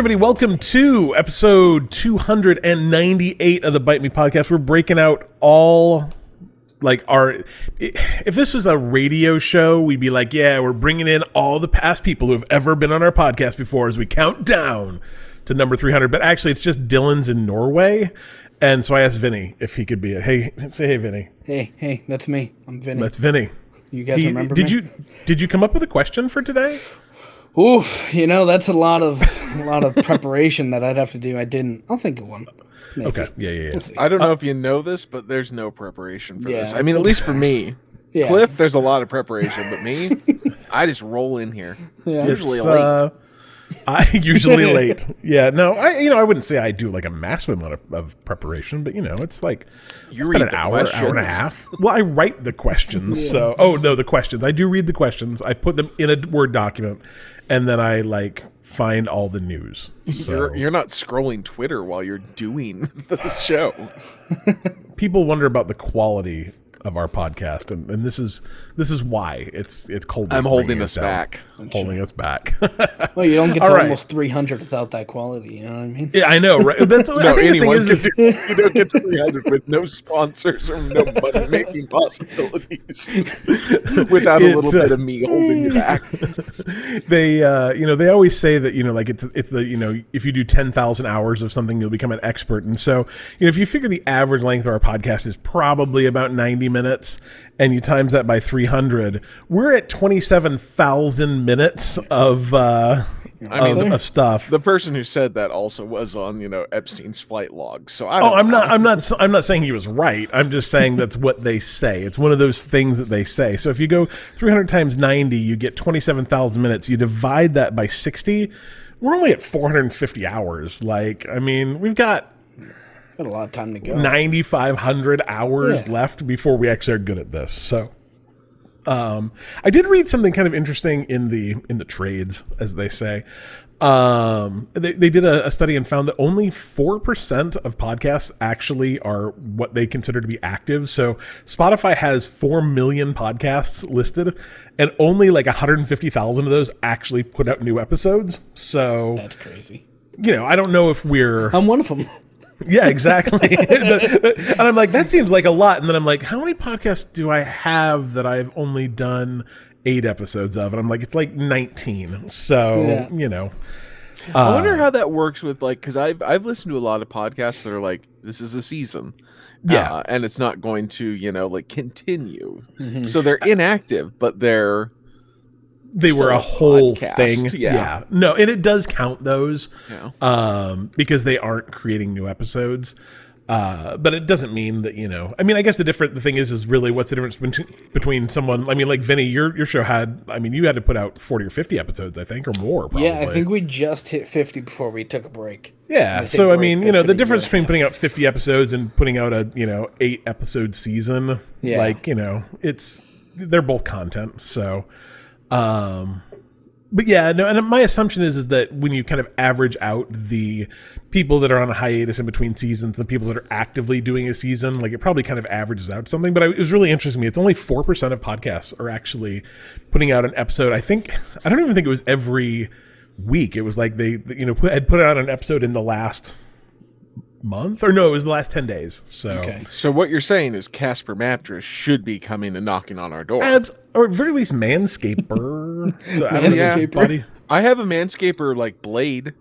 everybody. Welcome to episode 298 of the Bite Me podcast. We're breaking out all like our if this was a radio show, we'd be like, yeah, we're bringing in all the past people who have ever been on our podcast before as we count down to number 300. But actually, it's just Dylan's in Norway. And so I asked Vinny if he could be it. Hey, say hey, Vinny. Hey, hey, that's me. I'm Vinny. That's Vinny. you guys He- remember did me? you did you come up with a question for today? Oof, you know that's a lot of a lot of preparation that I'd have to do. I didn't. I'll think of one. Maybe. Okay. Yeah, yeah, yeah. We'll. I don't know if you know this, but there's no preparation for this. I mean, at least for me. Yeah. Cliff, there's a lot of preparation, but me, I just roll in here. Yeah. Usually It's, late. uh, I usually late. Yeah, no, I you know I wouldn't say I do like a massive amount of, of preparation, but you know it's like You it's been read an the hour, hour and a half. Well, I write the questions, so oh no, the questions. I do read the questions. I put them in a word document, and then I like find all the news. So You're, you're not scrolling Twitter while you're doing the show. people wonder about the quality of our podcast, and, and this is this is why it's it's cold. I'm holding us down. back. Holding us back. Well, you don't get to right. almost 300 without that quality. You know what I mean? yeah, I know, right? That's I No, think the thing is, is do You don't get to 300 with no sponsors or no money making possibilities without a It's, little uh, bit of me holding you back. they uh, you know they always say that you know like it's it's the you know if you do 10,000 hours of something you'll become an expert and so you know if you figure the average length of our podcast is probably about 90 minutes and you times that by 300 we're at 27,000 minutes of uh of, mean- of stuff The person who said that also was on, you know, Epstein's flight log. So I Oh, I'm know. not. I'm not. I'm not saying he was right. I'm just saying that's what they say. It's one of those things that they say. So if you go 300 times 90, you get 27,000 minutes. You divide that by 60. We're only at 450 hours. Like, I mean, we've got Got a lot of time to go. 9,500 hours Yeah. left before we actually are good at this. So, um, I did read something kind of interesting in the in the trades, as they say. Um, they, they did a, a study and found that only 4% of podcasts actually are what they consider to be active. So Spotify has 4 million podcasts listed and only like 150,000 of those actually put out new episodes. So, That's crazy. you know, I don't know if we're I'm one of them. Yeah, exactly. The- the- and I'm like, that seems like a lot. And then I'm like, how many podcasts do I have that I've only done eight episodes of? And I'm like, it's like 19. So, Yeah. you know, I Uh, wonder how that works with like because I've I've listened to a lot of podcasts that are like this is a season, Yeah. uh, and it's not going to you know like continue, Mhm. so they're inactive, but they're they were a a whole podcast, thing. yeah. No, and it does count those you know um, because they aren't creating new episodes. Uh, but it doesn't mean that you know. I mean, I guess the different the thing is is really what's the difference between, between someone. I mean, like Vinny, your your show had. I mean, you had to put out forty or fifty episodes, I think, or more. Probably. Yeah, I think we just hit 50 before we took a break. Yeah. I think So I mean, you know, the difference between putting out 50 episodes and putting out a, you know, 8 episode season, Yeah. like, you know, it's they're both content. So um but yeah, no, and my assumption is, is that when you kind of average out the people that are on a hiatus in between seasons, the people that are actively doing a season, like it probably kind of averages out something. But I, it was really interesting to me. It's only four percent of podcasts are actually putting out an episode. I think I don't even think it was every week. It was like they, you know, put, had put out an episode in the last month, or no, it was the last ten days. So, Okay. So what you're saying is Casper Mattress should be coming and knocking on our door. Abs, or at very least, Manscaper. So, I Manscaper. buddy. I have a Manscaper like blade.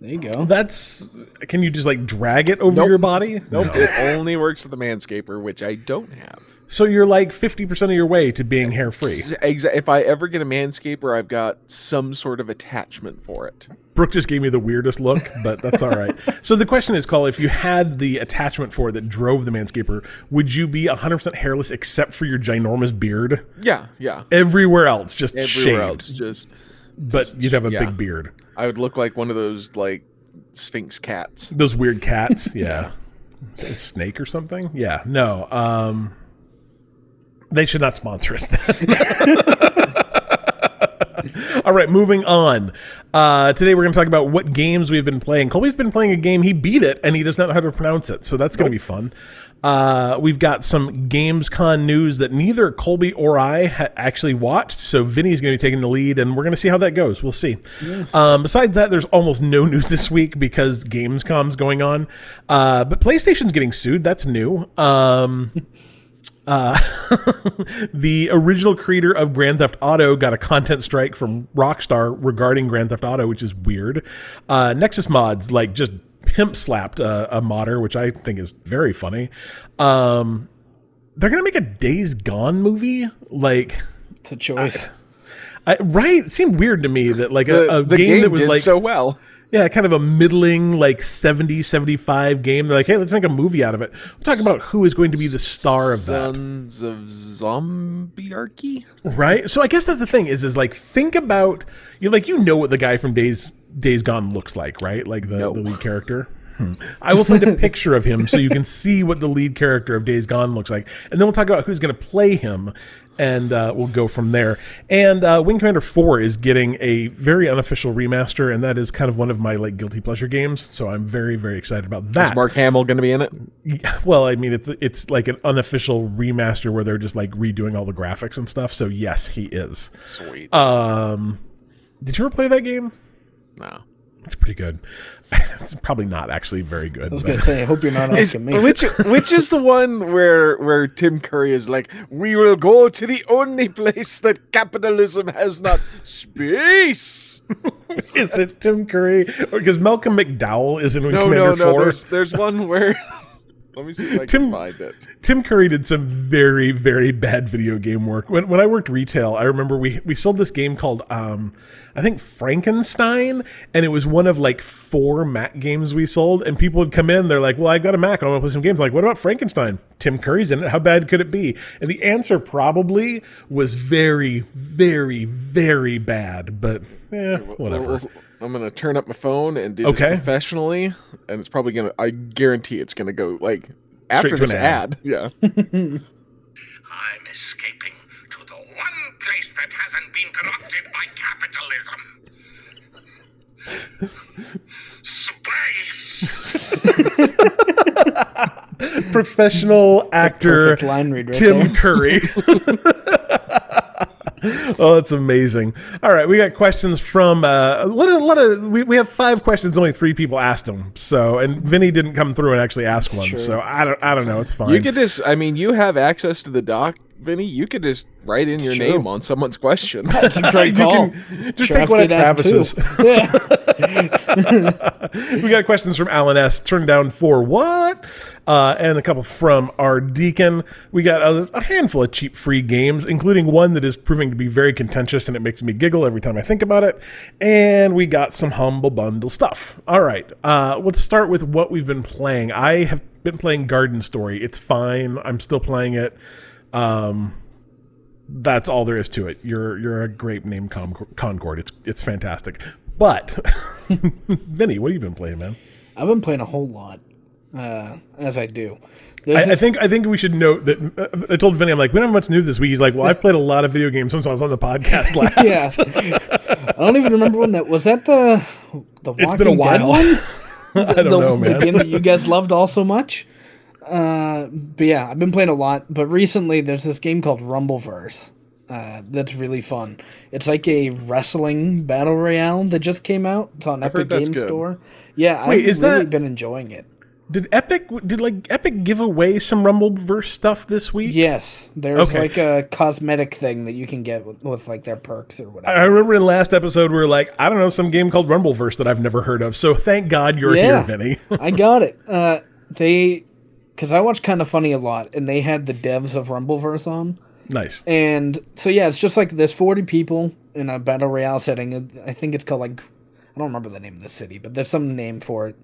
There you go. That's. Can you just like drag it over Nope. your body? Nope, No. it only works with the Manscaper, which I don't have. So you're like fifty percent of your way to being hair free. If I ever get a Manscaper, I've got some sort of attachment for it. Brooke just gave me the weirdest look, but that's all right. so the question is, Call, if you had the attachment for it that drove the Manscaper, would you be hundred percent hairless except for your ginormous beard? Yeah, yeah. Everywhere else, just Everywhere shaved, else, just but you'd have a yeah. big beard. I would look like one of those like Sphinx cats. Those weird cats, yeah. A snake or something? Yeah, no. Um, they should not sponsor us. All right, moving on. Uh, today we're going to talk about what games we've been playing. Colby's been playing a game. He beat it, and he does not know how to pronounce it, so that's going to be fun. Uh, we've got some Gamescom news that neither Colby or I ha- actually watched. So Vinny's going to be taking the lead, and we're going to see how that goes. We'll see. Um, besides that, there's almost no news this week because Gamescom's going on. Uh, but PlayStation's getting sued. That's new. Um, uh, the original creator of Grand Theft Auto got a content strike from Rockstar regarding Grand Theft Auto, which is weird. Uh, Nexus Mods like just pimp slapped a, a modder, which I think is very funny. Um, they're gonna make a Days Gone movie, like. It's a choice. I, right, it seemed weird to me that like a, The, a the game, that was did like so well. Yeah, kind of a middling, like 70, 75 game. They're like, hey, let's make a movie out of it. We'll talk about who is going to be the star of that. Sons of Zombiearchy. Right? So I guess that's the thing is is like think about you like you know what the guy from Days Days Gone looks like, right? Like the, No. the lead character. Hmm. I will find a picture of him so you can see what the lead character of Days Gone looks like, and then we'll talk about who's going to play him, and uh, we'll go from there. And uh, Wing Commander Four is getting a very unofficial remaster, and that is kind of one of my like guilty pleasure games. So I'm very very excited about that. Is Mark Hamill going to be in it? Well, I mean, it's it's like an unofficial remaster where they're just like redoing all the graphics and stuff. So yes, he is. Sweet. Um, did you ever play that game? no. It's pretty good. it's probably not actually very good. I was but- gonna say, I hope you're not Is, asking me. which which is the one where where Tim Curry is like, we will go to the only place that capitalism has not space. is it Tim Curry? Because Malcolm McDowell is in Wing No, Commander no, no. Four. There's there's one where. Let me see if I Tim- can find it. Tim Curry did some very, very bad video game work. When, when I worked retail, I remember we, we sold this game called, um, I think Frankenstein, and it was one of like four Mac games we sold. And people would come in, they're like, "Well, I got a Mac, I want to play some games." like, what about Frankenstein? Tim Curry's in it. How bad could it be? And the answer probably was very, very, very bad. But eh, whatever. Well, I'm gonna turn up my phone and do Okay. this professionally, and it's probably gonna. I guarantee it's gonna go like after to this an ad. ad. Yeah. I'm escaping to the one place that hasn't been corrupted by capitalism. Space! Professional actor Perfect line read right Tim there. Curry. oh, that's amazing. All right, we got questions from uh, a lot of, a lot of we, we have five questions. Only three people asked them. So, and Vinny didn't come through and actually ask one. true. So I don't, I don't know. It's fine. You could just. I mean, you have access to the doc, Vinny. You could just write in your true. name on someone's question. That's a great call. can just Trav take one of did ask too. Travis's. Yeah. we got questions from Alan S. Turned down for what? Uh, and a couple from our deacon. We got a, a handful of cheap free games, including one that is proving to be very contentious, and it makes me giggle every time I think about it. And we got some humble bundle stuff. All right, uh, let's start with what we've been playing. I have been playing Garden Story. It's fine. I'm still playing it. Um, that's all there is to it. You're you're a grape named Con- Concord. It's it's fantastic. But Vinny, what have you been playing, man? I've been playing a whole lot, uh, as I do. I, I think I think we should note that uh, I told Vinny I'm like we don't have much news this week. He's like, well, I've played a lot of video games since I was on the podcast last. yeah. I don't even remember when that was. That the the It's Walking been a Dead while. one. I don't the, know, the game that you guys loved all so much. Uh, but yeah, I've been playing a lot. But recently, there's this game called Rumbleverse. Uh, that's really fun. It's like a wrestling battle royale that just came out. It's on I've Epic heard that's Game good. Store. Yeah, Wait, I've is really that- been enjoying it. Did Epic did like Epic give away some Rumbleverse stuff this week? Yes, there's Okay. like a cosmetic thing that you can get with, with like their perks or whatever. I remember in last episode we were like, I don't know, some game called Rumbleverse that I've never heard of. So thank God you're Yeah. here, Vinny. I got it. Uh, they, because I watch Kind of Funny a lot, and they had the devs of Rumbleverse on. nice. And so yeah, it's just like there's 40 people in a battle royale setting. I think it's called like I don't remember the name of the city, but there's some name for it.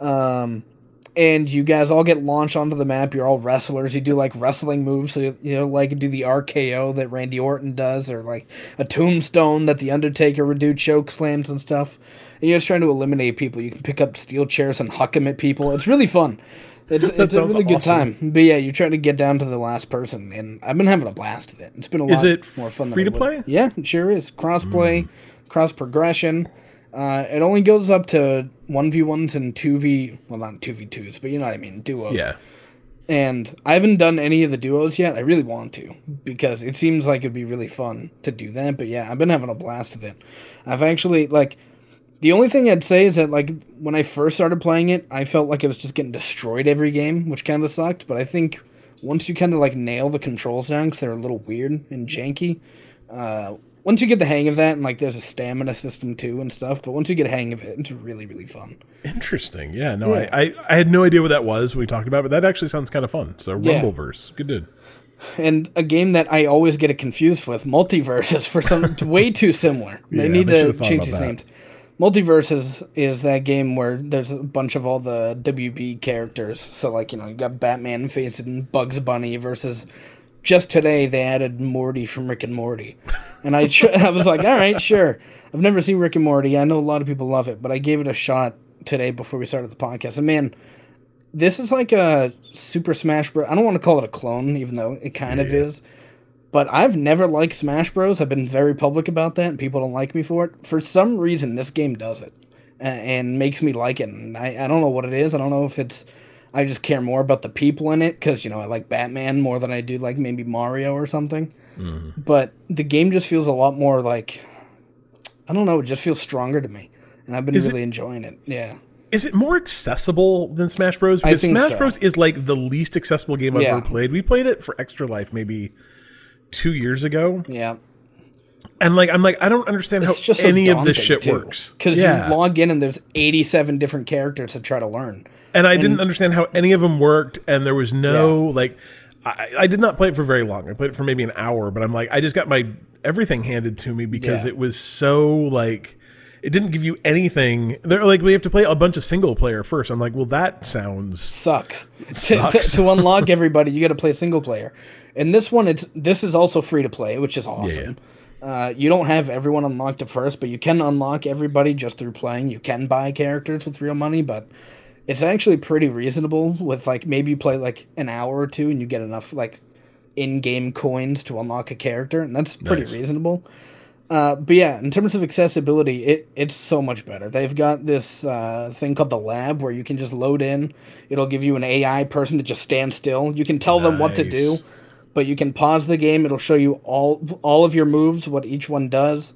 Um, and you guys all get launched onto the map. You're all wrestlers. You do like wrestling moves. So you know, like do the RKO that Randy Orton does, or like a tombstone that the Undertaker would do, choke slams and stuff. And you're just trying to eliminate people. You can pick up steel chairs and huck them at people. It's really fun. It's, it's a really good time. But yeah, you're trying to get down to the last person, and I've been having a blast with it. It's been a lot it more fun. free than to play? Yeah, it sure is. cross Crossplay, cross progression. Uh, it only goes up to one v ones and two v well not two v twos, but you know what I mean, duos. Yeah. and I haven't done any of the duos yet. I really want to because it seems like it'd be really fun to do that. But yeah, I've been having a blast with it. I've actually like the only thing I'd say is that like when I first started playing it, I felt like it was just getting destroyed every game, which kind of sucked. But I think once you kind of like nail the controls down, because they're a little weird and janky. Uh, once you get the hang of that, and like there's a stamina system too and stuff, but once you get a hang of it, it's really really fun. Interesting. Yeah. No, I, I I had no idea what that was. when We talked about, it, but that actually sounds kind of fun. So Yeah. Rumbleverse, good dude. and a game that I always get it confused with, MultiVersus, for some way too similar. They Yeah, need they to change these that. names. MultiVersus is that game where there's a bunch of all the WB characters. So like you know you got Batman facing Bugs Bunny versus. Just today they added Morty from Rick and Morty, and I tr- I was like, all right, sure. I've never seen Rick and Morty. I know a lot of people love it, but I gave it a shot today before we started the podcast. And man, this is like a Super Smash Bros. I don't want to call it a clone, even though it kind of is. But I've never liked Smash Bros. I've been very public about that, and people don't like me for it. For some reason, this game does it and makes me like it. And I, I don't know what it is. I don't know if it's I just care more about the people in it because you know I like Batman more than I do like maybe Mario or something. Mm-hmm. But the game just feels a lot more like I don't know. It just feels stronger to me, and I've been Is it- really enjoying it. Yeah. Is it more accessible than Smash Bros? Because Smash so. Bros is like the least accessible game I've Yeah. ever played. We played it for Extra Life maybe two years ago, Yeah. and like I'm like I don't understand how It's just so any of this shit too. works. Because yeah, you log in and there's 87 different characters to try to learn. and I didn't understand how any of them worked, and there was no like. I, I did not play it for very long. I played it for maybe an hour, but I'm like, I just got my everything handed to me because Yeah. it was so like, it didn't give you anything. They're like, we have to play a bunch of single player first. I'm like, well, that sounds Sucks. To, to, Sucks. to unlock everybody, you got to play single player. And this one, it's this is also free to play, which is awesome. Uh, you don't have everyone unlocked at first, but you can unlock everybody just through playing. You can buy characters with real money, but it's actually pretty reasonable. With like maybe you play like an hour or two, and you get enough like in-game coins to unlock a character, and that's pretty Nice. reasonable. Uh, but yeah, in terms of accessibility, it it's so much better. They've got this uh, thing called the lab where you can just load in. It'll give you an AI person to just stand still. You can tell them what to do, Nice. But you can pause the game. It'll show you all all of your moves, what each one does.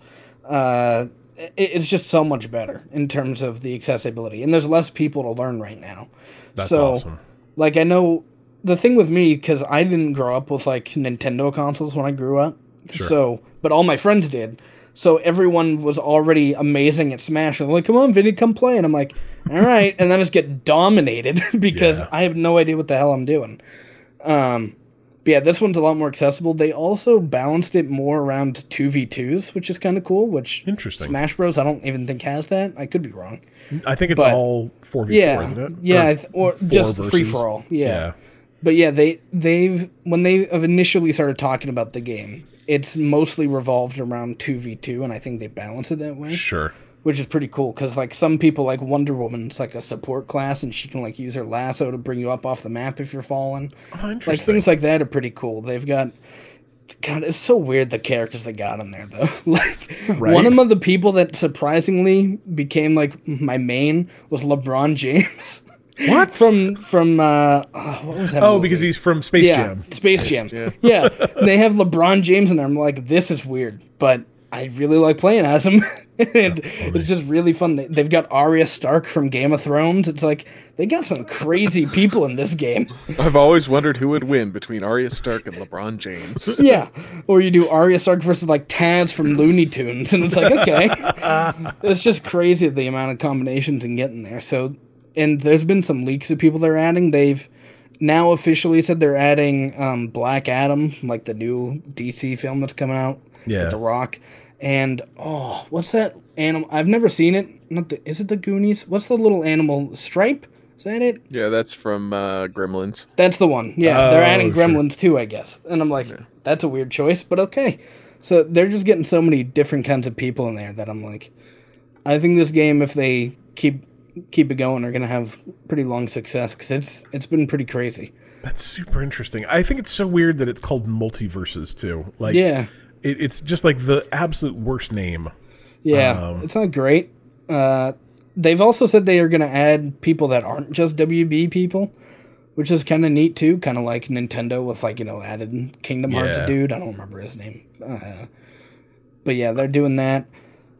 Uh, it, it's just so much better in terms of the accessibility, and there's less people to learn right now. That's so, awesome. Like I know the thing with me because I didn't grow up with like Nintendo consoles when I grew up. So, but all my friends did. So everyone was already amazing at Smash. And they're like, "Come on, Vinny, come play." And I'm like, "All right." And then I just get dominated because Yeah. I have no idea what the hell I'm doing. Um, but yeah, this one's a lot more accessible. They also balanced it more around two v twos, which is kind of cool. Which Interesting. Smash Bros. I don't even think has that. I could be wrong. I think it's But- all four v four, Yeah, isn't it? yeah, Or th- or just versus- free for all. Yeah. yeah. But yeah, they they've when they have initially started talking about the game, it's mostly revolved around two v two, and I think they balance it that way, Sure. Which is pretty cool. Because like some people like Wonder Woman's like a support class, and she can like use her lasso to bring you up off the map if you're falling. Oh, interesting. Like things like that are pretty cool. They've got. God, it's so weird the characters they got in there though. like Right? one of the people that surprisingly became like my main was LeBron James. What? from from uh oh, what was that oh, movie? because he's from Space yeah, Jam. Space Jam. Yeah. they have LeBron James in there. I'm like, this is weird, but I really like playing as him. and it's just really fun. They, they've got Arya Stark from Game of Thrones. It's like they got some crazy people in this game. I've always wondered who would win between Arya Stark and LeBron James. Yeah, or you do Arya Stark versus like Taz from Looney Tunes, and it's like okay, it's just crazy the amount of combinations and getting there. So, and there's been some leaks of people they're adding. They've now officially said they're adding um, Black Adam, like the new DC film that's coming out. Yeah. with The Rock, and oh, what's that animal? I've never seen it. Not the is it the Goonies? What's the little animal? Stripe? Is that it? yeah, that's from uh, Gremlins. That's the one. Yeah, they're Oh, adding sure. Gremlins too, I guess. And I'm like, that's a weird choice, but okay. So they're just getting so many different kinds of people in there that I'm like, I think this game, if they keep keep it going, are gonna have pretty long success because it's it's been pretty crazy. That's super interesting. I think it's so weird that it's called MultiVersus too. Like, Yeah, it, it's just like the absolute worst name. yeah, Um, it's not great. Uh, they've also said they are gonna add people that aren't just WB people. which is kind of neat too. Kind of like Nintendo with like you know added Kingdom Hearts Yeah. dude. I don't remember his name, uh, but yeah, they're doing that.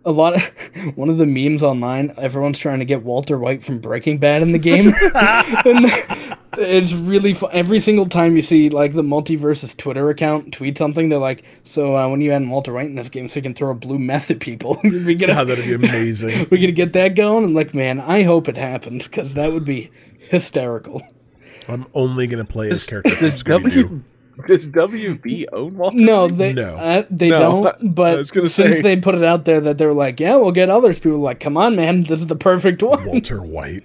A lot of one of the memes online. Everyone's trying to get Walter White from Breaking Bad in the game, and it's really fun. Every single time you see like the MultiVersus Twitter account tweet something, they're like, "So uh, when you add Walter White in this game, so you can throw a blue meth at people, we gonna God, that'd be amazing. we're gonna get that going." I'm like, man, I hope it happens because that would be hysterical. I'm only gonna play as character from Does W does WB own Walter? No, White? they No. uh, they No, don't. But I was gonna since say- they put it out there that they're like, yeah, we'll get others. People are like, come on, man, this is the perfect one. Walter White.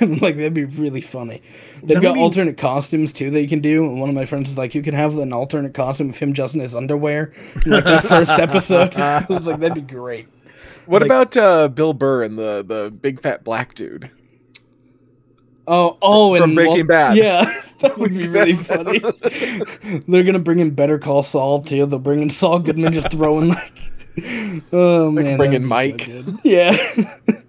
like that'd be really funny. They've got be- alternate costumes too that you can do. And one of my friends is like, you can have an alternate costume of him just in his underwear, like the first episode. I was like, that'd be great. What Like- about uh, Bill Burr and the the big fat black dude? Oh, oh, From and Breaking Bad. Yeah, that would be really funny. They're gonna bring in Better Call Saul too. They'll bring in Saul Goodman, just throwing like, oh man, bring that'd in so Mike. Yeah,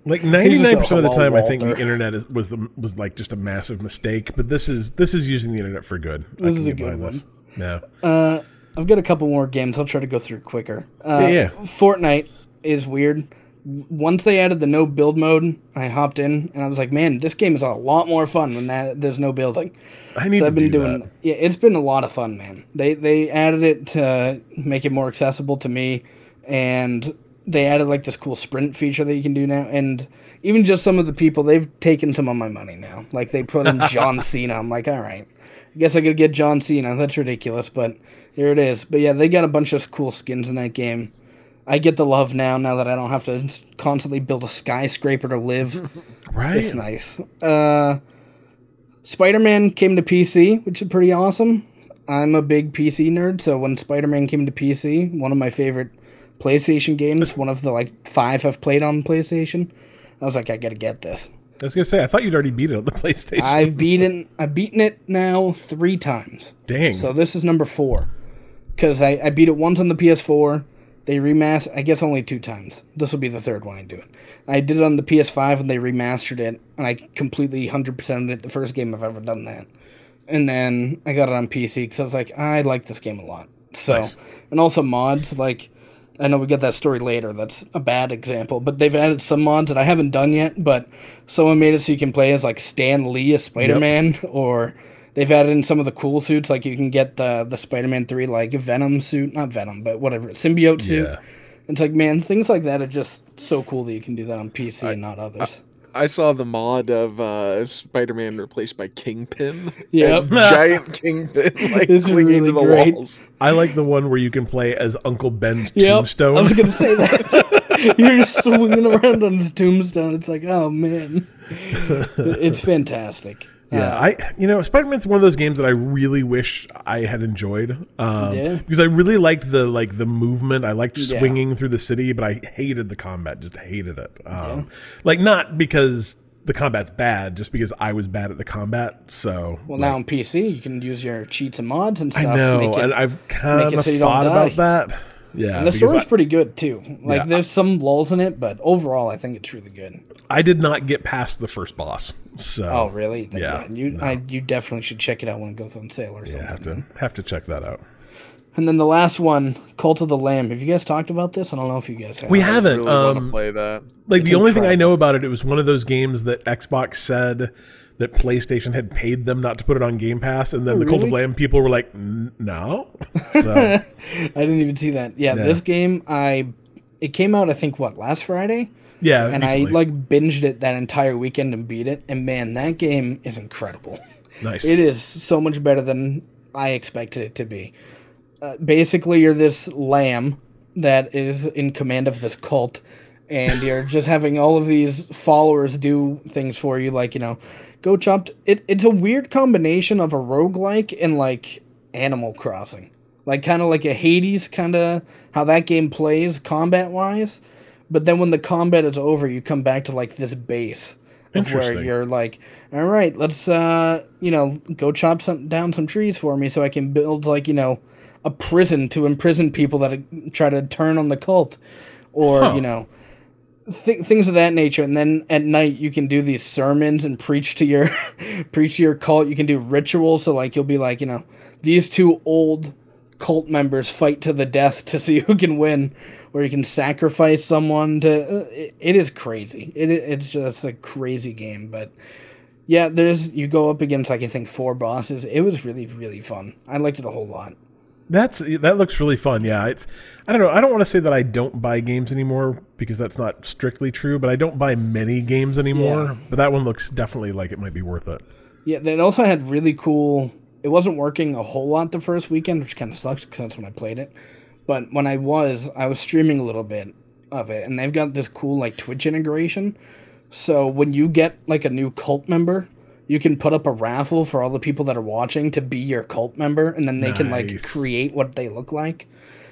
Like ninety nine percent of the Hello, time, I think the internet is, was the was like just a massive mistake. But this is this is using the internet for good. I This is a good behind this. Yeah. Uh, I've got a couple more games. I'll try to go through quicker. Uh, Yeah, yeah. Fortnite is weird. Once they added the no build mode, I hopped in and I was like, man, this game is a lot more fun when that there's no building. I need So to I've been do doing that. yeah, it's been a lot of fun, man. They they added it to make it more accessible to me, and they added like this cool sprint feature that you can do now, and even just some of the people they've taken some of my money now. Like they put in John Cena. I'm like, all right, I guess I could get John Cena. That's ridiculous, but here it is. But yeah, they got a bunch of cool skins in that game. I get the love now. Now that I don't have to constantly build a skyscraper to live. Right. It's nice. Uh, Spider Man came to PC, which is pretty awesome. I'm a big PC nerd, so when Spider Man came to PC, one of my favorite PlayStation games, one of the like five I've played on PlayStation, I was like, I gotta get this. I was gonna say I thought you'd already beat it on the PlayStation. I've beaten I've beaten it now three times. Dang. So this is number four. Because I, I beat it once on the PS4. They remastered, I guess only two times. This will be the third one I do it. I did it on the PS5 and they remastered it, and I completely 100%ed it. The first game I've ever done that. And then I got it on PC because I was like, I like this game a lot. So, Nice. and also mods, like, I know we get that story later. That's a bad example, but they've added some mods that I haven't done yet. But someone made it so you can play as like Stan Lee as Spider Man, or they've added in some of the cool suits. Like you can get the the Spider Man three like Venom suit, not Venom, but whatever symbiote suit. Yeah. It's like man, things like that are just so cool that you can do that on PC and not others. I saw the mod of uh, Spider-Man replaced by Kingpin. Yep. And giant Kingpin like It's clinging really to the great. walls. I like the one where you can play as Uncle Ben's Yep, tombstone. I was gonna say that. You're just swinging around on his tombstone. It's like, oh man, it's fantastic. Yeah, Uh, I you know Spider Man's one of those games that I really wish I had enjoyed. Um, Yeah. because I really liked the like the movement. I liked Yeah. swinging through the city, but I hated the combat. Just hated it. Um, Like not because the combat's bad, just because I was bad at the combat. So Well, now on PC, you can use your cheats and mods and stuff. I know, make it- and I've kind of so you don't thought die. about that. Yeah, and the story's I- pretty good too. Like, Yeah. there's some lulls in it, but overall, I think it's really good. I did not get past the first boss. So Oh, really? Then, Yeah, you no. I, you definitely should check it out when it goes on sale or something. Yeah, have to have to check that out. And then the last one, Cult of the Lamb. Have you guys talked about this? I don't know if you guys have. We haven't. Really want um, to play that. like It's the only thing I know about it, it was one of those games that Xbox said that PlayStation had paid them not to put it on Game Pass, and then the Cult of Oh. Lamb people were like, "No." So I didn't even see that. Yeah, Yeah. this game, I it came out I think what last Friday, yeah, and recently. I like binged it that entire weekend and beat it. And man, that game is incredible. nice. It is so much better than I expected it to be. Uh, basically, you're this lamb that is in command of this cult, and you're just having all of these followers do things for you, like, you know, go chop. It, it's a weird combination of a roguelike and like Animal Crossing. Like, kind of like a Hades, kind of how that game plays combat wise. But then when the combat is over, you come back to like this base of where you're like, all right, let's uh, you know, go chop some down some trees for me so I can build like you know, a prison to imprison people that uh, try to turn on the cult, or Huh. you know, th- things of that nature. And then at night you can do these sermons and preach to your preach to your cult. You can do rituals. So like you'll be like, you know, these two old cult members fight to the death to see who can win, or you can sacrifice someone to. uh, It, it is crazy. It it's just a crazy game, but. Yeah, there's you go up against like I think four bosses. It was really really fun. I liked it a whole lot. That's that looks really fun. Yeah, it's I don't know. I don't want to say that I don't buy games anymore because that's not strictly true, but I don't buy many games anymore. Yeah. But that one looks definitely like it might be worth it. Yeah, it also had really cool. It wasn't working a whole lot the first weekend, which kind of sucked because that's when I played it. But when I was, I was streaming a little bit of it, and they've got this cool like Twitch integration. So when you get like a new cult member, you can put up a raffle for all the people that are watching to be your cult member, and then they can like create what they look like.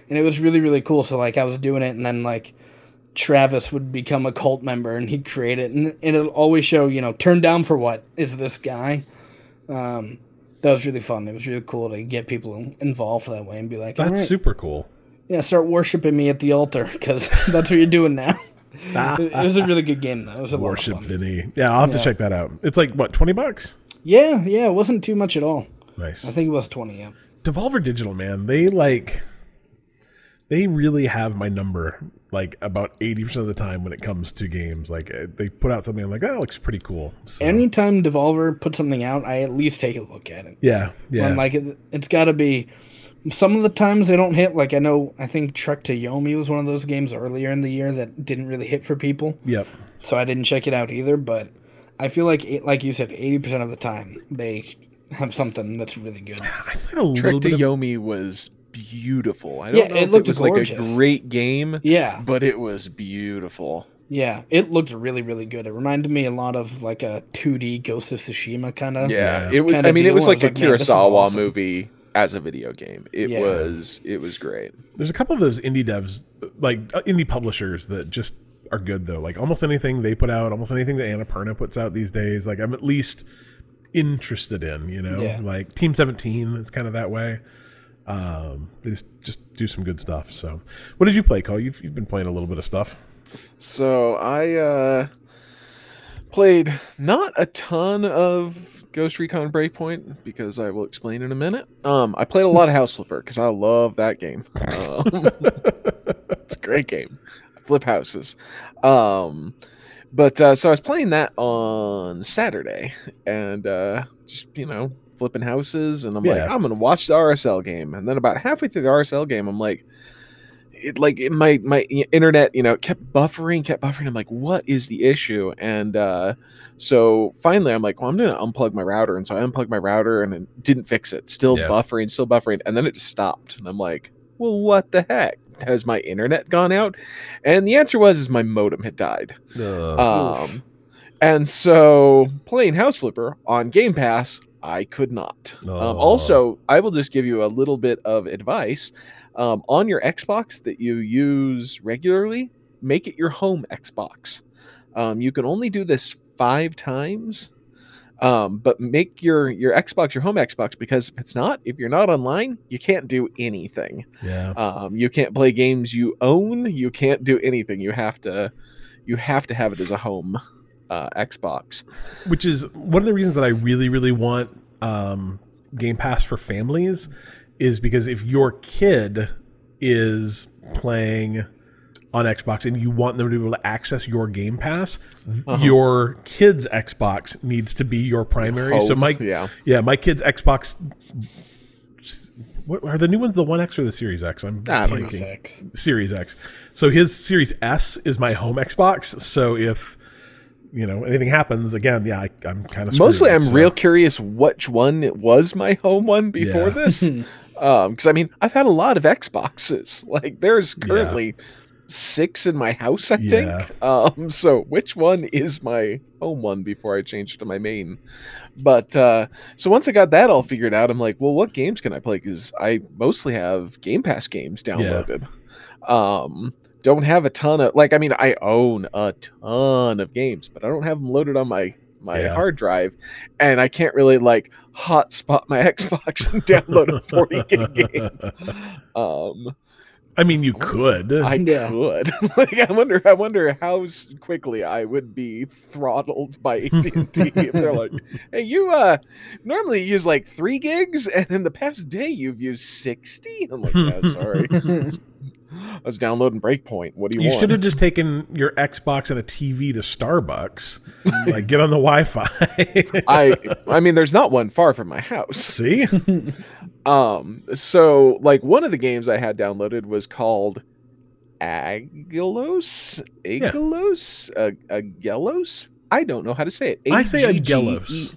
And it was really really cool. So like I was doing it, and then like Travis would become a cult member, and he'd create it, and, and it'll always show you know turn down for what is this guy. Um, that was really fun. It was really cool to get people involved that way and be like, That's "All right, super cool. yeah, start worshiping me at the altar because that's what you're doing now. It, was a really good game though. It was a Worship. Vinny. Yeah, I'll have to check that out. It's like what twenty bucks. Yeah, yeah, it wasn't too much at all. Nice. I think it was twenty. Yeah. Devolver Digital, man, they like they really have my number like about 80% of the time when it comes to games. Like uh, they put out something I'm like, "Oh, it looks pretty cool." So, Anytime Devolver puts something out, I at least take a look at it. yeah, yeah. I'm like, it, it's got to be. Some of the times they don't hit. Like I know, I think Trek to Yomi was one of those games earlier in the year that didn't really hit for people. yep. so I didn't check it out either. But I feel like, it, like you said, eighty percent of the time they have something that's really good. I played a little Trek to of Yomi was beautiful. I don't Yeah, know it if looked it was like gorgeous. a great game, Yeah, but it was beautiful. yeah, it looked really, really good. It reminded me a lot of like a two D Ghost of Tsushima kind of. Yeah, Yeah. it was. I mean, it was like was a like, man, this is Kurosawa awesome. movie as a video game. It Yeah. was. It was great. There's a couple of those indie devs, like uh, indie publishers, that just are good though. Like almost anything they put out, almost anything that Annapurna puts out these days, like I'm at least interested in. You know, Yeah. like Team 17 is kind of that way. Um, they just just do some good stuff. So, what did you play, Cole? You've you've been playing a little bit of stuff. So I uh played not a ton of Ghost Recon Breakpoint because I will explain in a minute. Um, I played a lot of House Flipper because I love that game. Um, it's a great game. I flip houses. Um, but uh, so I was playing that on Saturday and uh, just you know flipping houses, and I'm like, I'm gonna watch the RSL game, and then about halfway through the RSL game, I'm like it like it, my my internet you know kept buffering kept buffering. I'm like what is the issue? And uh so finally i'm like well i'm gonna unplug my router. And so i unplugged my router and it didn't fix it. Still Yeah. buffering still buffering. And then it just stopped. And i'm like well what the heck? Has my internet gone out? And the answer was is my modem had died. Oof. um and so playing house flipper on game pass i could not. Um, also i will just give you a little bit of advice um, on your xbox that you use regularly make it your home xbox um, you can only do this five times um, but make your your xbox your home xbox because if it's not if you're not online you can't do anything yeah. um, you can't play games you own. You can't do anything. You have to, you have to have it as a home uh, Xbox. which is one of the reasons that I really, really want um, Game Pass for families is because if your kid is playing on Xbox and you want them to be able to access your Game Pass, uh-huh. your kid's Xbox needs to be your primary. so my yeah. yeah, my kid's Xbox. What are the new ones? The One X or the Series X? I'm know. blanking. Six. Series X. So his Series S is my home Xbox. So if you know anything happens, again, yeah, I, I'm kind of Mostly, I'm real curious which one it was my home one before Yeah. this. Um, because I mean, I've had a lot of Xboxes. Like, there's currently six in my house. I Yeah. think. Um, so which one is my home one before I change to my main? But uh, so once I got that all figured out, I'm like, well, what games can I play? Because I mostly have Game Pass games downloaded. Um, don't have a ton of like. I mean, I own a ton of games, but I don't have them loaded on my my Yeah. hard drive, and I can't really like hotspot my Xbox and download a 40 gig game. Um, I mean, you could. I Yeah. could. like, I wonder. I wonder how quickly I would be throttled by AT and T if they're like, "Hey, you uh, normally use like three gigs, and in the past day you've used 60? I'm like, "Yeah, sorry. I was downloading Breakpoint. What do you, want? you want?" should have just taken your Xbox and a TV to Starbucks. like, get on the Wi-Fi. I. I mean, there's not one far from my house. See, Um, so like one of the games I had downloaded was called Aggelos, Aggelos, uh, Aggelos. I don't know how to say it. I say A-G-G-E- Aggelos.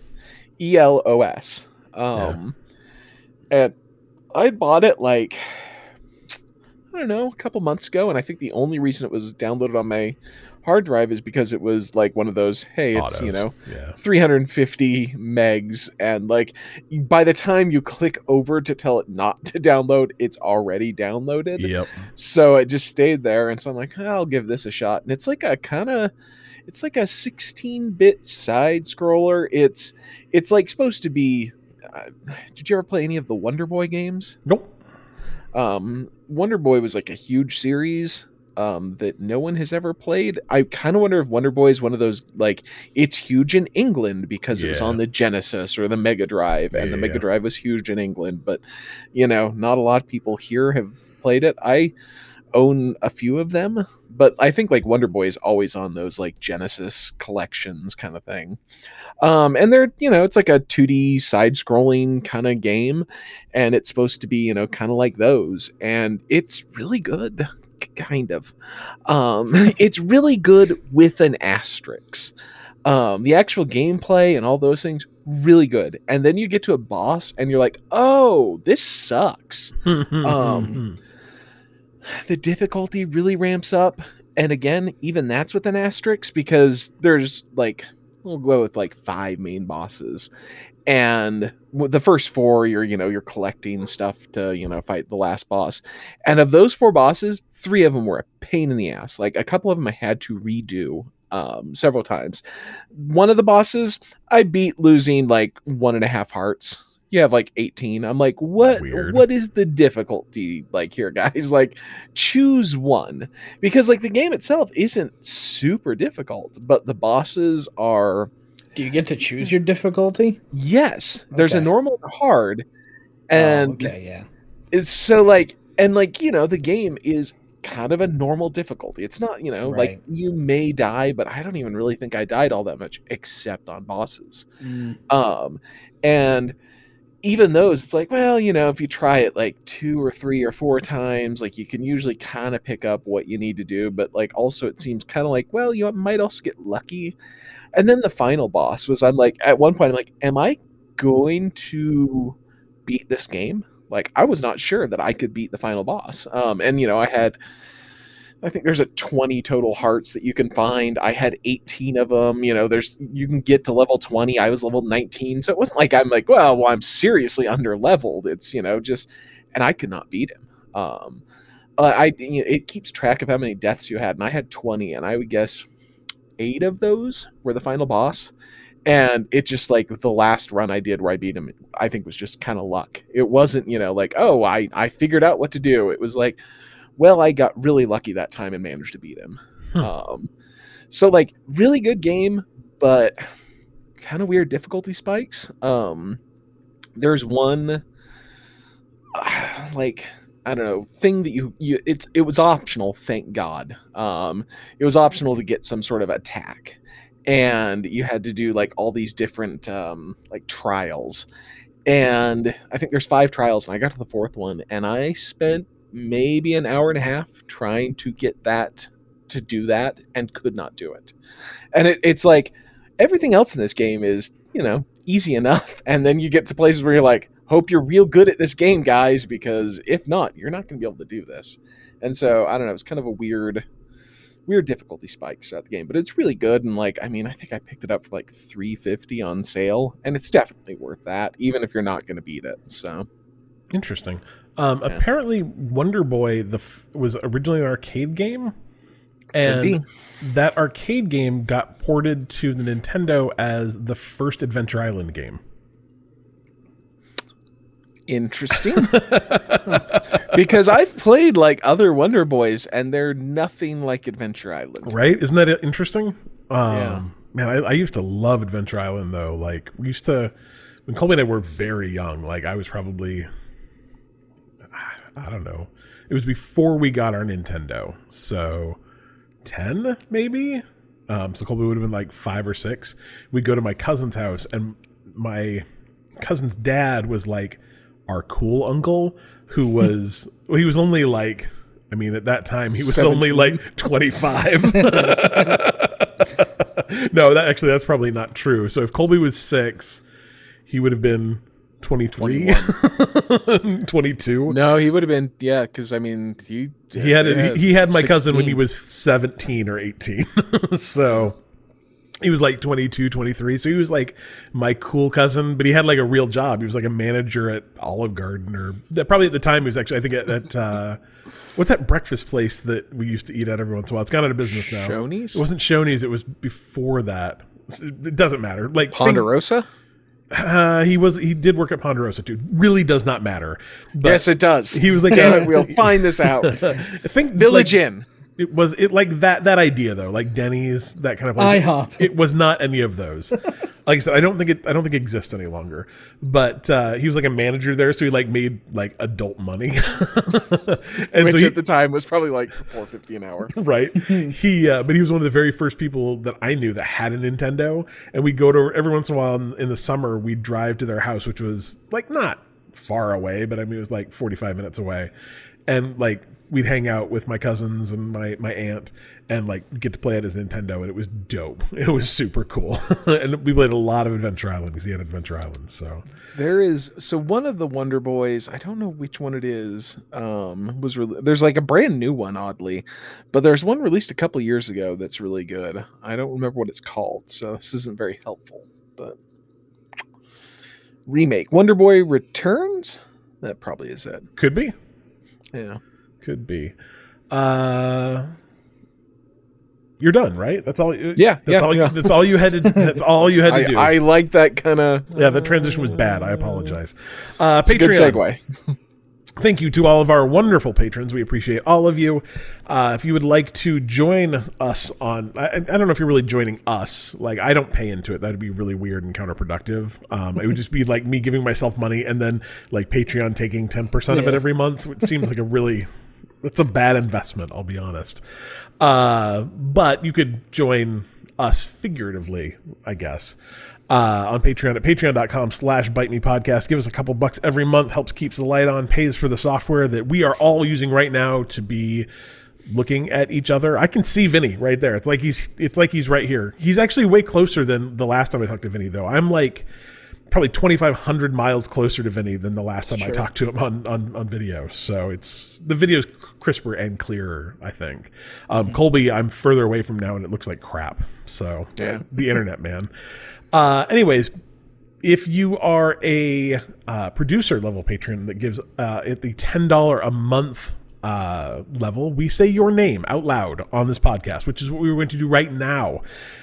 E L O S. Um, and I bought it like I don't know a couple months ago, and I think the only reason it was downloaded on my hard drive is because it was like one of those. Hey, it's you know yeah. 350 megs and like by the time you click over to tell it not to download it's already downloaded Yep. so it just stayed there and so i'm like i'll give this a shot and it's like a kind of it's like a 16-bit side scroller it's it's like supposed to be uh, did you ever play any of the wonder boy games Nope. Um wonder boy was like a huge series um that no one has ever played. I kind of wonder if wonder boy is one of those like it's huge in england because it was on the genesis or the mega drive and the Yeah. mega drive was huge in england but you know not a lot of people here have played it. I own a few of them but i think like wonder boy is always on those like genesis collections kind of thing. Um and they're you know it's like a 2d side scrolling kind of game and it's supposed to be you know kind of like those and it's really good kind of. Um it's really good with an asterisk. Um the actual gameplay and all those things really good. And then you get to a boss and you're like oh this sucks. Um, the difficulty really ramps up. And again even that's with an asterisk because there's like we'll go with like five main bosses. And the first four you're you know you're collecting stuff to you know fight the last boss. And of those four bosses three of them were a pain in the ass. Like a couple of them i had to redo um, several times. One of the bosses i beat losing like one and a half hearts you have like 18 i'm like what Weird. what is the difficulty like here guys like choose one because like the game itself isn't super difficult but the bosses are Do you get to choose your difficulty? yes there's a Okay. normal and hard Oh, and okay, yeah. it's so like and like you know the game is kind of a normal difficulty it's not you know like you may die but i don't even really think i died all that much except on bosses Mm, um and even those it's like well you know if you try it like two or three or four times like you can usually kind of pick up what you need to do but like also it seems kind of like well you might also get lucky. And then the final boss was i'm like at one point i'm like am i going to beat this game? Like i was not sure that i could beat the final boss. Um and you know i had I think there's a 20 total hearts that you can find. I had 18 of them. You know, there's you can get to level 20. I was level 19, so it wasn't like I'm like, well, well, I'm seriously under leveled. It's you know just, and I could not beat him. Um, I you know, it keeps track of how many deaths you had, and I had 20, and I would guess eight of those were the final boss. And it just like the last run I did where I beat him, I think was just kind of luck. It wasn't, you know, like, oh, I, I figured out what to do. It was like, well, I got really lucky that time and managed to beat him. Hmm. Um, so like really good game, but kind of weird difficulty spikes. Um, there's one like I don't know thing that you you it's it was optional. Thank God. Um, it was optional to get some sort of attack, and you had to do like all these different um, like trials. And I think there's five trials, and I got to the fourth one, and I spent maybe an hour and a half trying to get that to do that and could not do it. And it, it's like everything else in this game is, you know, easy enough. And then you get to places where you're like, hope you're real good at this game, guys, because if not, you're not going to be able to do this. And so I don't know, it's kind of a weird, weird difficulty spikes throughout the game, but it's really good. And like, I mean, I think I picked it up for like 350 on sale, and it's definitely worth that, even if you're not going to beat it. So Interesting. Um, Yeah. Apparently, Wonder Boy the f- was originally an arcade game, and that arcade game got ported to the Nintendo as the first Adventure Island game. interesting because I've played like other Wonder Boys and they're nothing like Adventure Island. Right? Isn't that interesting? Um, Yeah. Man, I, I used to love Adventure Island though. Like we used to, when Colby and I were very young. Like I was probably, I don't know. It was before we got our Nintendo, so ten maybe. Um, so Colby would have been like five or six. We'd go to my cousin's house, and my cousin's dad was like our cool uncle, who was well, he was only like. I mean, at that time, he was only like 25. no, that actually that's probably not true. So if Colby was six, he would have been 23, 22. No, he would have been yeah, because I mean he He had yeah, he, he had my cousin when he was 17 or 18. so he was like 22, 23. So he was like my cool cousin, but he had like a real job. He was like a manager at Olive Garden or that probably at the time he was actually I think at, at uh what's that breakfast place that we used to eat at every once in a while? It's gone out of business now. Shoney's? It wasn't Shoney's, it was before that. It doesn't matter. Like think- Ponderosa. Uh, he was he did work at Ponderosa too. Really does not matter. But yes, it does. he was like Damn it, we'll find this out. Think Village like, Inn. It was it like that that idea though, like Denny's, that kind of place. IHOP. It was not any of those. like I said, I don't think it I don't think it exists any longer. But uh, he was like a manager there, so he like made like adult money. and Which so he, at the time was probably like four fifty an hour. right? he, uh, but he was one of the very first people that I knew that had a Nintendo, and we go to every once in a while in, in the summer. We would drive to their house, which was like not far away, but I mean it was like forty five minutes away, and like we'd hang out with my cousins and my my aunt, and like get to play at his Nintendo, and it was dope. It was super cool, and we played a lot of Adventure Island because he had Adventure Island. So There is so one of the Wonder Boys. I don't know which one it is. Um, was re- there's like a brand new one, oddly, but there's one released a couple years ago that's really good. I don't remember what it's called, so this isn't very helpful. But remake Wonder Boy Returns. That probably is it. could be, Yeah. Could be. Uh, you're done, right? That's all. Yeah, that's yeah, all. yeah. That's all you had to. That's all you had to I, do. I like that kind of. Yeah, the transition was bad. I apologize. Uh, Good Patreon. segue. Thank you to all of our wonderful patrons. We appreciate all of you. Uh, if you would like to join us on, I, I don't know if you're really joining us. Like, I don't pay into it. That'd be really weird and counterproductive. Um, it would just be like me giving myself money and then like Patreon taking 10% of it every month, which seems like a really, it's a bad investment, I'll be honest. Uh, but you could join us figuratively, I guess uh, on Patreon at patreon.com slash bite me podcast. Give us a couple bucks every month, helps keeps the light on, pays for the software that we are all using right now to be looking at each other. I can see Vinny right there. It's like he's it's like he's right here. He's actually way closer than the last time I talked to Vinny though. I'm like probably 2500 miles closer to Vinny than the last time I talked to him on, on on video. So it's the video's crisper and clearer, I think. Um, Colby, I'm further away from now and it looks like crap. So Yeah. the internet, man. Uh, anyways, if you are a uh, producer level patron that gives uh, at the ten dollar a month uh, level, we say your name out loud on this podcast, which is what we are going to do right now.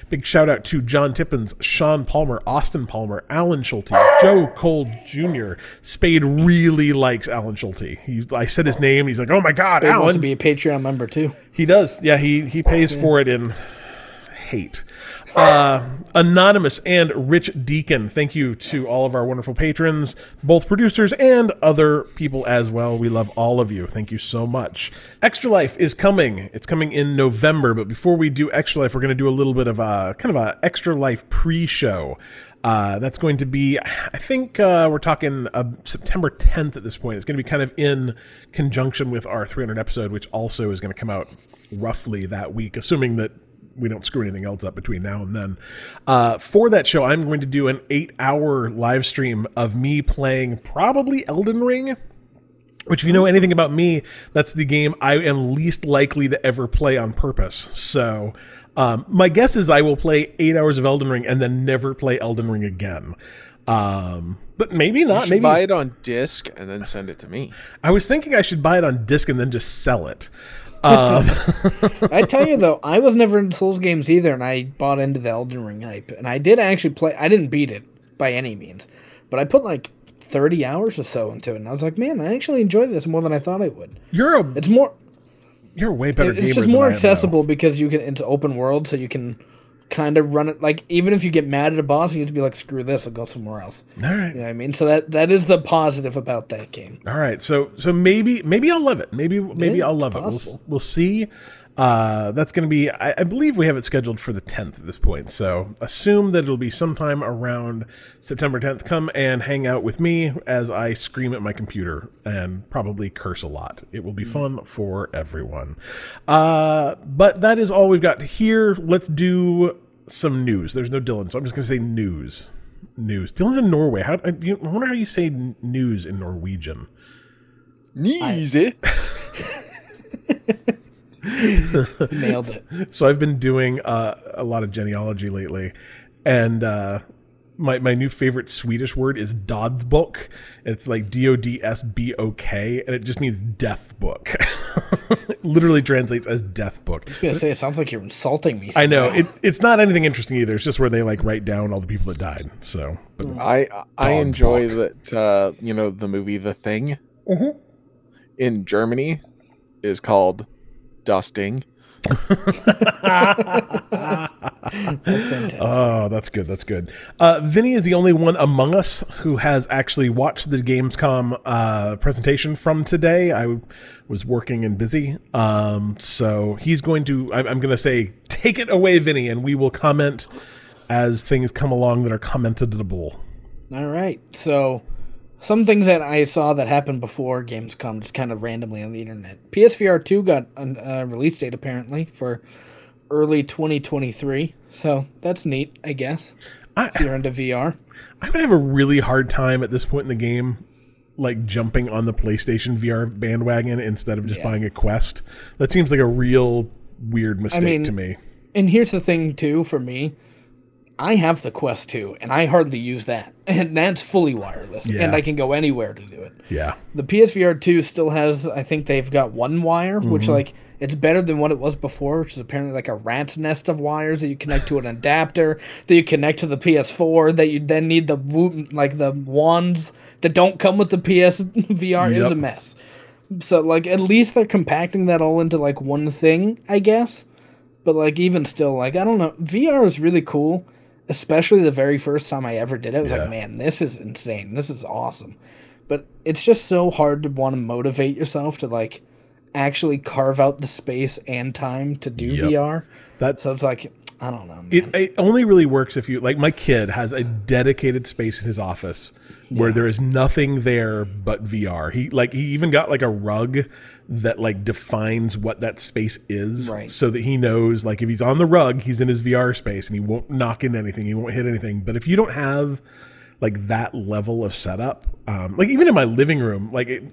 Big shout out to John Tippins, Sean Palmer, Austin Palmer, Alan Schulte, Joe Cole Jr. Spade really likes Alan Schulte. He, I said his name. He's like, "Oh my God, Spade wants to be a Patreon member too. He does. Yeah, he he pays for it in hate. Uh, Anonymous and Rich Deacon, thank you to all of our wonderful patrons, both producers and other people as well. We love all of you. Thank you so much. Extra Life is coming. It's coming in November, but before we do Extra Life, we're going to do a little bit of a kind of a Extra Life pre-show. Uh, that's going to be, I think uh, we're talking uh, September 10th at this point. It's going to be kind of in conjunction with our 300 episode, which also is going to come out roughly that week, assuming that we don't screw anything else up between now and then. Uh, for that show, I'm going to do an eight hour live stream of me playing probably Elden Ring. Which, if you know anything about me, that's the game I am least likely to ever play on purpose. So, um, my guess is I will play eight hours of Elden Ring and then never play Elden Ring again. Um, but maybe not. Maybe buy it on disc and then send it to me. I was thinking I should buy it on disc and then just sell it. Um, I tell you though, I was never into Souls games either, and I bought into the Elden Ring hype, and I did actually play. I didn't beat it by any means, but I put like thirty hours or so into it, and I was like, man, I actually enjoy this more than I thought I would. You're a It's more you're a way better gamer. it's just more accessible because you can it's open world, so you can kind of run it like even if you get mad at a boss, you just be like, screw this, I'll go somewhere else. All right. You know what I mean? So that that is the positive about that game. All right, so so maybe maybe I'll love it. Maybe maybe Yeah, I'll love it. We'll, we'll see. Uh, that's going to be. I, I believe we have it scheduled for the 10th at this point. So assume that it'll be sometime around September 10th. Come and hang out with me as I scream at my computer and probably curse a lot. It will be fun for everyone. Uh, but that is all we've got here. Let's do some news. There's no Dylan, so I'm just going to say news. News. Dylan's in Norway. How I, I wonder how you say news in Norwegian. Easy. Nailed it. So I've been doing uh, a lot of genealogy lately, and uh, my my new favorite Swedish word is Dodsbok. It's like D O D S B O K, and it just means death book. Literally translates as death book. I was gonna say it sounds like you're insulting me. I know it, it's not anything interesting either. It's just where they like write down all the people that died. So, but I I enjoy bark. that uh, you know the movie The Thing Mm-hmm. in Germany is called Das Ding. That's fantastic. Oh, that's good. That's good. Uh, Vinny is the only one among us who has actually watched the Gamescom uh, presentation from today. I w- was working and busy. Um, so he's going to, I'm, I'm going to say, take it away, Vinny, and we will comment as things come along that are commented to the commentable. All right. So, some things that I saw that happened before Gamescom, just kind of randomly on the internet. PSVR 2 got a uh, release date apparently for early 2023. So, that's neat, I guess. I- if you're into VR. I would have a really hard time at this point in the game, like jumping on the PlayStation VR bandwagon instead of just Yeah. buying a Quest. That seems like a real weird mistake mean, to me. And here's the thing, too, for me. I have the Quest 2, and I hardly use that. And that's fully wireless. Yeah. And I can go anywhere to do it. Yeah. The PSVR 2 still has, I think they've got one wire, Mm-hmm. which, like, it's better than what it was before, which is apparently like a rat's nest of wires that you connect to an adapter, that you connect to the PS4, that you then need the, like, the wands that don't come with the PSVR. It was a mess. So, like, at least they're compacting that all into, like, one thing, I guess. But, like, even still, like, I don't know. VR is really cool, especially the very first time I ever did it. I was Yeah. like, man, this is insane. This is awesome but it's just so hard to want to motivate yourself to like actually carve out the space and time to do Yep. VR. That So it's like I don't know. It, it only really works if you like my kid has a dedicated space in his office where there is nothing there but VR. He like he even got like a rug that like defines what that space is Right. so that he knows like if he's on the rug, he's in his VR space and he won't knock into anything, he won't hit anything. But if you don't have like that level of setup, um, like even in my living room, like it,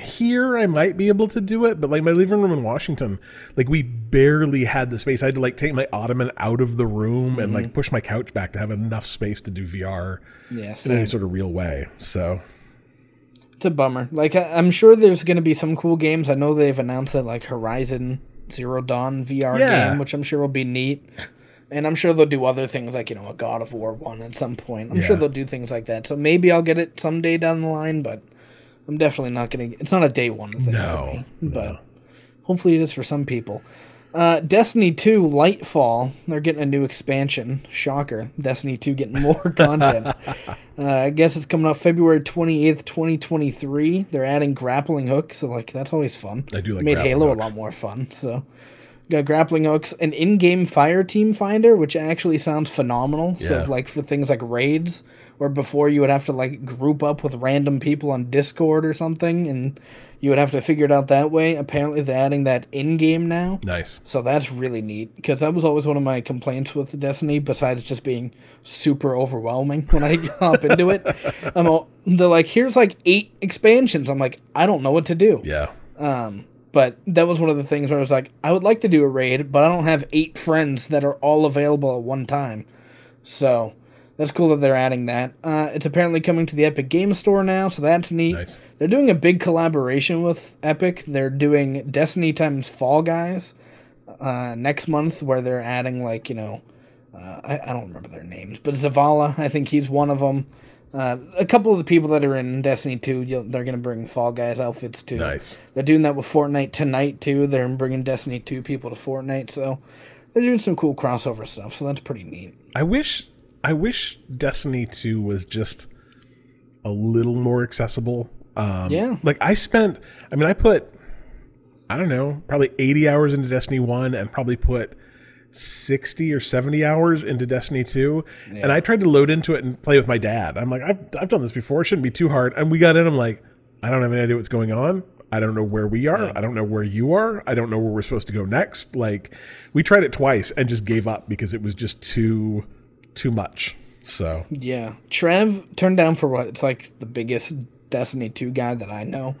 here I might be able to do it, but like my living room in Washington, like we barely had the space. I had to like take my ottoman out of the room and like push my couch back to have enough space to do VR yeah, in any sort of real way. So it's a bummer. Like I, I'm sure there's going to be some cool games. I know they've announced that like Horizon Zero Dawn VR Yeah. game, which I'm sure will be neat. And I'm sure they'll do other things like you know a God of War one at some point. I'm sure they'll do things like that. So maybe I'll get it someday down the line, but I'm definitely not gonna. It's not a day one thing No, for me. But hopefully it is for some people. Uh, Destiny 2 Lightfall, they're getting a new expansion. Shocker. Destiny 2 getting more content. Uh, I guess it's coming out February 28th, 2023. They're adding grappling hooks, so like that's always fun. I do like Made Halo hooks. a lot more fun, so got grappling hooks, an in-game fire team finder, which actually sounds phenomenal. So like for things like raids, where before you would have to like group up with random people on Discord or something, and you would have to figure it out that way. Apparently, they're adding that in-game now. nice. So that's really neat because that was always one of my complaints with Destiny. Besides just being super overwhelming when I hop into it, I'm all, they're like, "Here's like eight expansions." I'm like, I don't know what to do. Yeah. Um, But that was one of the things where I was like, I would like to do a raid, but I don't have eight friends that are all available at one time. So that's cool that they're adding that. Uh, it's apparently coming to the Epic Game Store now, so that's neat. Nice. They're doing a big collaboration with Epic. They're doing Destiny times Fall Guys uh, next month, where they're adding like you know, uh, I, I don't remember their names, but Zavala, I think he's one of them. Uh, a couple of the people that are in Destiny 2, you'll, they're going to bring Fall Guys outfits too. Nice. They're doing that with Fortnite tonight too. They're bringing Destiny 2 people to Fortnite, so they're doing some cool crossover stuff. So that's pretty neat. I wish I wish Destiny 2 was just a little more accessible. Um, Yeah. Like I spent, I mean, I put, I don't know, probably 80 hours into Destiny 1 and probably put 60 or 70 hours into Destiny 2. And I tried to load into it and play with my dad. I'm like, I've, I've done this before. It shouldn't be too hard. And we got in, I'm like, I don't have any idea what's going on. I don't know where we are. I don't know where you are. I don't know where we're supposed to go next. Like, we tried it twice and just gave up because it was just too, too much. So, Yeah. Trev turned down for what? It's like the biggest Destiny 2 guy that I know.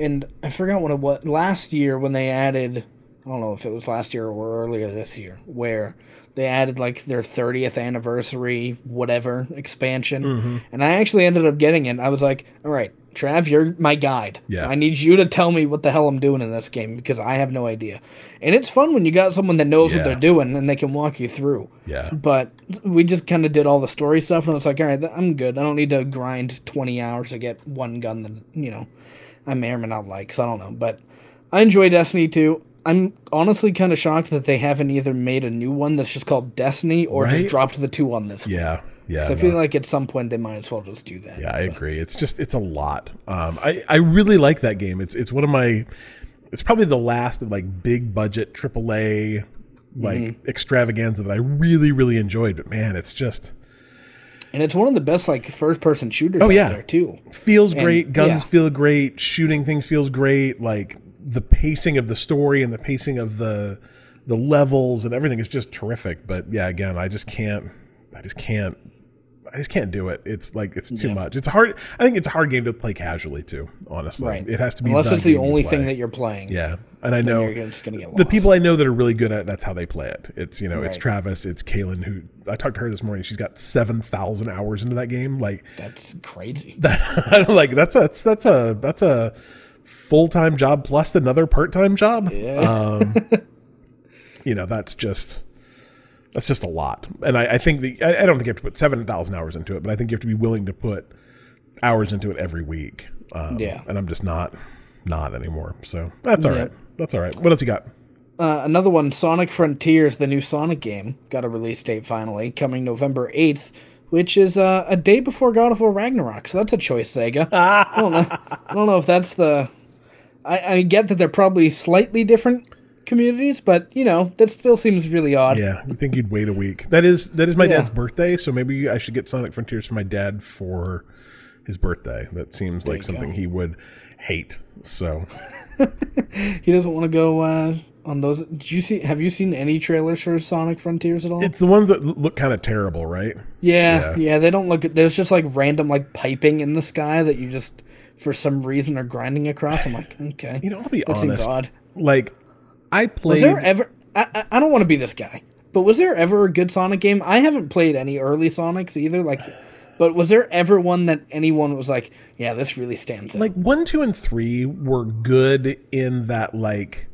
And I forgot what it was. Last year when they added, I don't know if it was last year or earlier this year, where they added like their 30th anniversary, whatever, expansion. Mm-hmm. And I actually ended up getting it. I was like, all right, Trav, you're my guide. Yeah. I need you to tell me what the hell I'm doing in this game because I have no idea. And it's fun when you got someone that knows Yeah. what they're doing and they can walk you through. yeah. But we just kind of did all the story stuff, and I was like, all right, I'm good. I don't need to grind 20 hours to get one gun that, you know, I may or may not like, so I don't know. But I enjoy Destiny 2. I'm honestly kind of shocked that they haven't either made a new one that's just called Destiny or just dropped the two on this one. Yeah. Yeah. So I no. feel like at some point they might as well just do that. Yeah, I agree. It's just it's a lot. Um, I I really like that game. It's it's one of my. It's probably the last of like big budget AAA like Mm-hmm. extravaganza that I really really enjoyed. But man, it's just And it's one of the best, like, first person shooters oh, yeah. there, too. feels And, great. Guns yeah. feel great. Shooting things feels great. Like the pacing of the story and the pacing of the the levels and everything is just terrific. But yeah, again, I just can't. I just can't. I just can't do it. It's like it's too Yeah. much. It's a hard. I think it's a hard game to play casually too. Honestly, Right. it has to be Unless it's the only thing that you're playing. Yeah, and I know you're just going to get lost. the people I know that are really good at. it, That's how they play it. It's you know, it's Travis, it's Kaylin. Who I talked to her this morning. She's got seven thousand hours into that game. Like That's crazy. that. like that's a that's, that's a that's a full time job plus another part time job. Yeah. You know, that's just. That's just a lot, and I, I think the I, I don't think you have to put seven thousand hours into it, but I think you have to be willing to put hours into it every week. Um, Yeah. and I'm just not, not anymore. So that's all Yeah. right. That's all right. What else you got? Uh, another one, Sonic Frontiers, the new Sonic game, got a release date finally, coming November 8th, which is uh, a day before God of War Ragnarok. So that's a choice, Sega. I don't know. I don't know if that's the. I, I get that they're probably slightly different communities, but you know that still seems really odd. Yeah, you think you'd wait a week? That is that is my Yeah. dad's birthday, so maybe I should get Sonic Frontiers for my dad for his birthday. That seems like something go. he would hate. So He doesn't want to go uh, on those. Did you see? Have you seen any trailers for Sonic Frontiers at all? it's the ones that look kind of terrible, right? Yeah, Yeah. yeah, they don't look. There's just like random like piping in the sky that you just for some reason are grinding across. I'm like, okay, You know, I'll be that honest. odd. Like I played. Was there ever? I, I, I don't want to be this guy, but was there ever a good Sonic game? I haven't played any early Sonics either. Like, but was there ever one that anyone was like, yeah, this really stands out? like one, two, and three were good in that like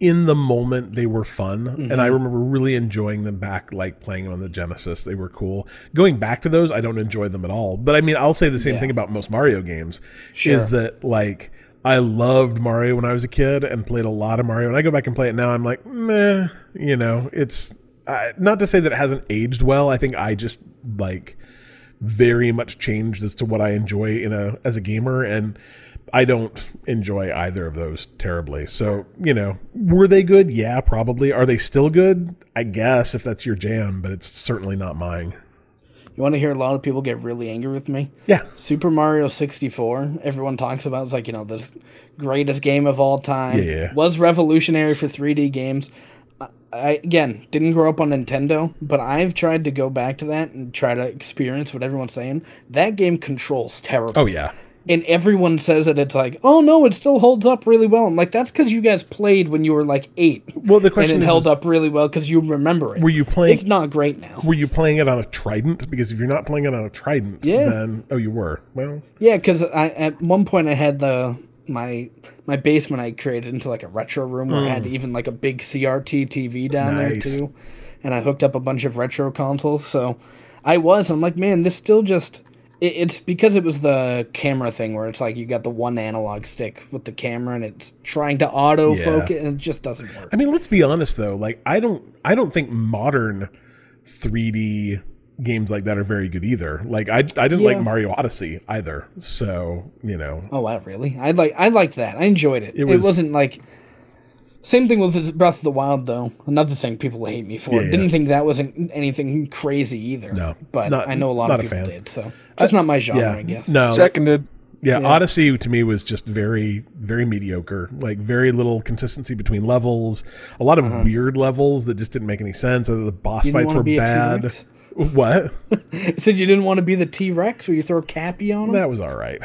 in the moment they were fun. And Mm-hmm. i remember really enjoying them back like playing them on the genesis. They were cool. Going back to those i don't enjoy them at all. But i mean i'll say the same Yeah. thing about most mario games Sure. is that like i loved mario when i was a kid and played a lot of mario. And i go back and play it now i'm like meh you know it's uh, not to say that it hasn't aged well. I think i just like very much changed as to what I enjoy in a as a gamer. And I don't enjoy either of those terribly. So, you know, were they good? Yeah, probably. Are they still good? I guess if that's your jam, but it's certainly not mine. you want to hear a lot of people get really angry with me? Yeah. Super Mario 64, everyone talks about it's like, you know, this greatest game of all time. Yeah. Was revolutionary for 3D games. I, I again didn't grow up on Nintendo, but I've tried to go back to that and try to experience what everyone's saying. That game controls terrible. Oh yeah. And everyone says that it's like, oh no, it still holds up really well. I'm like, that's because you guys played when you were like eight. Well, the question and it is- held up really well because you remember it. Were you playing It's not great now. were you playing it on a trident? Because if you're not playing it on a trident, Yeah. then oh you were. Well, Yeah, because I at one point I had the my my basement I created into like a retro room where I had mm. even like a big CRT TV down. Nice. there too, and I hooked up a bunch of retro consoles. So I was I'm like, man, this still just it's because it was the camera thing where it's like you got the one analog stick with the camera and it's trying to auto focus Yeah. and it just doesn't work. I mean, let's be honest though. Like, I don't, I don't think modern 3D games like that are very good either. Like, I, I didn't Yeah. like Mario Odyssey either. So you know, Oh wow, really? I like I liked that. I enjoyed it. It, was- was, not like same thing with Breath of the Wild though. Another thing people hate me for. Yeah, yeah. Didn't think that wasn't anything crazy either. No, but not- I know a lot of people fan. did. So just not my genre, yeah, I guess. no, Seconded. yeah, Yeah. Odyssey to me was just very, very mediocre. Like, very little consistency between levels. A lot of weird levels that just didn't make any sense. The boss Uh-huh. Fights were be bad. T-Rex? What? It said you didn't want to be the T Rex where you throw Cappy on him. that was all right.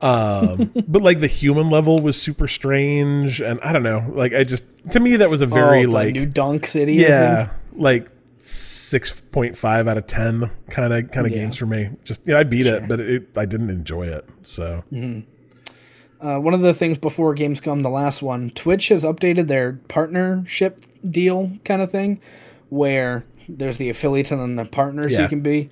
Um, but like the human level was super strange, and I don't know. Like, I just to me that was a very oh, like New Dunk City. Yeah, like six point five out of ten kind of kind of Yeah. games for me. Just yeah, I beat it, but it, I didn't enjoy it. So Uh, one of the things before Gamescom, the last one, Twitch has updated their partnership deal kind of thing, where there's the affiliates and then the partners Yeah. you can be.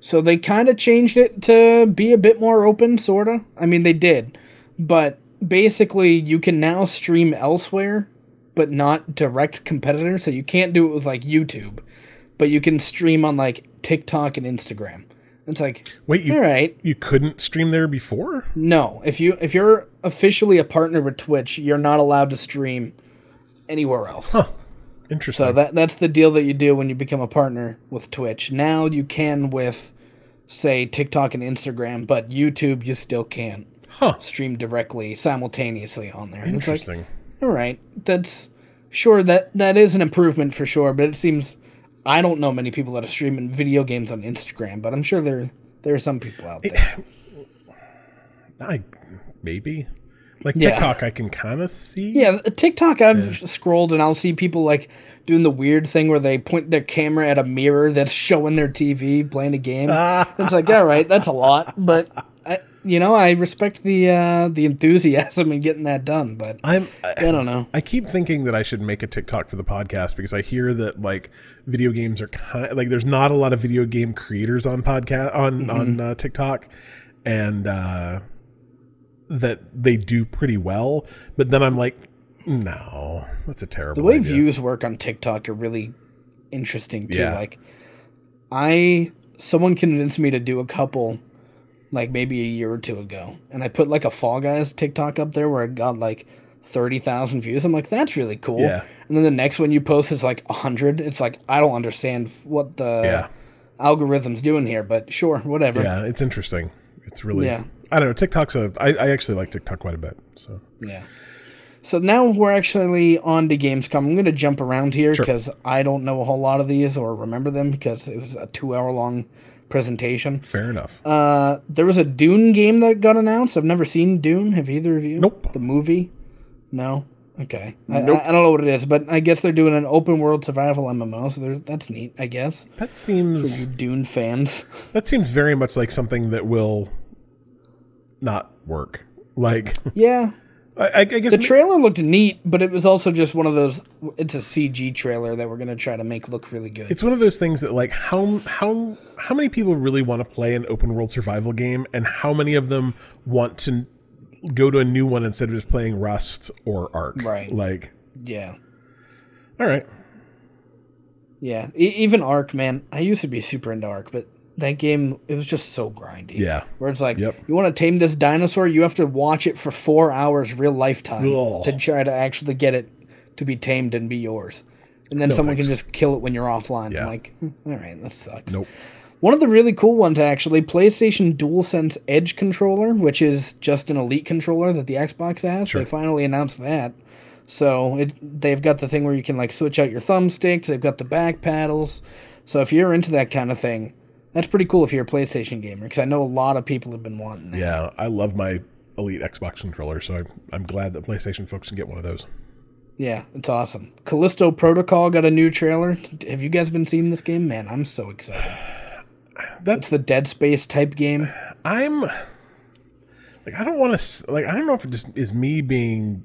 So they kind of changed it to be a bit more open, sorta. I mean, they did, but basically, you can now stream elsewhere, but not direct competitors. So you can't do it with like YouTube, but you can stream on like TikTok and Instagram. It's like, wait, you all right, you couldn't stream there before? no, if you if you're officially a partner with Twitch, you're not allowed to stream anywhere else. Interesting. So that that's the deal that you do when you become a partner with Twitch. Now you can with say TikTok and Instagram, but YouTube you still can't huh? stream directly simultaneously on there. And it's like, Interesting. all right, that's sure that that is an improvement for sure, but it seems I don't know many people that are streaming video games on Instagram, but I'm sure there there are some people out there. I maybe like Yeah. TikTok. I can kind of see. Yeah, TikTok. I've scrolled and I'll see people like doing the weird thing where they point their camera at a mirror that's showing their TV playing a game. it's like, all right, that's a lot, but I, you know, I respect the uh, the enthusiasm in getting that done. But I, I'm. I, don't know. I keep thinking that I should make a TikTok for the podcast because I hear that like video games are kind of, like there's not a lot of video game creators on podcast on Mm-hmm. on uh, TikTok, and uh, that they do pretty well. But then I'm like, no, that's a terrible. The way idea. views work on TikTok are really interesting too. Yeah. Like, I someone convinced me to do a couple, like maybe a year or two ago, and I put like a Fall Guys TikTok up there where I got like thirty thousand views. I'm like, that's really cool. Yeah. And then the next one you post is like hundred. It's like I don't understand what the Yeah. algorithm's doing here, but sure, whatever. Yeah, it's interesting. It's really. Yeah. I don't know. TikTok's a. I, I actually like TikTok quite a bit. So Yeah. So now we're actually on to Gamescom. I'm going to jump around here because I don't know a whole lot of these or remember them because it was a two hour long presentation. fair enough. Uh, there was a Dune game that got announced. I've never seen Dune. Have either of you? Nope. The movie? No. Okay. I, I, I don't know what it is, but I guess they're doing an open world survival MMO, so there's, that's neat, I guess. that seems. Dune fans. That seems very much like something that will not work. Like Yeah. I, I guess The trailer looked neat, but it was also just one of those. It's a CG trailer that we're gonna try to make look really good. it's one of those things that like how how how many people really want to play an open world survival game, and how many of them want to go to a new one instead of just playing Rust or Ark. Right. Like, yeah, all right, yeah. E- even Ark, man. I used to be super into Ark, but that game it was just so grindy. Yeah. where it's like, Yep. you want to tame this dinosaur, you have to watch it for four hours real lifetime to try to actually get it to be tamed and be yours. And then someone thanks. can just kill it when you're offline. Yeah. I'm like, "Hmm, all right, that sucks. nope. One of the really cool ones, actually, PlayStation DualSense Edge controller, which is just an Elite controller that the Xbox has. Sure. They finally announced that. So it they've got the thing where you can like switch out your thumbsticks. They've got the back paddles. So if you're into that kind of thing, that's pretty cool if you're a PlayStation gamer. Because I know a lot of people have been wanting that. Yeah, I love my Elite Xbox controller, so I'm, I'm glad that PlayStation folks can get one of those. Yeah, it's awesome. Callisto Protocol got a new trailer. Have you guys been seeing this game? Man, I'm so excited. It's That's the Dead Space type game. I'm like I don't want to like I don't know if it just is me being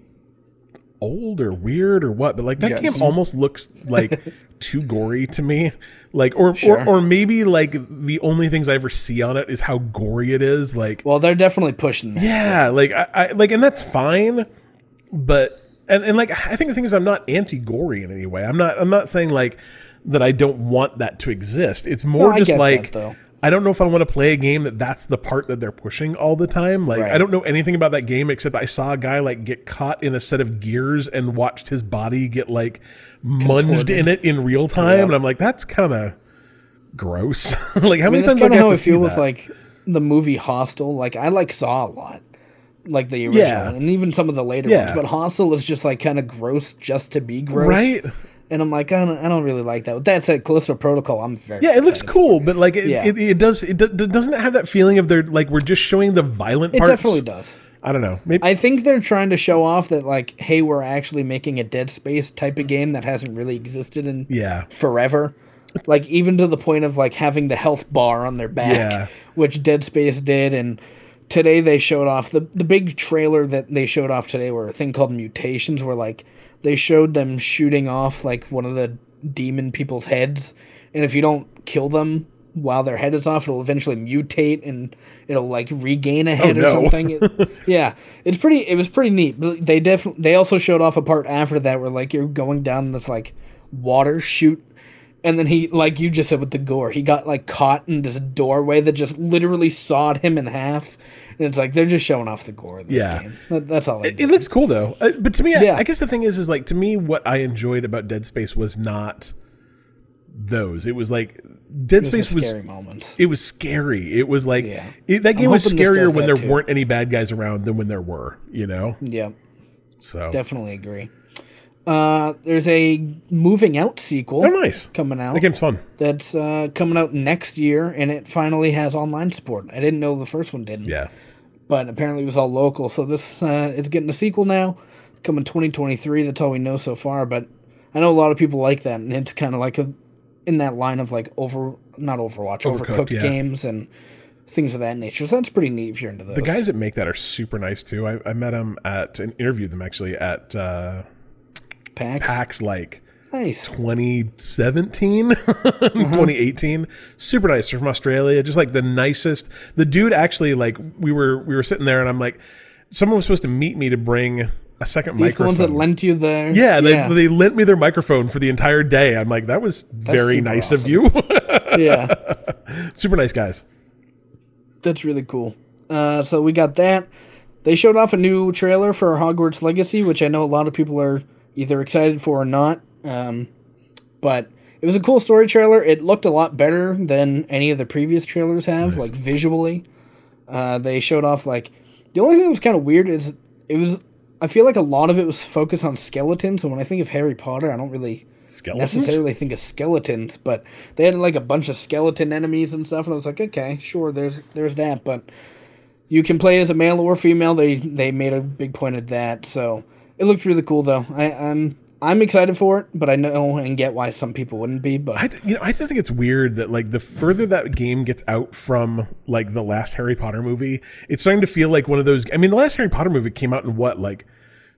old or weird or what, but like that Yes. game almost looks like too gory to me. Like or, Sure. or or maybe like the only things I ever see on it is how gory it is. Like Well, they're definitely pushing that. yeah, like I, I like and that's fine, but and, and like I think the thing is I'm not anti gory in any way. I'm not I'm not saying like that I don't want that to exist. It's more I just that, like though. I don't know if I want to play a game that that's the part that they're pushing all the time. Like Right. I don't know anything about that game except I saw a guy like get caught in a set of gears and watched his body get like munged in it in real time, Yeah. and I'm like that's kind of gross. like how I mean, many times kind I have to I feel with that? like the movie Hostel. Like I like Saw a lot, like the original, Yeah. and even some of the later Yeah. ones. But Hostel is just like kind of gross just to be gross, right? And I'm like, I don't, I don't really like that. With that said, Callisto Protocol, I'm very Yeah, it looks cool, but like it, Yeah. it, it does it do- doesn't it have that feeling of they're like we're just showing the violent parts? It parts. definitely does. I don't know. Maybe I think they're trying to show off that like, hey, we're actually making a Dead Space type of game that hasn't really existed in yeah. forever. Like even to the point of like having the health bar on their back, Yeah. which Dead Space did. And today they showed off the the big trailer that they showed off today were a thing called mutations, where like they showed them shooting off like one of the demon people's heads, and if you don't kill them while their head is off, it'll eventually mutate and it'll like regain a oh, head or Oh, no. something. It- yeah, it's pretty. It was pretty neat. But they definitely they also showed off a part after that where like you're going down this like water chute and then he, like you just said with the gore, he got like caught in this doorway that just literally sawed him in half. And it's like they're just showing off the gore of this Yeah. game. That, that's all. It, it looks cool though. Uh, but to me, I, Yeah. I guess the thing is, is like to me, what I enjoyed about Dead Space was not those. It was like Dead There's Space was. scary moment. It was scary. It was like Yeah. it, that game was hoping this scarier when there too. weren't any bad guys around than when there were. You know, Yeah, so definitely agree. Uh, there's a moving out sequel oh nice. coming out. That game's fun. That's uh, coming out next year, and it finally has online support. I didn't know the first one didn't. Yeah. But apparently it was all local. So this uh, it's getting a sequel now, coming 2023. That's all we know so far. But I know a lot of people like that, and it's kind of like a in that line of like over not Overwatch, Overcooked, overcooked, yeah. games and things of that nature. So that's pretty neat if you're into those. The guys that make that are super nice too. I, I met them at and interviewed them actually at uh, packs, PAX like nice. 2017 2018 super nice They're from australia just like the nicest the dude actually like we were we were sitting there and i'm like someone was supposed to meet me to bring a second These the microphone ones that lent you the yeah, they, they lent me their microphone for the entire day i'm like that was very super nice awesome. of you yeah. super nice guys That's really cool. Uh, so we got that. They showed off a new trailer for Hogwarts Legacy, which I know a lot of people are either excited for or not. Um, but it was a cool story trailer. It looked a lot better than any of the previous trailers have, like visually. Uh, they showed off like the only thing that was kind of weird is it was. I feel like a lot of it was focused on skeletons, and when I think of Harry Potter, I don't really skeletons necessarily think of skeletons, but they had like a bunch of skeleton enemies and stuff, and I was like, okay, sure, there's there's that, but you can play as a male or female. They they made a big point of that, so it looked really cool though. I, I'm I'm excited for it, but I know and get why some people wouldn't be. But I, you know, I just think it's weird that like the further that game gets out from like the last Harry Potter movie, it's starting to feel like one of those. I mean, the last Harry Potter movie came out in what like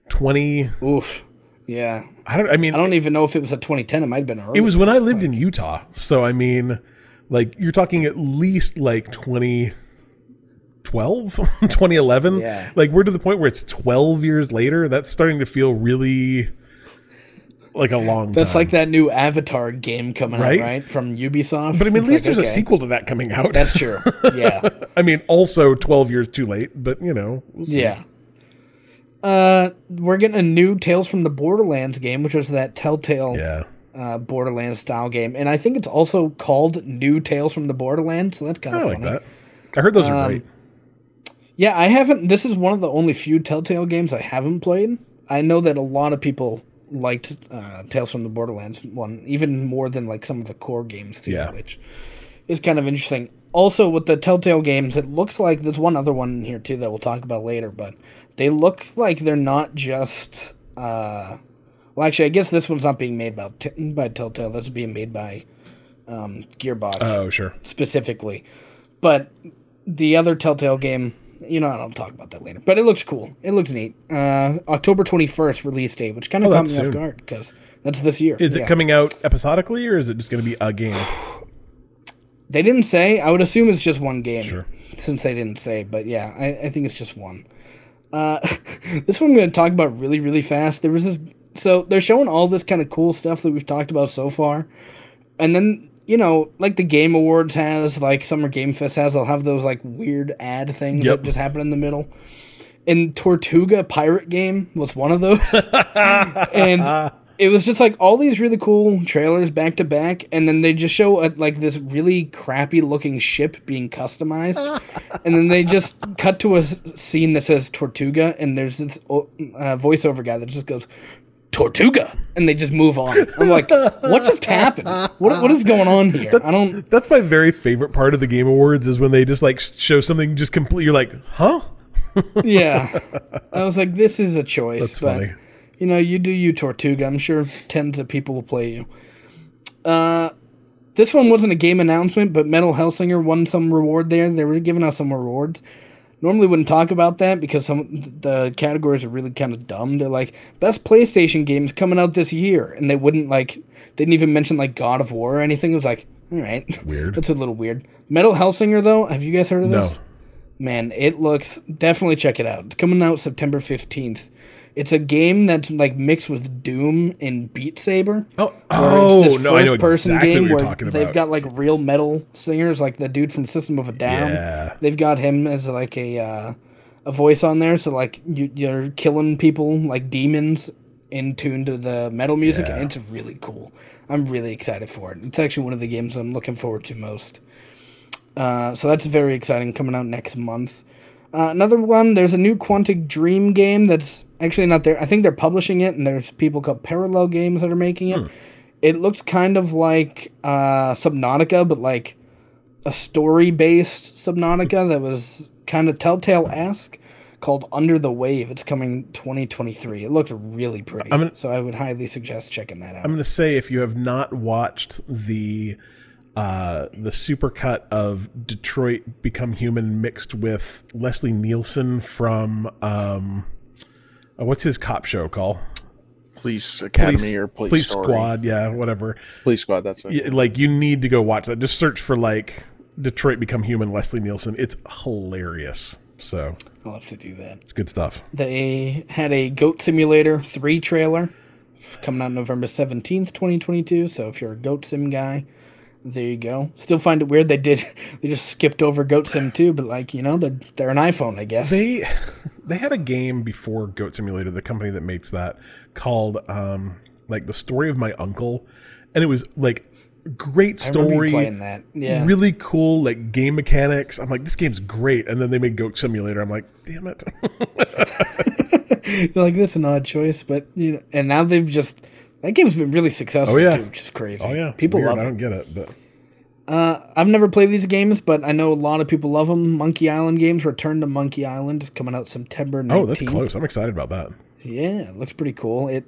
twenty. oof, yeah, I don't. I mean, I don't even know if it was a 2010. It might have been early. It was when I lived in Utah. So I mean, like you're talking at least like 2012, 2011. Yeah. Like we're to the point where it's 12 years later. That's starting to feel really like a long That's time. like that new Avatar game coming Right? out, right, from Ubisoft. But I mean, at least like, there's a sequel to that coming out. That's true. Yeah. I mean, also 12 years too late, but you know. we'll. Yeah. Uh, we're getting a new Tales from the Borderlands game, which was that Telltale Yeah. uh, Borderlands style game, and I think it's also called New Tales from the Borderlands. So that's kind I of like that. I heard those Um, are great. Yeah, I haven't. This is one of the only few Telltale games I haven't played. I know that a lot of people liked uh, Tales from the Borderlands one even more than like some of the core games too, Yeah. which is kind of interesting. Also, with the Telltale games, it looks like there's one other one here too that we'll talk about later, but they look like they're not just. Uh, well, actually, I guess this one's not being made by t- by Telltale. That's being made by um, Gearbox Oh, sure. specifically. But the other Telltale game, you know, I'll talk about that later. But it looks cool. It looks neat. Uh, October 21st release date, which kind of Oh, caught me off guard because that's this year. Is Yeah. it coming out episodically or is it just going to be a game? They didn't say. I would assume it's just one game. Sure. Since they didn't say, but yeah, I, I think it's just one. Uh, this one I'm going to talk about really, really fast. There was this. So they're showing all this kind of cool stuff that we've talked about so far, and then you know, like the Game Awards has, like Summer Game Fest has, they'll have those like weird ad things Yep. that just happen in the middle. And Tortuga Pirate Game was one of those, and it was just like all these really cool trailers back to back, and then they just show uh like this really crappy looking ship being customized, and then they just cut to a scene that says Tortuga, and there's this uh, voiceover guy that just goes. Tortuga, and they just move on. I'm like, what just happened? What what is going on here? I don't. That's my very favorite part of the Game Awards is when they just like show something just complete. You're like, huh? Yeah, I was like, this is a choice. That's but, funny. You know, you do you Tortuga. I'm sure tens of people will play you. Uh, this one wasn't a game announcement, but Metal Hellsinger won some reward there. They were giving us some rewards. Normally wouldn't talk about that because some the categories are really kind of dumb. They're like best PlayStation games coming out this year, and they wouldn't like they didn't even mention like God of War or anything. It was like, all right, Weird. That's a little weird. Metal Hellsinger though, have you guys heard of this? No. Man, it looks definitely check it out. It's coming out September fifteenth. It's a game that's like mixed with Doom and Beat Saber. Oh, oh it's this no, I know first-person exactly what you're where talking they've about. got like real metal singers, like the dude from System of a Down. Yeah. They've got him as like a uh, a voice on there, so like you, you're killing people like demons in tune to the metal music, Yeah. and it's really cool. I'm really excited for it. It's actually one of the games I'm looking forward to most. Uh, so that's very exciting, coming out next month. Uh, another one, there's a new Quantic Dream game that's actually not there. I think they're publishing it, and there's people called Parallel Games that are making it. It looks kind of like uh, Subnautica, but like a story based Subnautica that was kind of Telltale esque called Under the Wave. It's coming 2023. It looked really pretty. Gonna- so I would highly suggest checking that out. I'm going to say if you have not watched the uh, the supercut of Detroit Become Human mixed with Leslie Nielsen from um, uh, what's his cop show called? Police Academy or Police, Story. Squad, yeah, whatever. Police Squad. That's what. Yeah, like you need to go watch that. Just search for like Detroit Become Human, Leslie Nielsen. It's hilarious. So I'll have to do that. it's good stuff. They had a Goat Simulator 3 trailer coming out November 17th, 2022. So if you're a Goat Sim guy, there you go. Still find it weird they did they just skipped over Goat Sim 2, but like, you know, they're they're an iPhone, I guess. They they had a game before Goat Simulator, the company that makes that, called um like the story of my uncle, and it was like great I story, playing that. Yeah. really cool like game mechanics. I'm like, this game's great, and then they made Goat Simulator. I'm like, damn it. Like that's an odd choice, but you know, and now they've just that game's been really successful Oh, yeah. too, which is crazy. oh yeah, people weird. love It. I don't get it, but I've never played these games, but I know a lot of people love them. Monkey Island games, Return to Monkey Island is coming out September 19th. oh, that's close. I'm excited about that. Yeah, it looks pretty cool. It,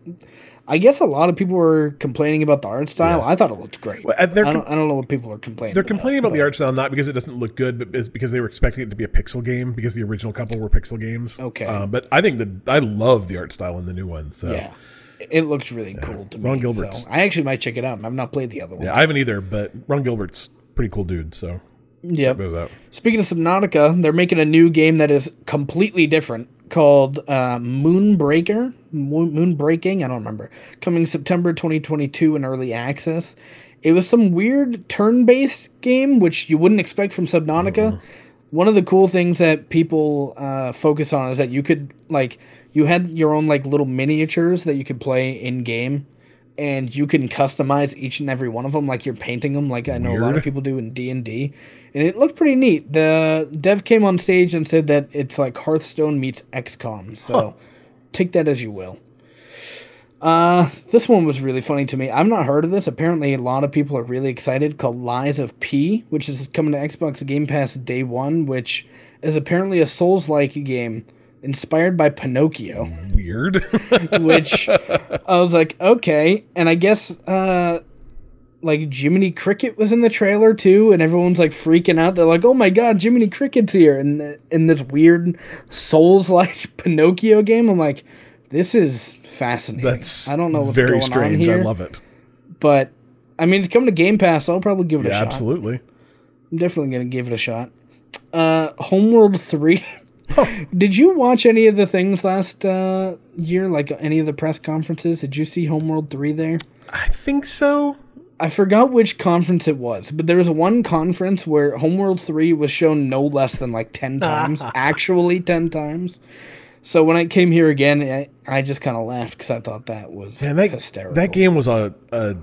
I guess a lot of people were complaining about the art style. I thought it looked great. Well, uh, I don't, I don't know what people are complaining. They're complaining about the art style not because it doesn't look good, but it's because they were expecting it to be a pixel game because the original couple were pixel games. Okay. uh, but I think that I love the art style in the new one. So Yeah, it looks really cool to me. Ron Gilbert's- so I actually might check it out. I've not played the other one. yeah, I haven't either, but Ron Gilbert's pretty cool dude. So yeah. Speaking of Subnautica, they're making a new game that is completely different called uh, Moonbreaker. Moon, Moonbreaking, I don't remember. Coming September 2022 in early access. It was some weird turn based game, which you wouldn't expect from Subnautica. One of the cool things that people uh, focus on is that you could, like, you had your own, like, little miniatures that you could play in game. And you can customize each and every one of them, like you're painting them, like I know a lot of people do in D and it looked pretty neat. The dev came on stage and said that it's like Hearthstone meets XCOM. So take that as you will. Uh, this one was really funny to me. I've not heard of this. Apparently, a lot of people are really excited. Called Lies of P, which is coming to Xbox Game Pass day one, which is apparently a Souls-like game inspired by Pinocchio Weird. which I was like, okay. And I guess, uh, like Jiminy Cricket was in the trailer too, and everyone's like freaking out. They're like, "Oh my god, Jiminy Cricket's here!" And the, in this weird Souls like Pinocchio game, I'm like, "This is fascinating." That's I don't know what's very going strange. on here, I love it. but I mean, it's coming to Game Pass. So I'll probably give it a Yeah, shot. absolutely. I'm definitely gonna give it a shot. Uh, Homeworld three. Did you watch any of the things last uh, year? Like any of the press conferences? Did you see Homeworld three there? I think so. I forgot which conference it was, but there was one conference where Homeworld 3 was shown no less than like 10 times, actually 10 times. So when I came here again, I, I just kind of laughed because I thought that was And that, hysterical. that game was a, a.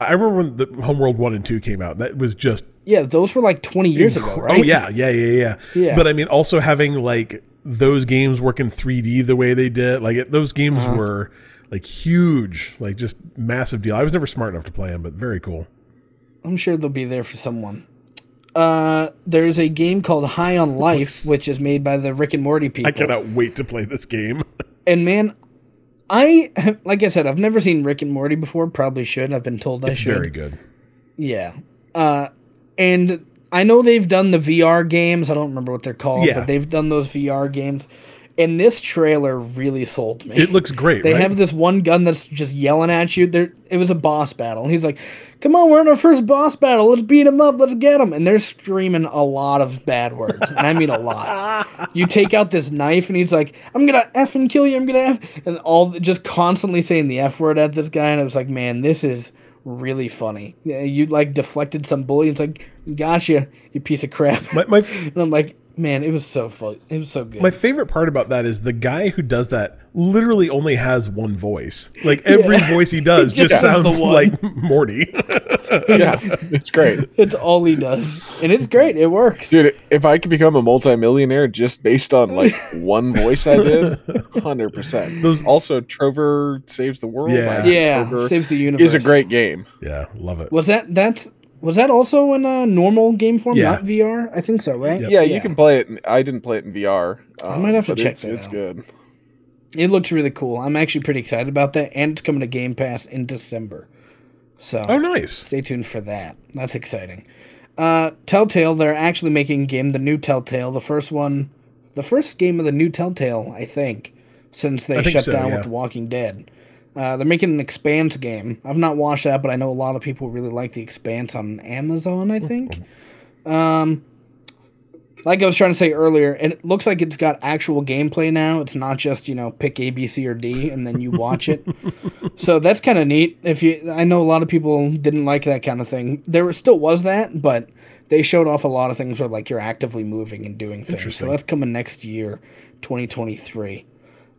I remember when the Homeworld one and two came out. That was just yeah, those were like 20 years ago, right? Oh yeah, yeah, yeah, yeah. Yeah. But I mean, also having like those games work in 3D the way they did, like it, those games Uh-huh. were like huge, like just massive deal. I was never smart enough to play them, but very cool. I'm sure they'll be there for someone. Uh, there's a game called High on Life, which is made by the Rick and Morty people. I cannot wait to play this game. And man, I like I said, I've never seen Rick and Morty before. Probably should. I've been told I It's should. very good. Yeah. Uh, and I know they've done the VR games. I don't remember what they're called, Yeah. but they've done those VR games. And this trailer really sold me. It looks great. They right? have this one gun that's just yelling at you. There, it was a boss battle. And he's like, "Come on, we're in our first boss battle. Let's beat him up. Let's get him." And they're screaming a lot of bad words, and I mean a lot. you take out this knife, and he's like, "I'm gonna f and kill you. I'm gonna f," and all just constantly saying the f word at this guy. And I was like, "Man, this is really funny." You like deflected some bully. It's like, "Gotcha, you piece of crap." my, my and I'm like, "Man, it was so fun. It was so good." my favorite part about that is the guy who does that literally only has one voice. Like every voice he does Just just, sounds like Morty. yeah, it's great. it's all he does, and it's great. It works. Dude, if I could become a multimillionaire just based on like one voice I did, hundred percent. Those- Also, Trover saves the world. Yeah. I Yeah, Trover saves the universe. is a great game. yeah, love it. Was that that was that also in a normal game form, Yeah. not VR? I think so, right? Yep. Yeah, you can play it. in- I didn't play it in VR. I might have to check it's, that It's out. good. It looks really cool. I'm actually pretty excited about that, and it's coming to Game Pass in December. So Oh, nice. stay tuned for that. That's exciting. Uh, Telltale, they're actually making a game, the new Telltale, the first one, the first game of the new Telltale, I think, since they I shut so, down yeah. with The Walking Dead. Uh, they're making an Expanse game. I've not watched that, but I know a lot of people really like the Expanse on Amazon. I think. Um, like I was trying to say earlier, and it looks like it's got actual gameplay now. It's not just you know pick A, B, C, or D and then you watch it. so that's kind of neat. If you, I know a lot of people didn't like that kind of thing. There still was that, but they showed off a lot of things where like you're actively moving and doing things. So that's coming next year, 2023.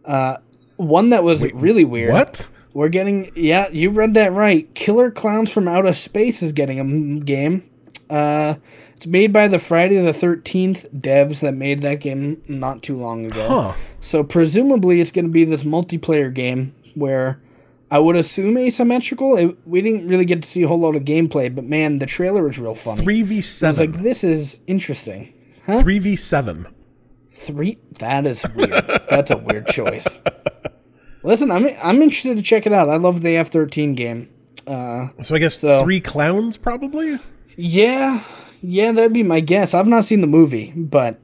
Uh, one that was really weird. What? We're getting yeah, you read that right. Killer Clowns from Outer Space is getting a m- game. Uh, it's made by the Friday the Thirteenth devs that made that game not too long ago. Huh. So presumably it's going to be this multiplayer game where I would assume asymmetrical. It, we didn't really get to see a whole lot of gameplay, but man, the trailer was real funny. Three v I was seven. like, this is interesting. Three v seven. Three? That is weird. That's a weird choice. Listen, I'm I'm interested to check it out. I love the F thirteen game. Uh, So I guess So- three clowns probably. yeah, yeah, that'd be my guess. I've not seen the movie, but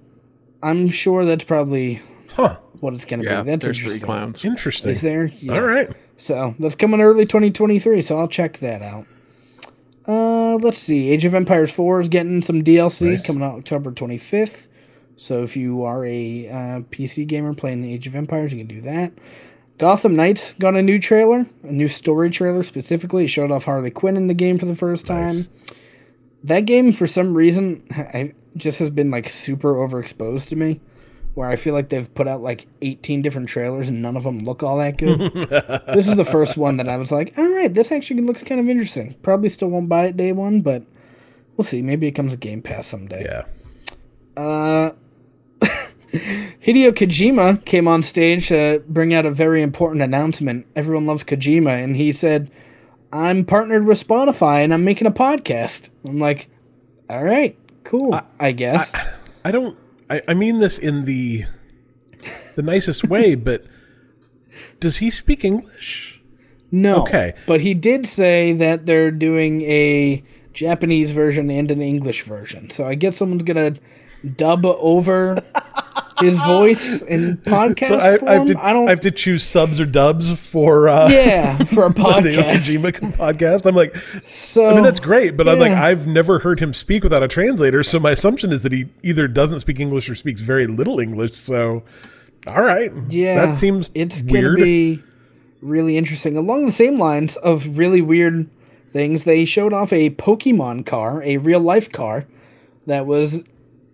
I'm sure that's probably Huh. what it's gonna Yeah, be. That's there's three interesting. clowns. Interesting. Is there? Yeah. All right. So that's coming early 2023. So I'll check that out. Uh, let's see. Age of Empires 4 is getting some DLC Nice. coming out October 25th. So if you are a uh, PC gamer playing Age of Empires, you can do that. Gotham Knights got a new trailer, a new story trailer specifically. It showed off Harley Quinn in the game for the first time. Nice. That game, for some reason, I, just has been like super overexposed to me. Where I feel like they've put out like 18 different trailers and none of them look all that good. this is the first one that I was like, all right, this actually looks kind of interesting. Probably still won't buy it day one, but we'll see. Maybe it comes a Game Pass someday. Yeah. Hideo Kojima came on stage to bring out a very important announcement. Everyone loves Kojima, and he said, I'm partnered with Spotify and I'm making a podcast. I'm like, all right, cool, I, guess. I don't. I, I mean this in the the nicest way, but does he speak English? No. Okay. But he did say that they're doing a Japanese version and an English version. So I guess someone's gonna dub over his voice in podcast So I, form. I, have to, I don't. I have to choose subs or dubs for uh, yeah, for a the podcast. Kojima podcast. I'm like, So I mean, that's great, but I'm like I've never heard him speak without a translator. So my assumption is that he either doesn't speak English or speaks very little English. So, all right, Yeah, that seems it's weird. gonna be really interesting. Along the same lines of really weird things, they showed off a Pokemon car, a real life car, that was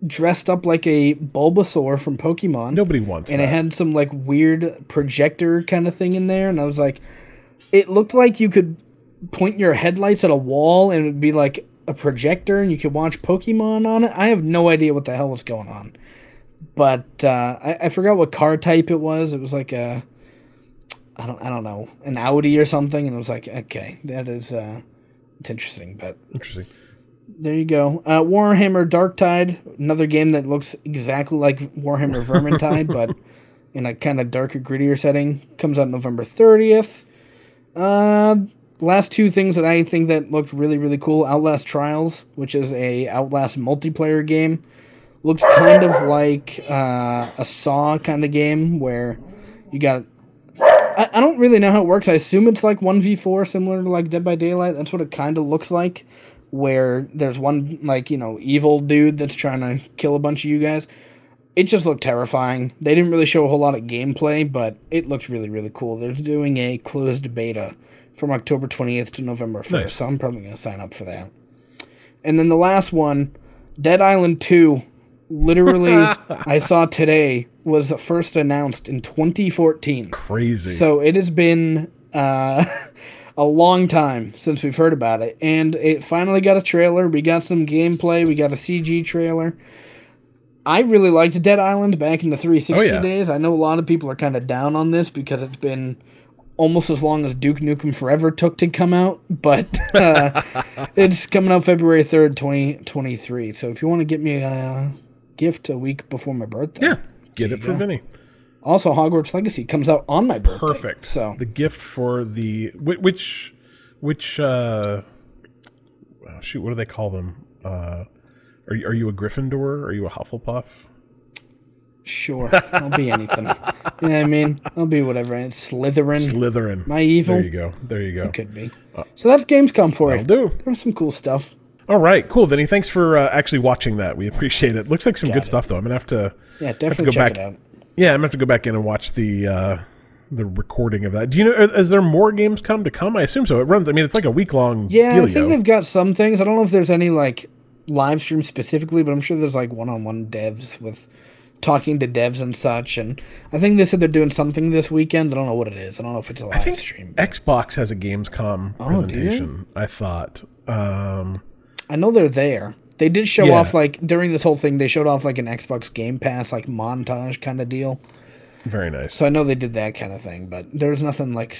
dressed up like a Bulbasaur from Pokemon. Nobody wants and that. it had some like weird projector kind of thing in there, and I was like, it looked like you could point your headlights at a wall and it would be like a projector, and you could watch Pokemon on it. I have no idea what the hell was going on but uh, I, I forgot what car type it was. It was like a, I don't, I don't know, an Audi or something. And it was like, okay, that is, uh, it's interesting. But Interesting. There you go. Uh, Warhammer Dark Tide, another game that looks exactly like Warhammer Vermintide, but in a kind of darker, grittier setting. Comes out November thirtieth. Uh, last two things that I think that looked really, really cool: Outlast Trials, which is a Outlast multiplayer game looks kind of like uh, a Saw kind of game where you got. I, I don't really know how it works. I assume it's like one v four, similar to like Dead by Daylight. That's what it kind of looks like, where there's one like you know evil dude that's trying to kill a bunch of you guys. It just looked terrifying. They didn't really show a whole lot of gameplay, but it looked really really cool. They're doing a closed beta from October 20th to November 1st, Nice. so I'm probably gonna sign up for that. And then the last one, Dead Island 2, literally I saw today was first announced in 2014. Crazy. So it has been uh, a long time since we've heard about it, and it finally got a trailer. We got some gameplay. We got a CG trailer. I really liked Dead Island back in the 360 Oh, yeah. days. I know a lot of people are kind of down on this because it's been almost as long as Duke Nukem Forever took to come out, but uh, it's coming out February 3rd, 2023. So if you want to get me a gift a week before my birthday. yeah, get it for go. Vinny. Also, Hogwarts Legacy comes out on my birthday. Perfect. So the gift for the whi- which which uh oh, shoot, what do they call them? Uh are you, are you a Gryffindor? Are you a Hufflepuff? Sure, I'll be anything. you know what I mean? I'll be whatever. It's Slytherin. Slytherin. My evil? There you go. There you go. Could be. So that's Gamescom for you. Do. There's some cool stuff. All right, cool, Vinny. Thanks for uh, actually watching that. We appreciate it. Looks like some good it. stuff, though. I'm gonna have to. Yeah, have to definitely go check back. it out. Yeah, I'm gonna have to go back in and watch the uh, the recording of that. Do you know? Is there more games come to come? I assume so. It runs. I mean, it's like a week long. Yeah, I think they've got some things. I don't know if there's any like live stream specifically, but I'm sure there's like one-on-one devs with talking to devs and such. And I think they said they're doing something this weekend. I don't know what it is. I don't know if it's a live I think stream. Xbox has a Gamescom Oh, presentation. I thought. Um, I know they're there. They did show Yeah. off like during this whole thing. They showed off like an Xbox Game Pass like montage kind of deal. very nice. So I know they did that kind of thing, but there was nothing like.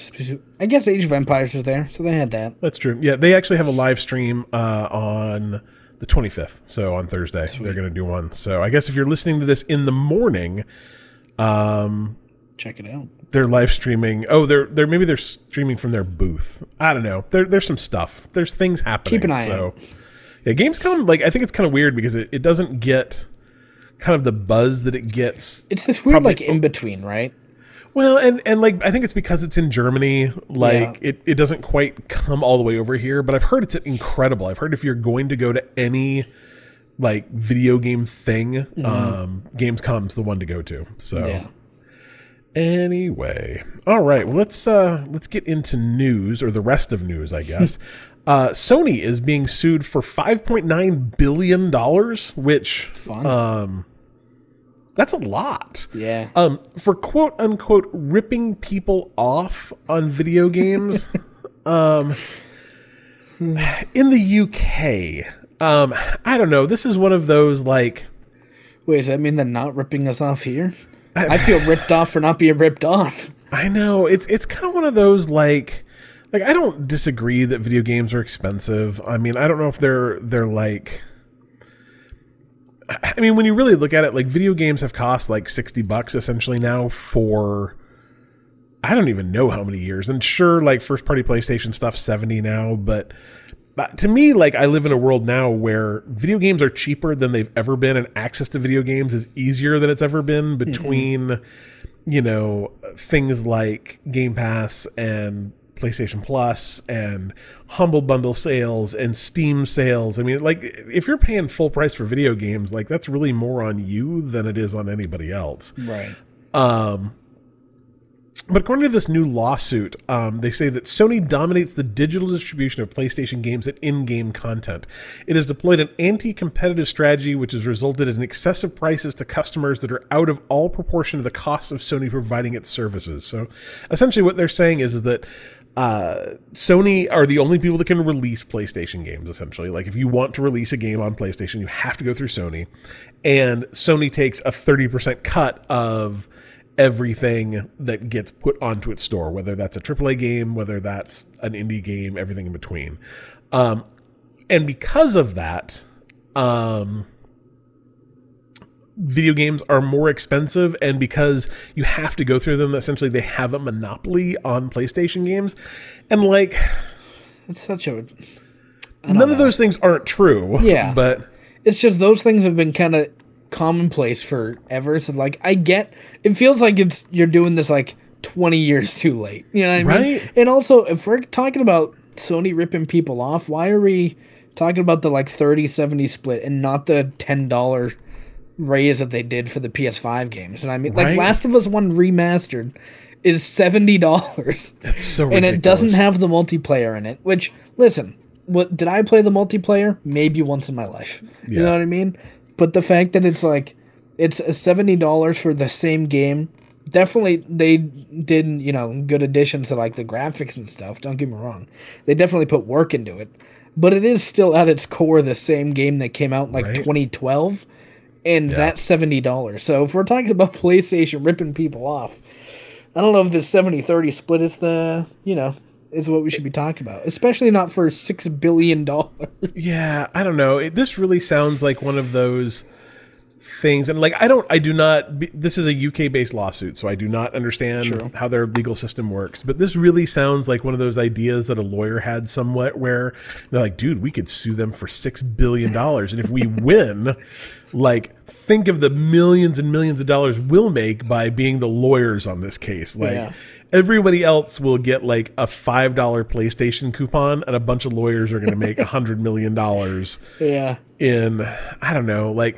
I guess Age of Empires was there, so they had that. That's true. Yeah, they actually have a live stream uh, on the 25th. So on Thursday, they're going to do one. So I guess if you're listening to this in the morning, Check it out. they're live streaming. Oh, they're they're maybe they're streaming from their booth. I don't know. There, there's some stuff. There's things happening. Keep an eye so, Yeah, Gamescom. Like I think it's kind of weird because it, it doesn't get kind of the buzz that it gets. It's this weird Probably- like in between, right? Well, and and like I think it's because it's in Germany. Like Yeah. it, it doesn't quite come all the way over here. But I've heard it's incredible. I've heard if you're going to go to any like video game thing, um, Gamescom's the one to go to. So Mm-hmm. Yeah. Anyway, all right. Well, let's uh let's get into news or the rest of news, I guess. uh, Sony is being sued for five point nine billion dollars, which Fun. um, that's a lot. yeah. Um, for quote unquote ripping people off on video games. um, in the UK, um, I don't know. This is one of those like. Wait, does that mean they're not ripping us off here? I feel ripped off for not being ripped off. I know it's it's kind of one of those like like I don't disagree that video games are expensive. I mean, I don't know if they're they're like I mean, when you really look at it, like video games have cost like 60 bucks essentially now for I don't even know how many years. And sure, like first party PlayStation stuff, 70 now, but, but to me, like I live in a world now where video games are cheaper than they've ever been, and access to video games is easier than it's ever been mm-hmm. between, you know, things like Game Pass and PlayStation Plus and Humble Bundle sales and Steam sales. I mean, like if you're paying full price for video games, like that's really more on you than it is on anybody else. Right. Um, But according to this new lawsuit, um, they say that Sony dominates the digital distribution of PlayStation games and in-game content. It has deployed an anti-competitive strategy, which has resulted in excessive prices to customers that are out of all proportion to the cost of Sony providing its services. So, essentially, what they're saying is that uh, Sony are the only people that can release PlayStation games. Essentially, like if you want to release a game on PlayStation, you have to go through Sony, and Sony takes a thirty percent cut of everything that gets put onto its store, whether that's a AAA game, whether that's an indie game, everything in between. Um, and because of that, um, video games are more expensive, and because you have to go through them, essentially they have a monopoly on PlayStation games. And like, It's such a. none of those things aren't true. Yeah. but It's just those things have been kind of commonplace forever. So like, I get. It feels like it's you're doing this like 20 years too late. You know what I mean? Right. And also, if we're talking about Sony ripping people off, why are we talking about the like 30-70 split and not the ten dollar raise that they did for the PS5 games? And I mean, like Last of Us One remastered is seventy dollars. it's so and it doesn't have the multiplayer in it. Which, listen, what did I play the multiplayer? Maybe once in my life. You know what I mean? But the fact that it's like it's a seventy dollars for the same game. Definitely, they did you know good additions to like the graphics and stuff. Don't get me wrong, they definitely put work into it. But it is still at its core the same game that came out like Right. 2012, and that's seventy dollars. So if we're talking about PlayStation ripping people off, I don't know if this 70-30 split is the you know is what we should be talking about, especially not for six billion dollars. Yeah, I don't know. It, this really sounds like one of those things, and like I don't, I do not. This is a UK based lawsuit, so I do not understand True. how their legal system works. But this really sounds like one of those ideas that a lawyer had somewhat, where they're like, "Dude, we could sue them for six billion dollars, and if we win." Like, think of the millions and millions of dollars we'll make by being the lawyers on this case. Like, Yeah. everybody else will get like a five dollar PlayStation coupon, and a bunch of lawyers are going to make a hundred million dollars Yeah, in I don't know, like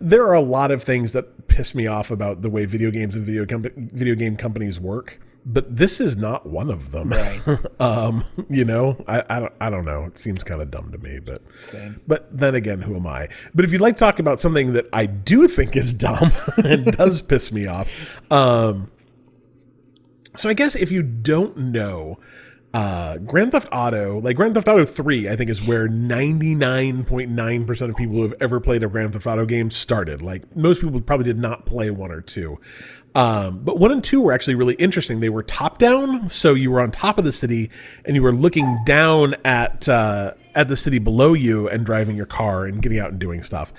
there are a lot of things that piss me off about the way video games and video com- video game companies work, but this is not one of them. Right. um, you know, I, I don't I don't know. It seems kind of dumb to me, but Same. but then again, who am I? But if you'd like to talk about something that I do think is dumb and does piss me off, um, so I guess if you don't know, uh, Grand Theft Auto, like Grand Theft Auto 3, I think is where 99.9% of people who have ever played a Grand Theft Auto game started. Like most people probably did not play one or two. Um, but one and two were actually really interesting. They were top down, so you were on top of the city and you were looking down at uh, at the city below you and driving your car and getting out and doing stuff.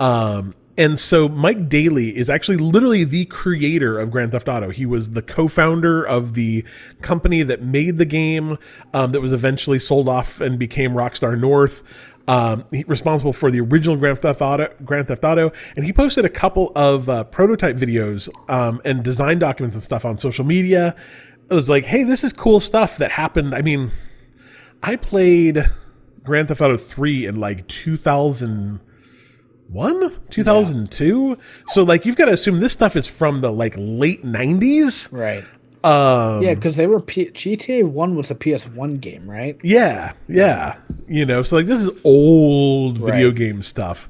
Um, and so Mike Dailly is actually literally the creator of Grand Theft Auto. He was the co-founder of the company that made the game, um, that was eventually sold off and became Rockstar North. Um, responsible for the original Grand Theft Auto, Grand Theft Auto, and he posted a couple of uh, prototype videos um, and design documents and stuff on social media. It was like, hey, this is cool stuff that happened. I mean, I played Grand Theft Auto 3 in like 2000 one? 2002 so like you've got to assume this stuff is from the like late 90s right. um Yeah, because they were P- GTA One was a PS One game, right? yeah yeah. You know so like this is old video Right. game stuff.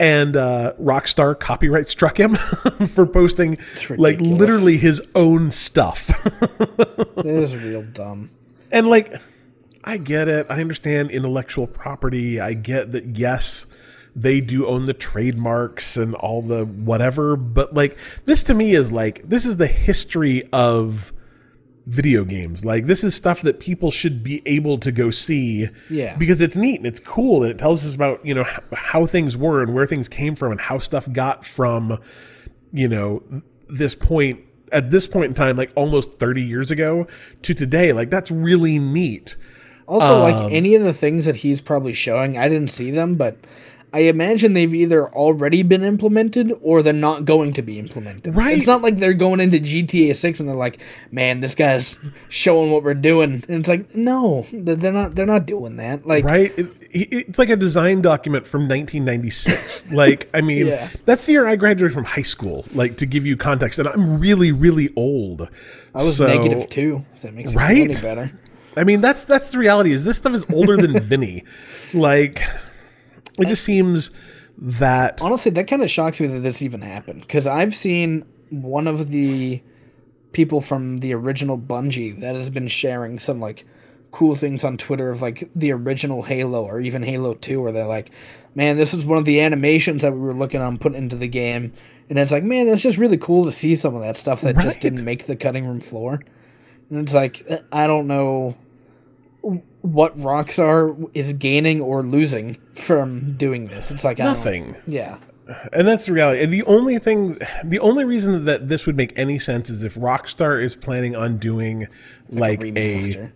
And uh rockstar copyright struck him for posting like literally his own stuff. It is real dumb. and like i get it. I understand intellectual property. I get that yes they do own the trademarks and all the whatever but like this to me is like this is the history of video games like this is stuff that people should be able to go see Yeah. because it's neat and it's cool and it tells us about you know how things were and where things came from and how stuff got from you know this point at this point in time, like almost 30 years ago to today. Like that's really neat. Also, Um, like any of the things that he's probably showing, I didn't see them, but I imagine they've either already been implemented or they're not going to be implemented. Right. It's not like they're going into GTA Six and they're like, "Man, this guy's showing what we're doing," and it's like, no, they're not. They're not doing that. Like, Right? It, it- it's like a design document from 1996. like, I mean, Yeah. that's the year I graduated from high school, like to give you context. And I'm really, really old. I was So- negative two. If that makes Right? any better. I mean, that's that's the reality. Is this stuff is older than Vinny? Like, it just seems that Honestly, that kind of shocks me that this even happened because I've seen one of the people from the original Bungie that has been sharing some like cool things on Twitter of like the original Halo or even Halo 2 where they're like, man, this is one of the animations that we were looking on putting into the game. And it's like, man, it's just really cool to see some of that stuff that just didn't make the cutting room floor. And it's like, I don't know what Rockstar is gaining or losing from doing this. It's like I nothing. Yeah. And that's the reality. And the only thing, the only reason that this would make any sense is if Rockstar is planning on doing like, a, remaster.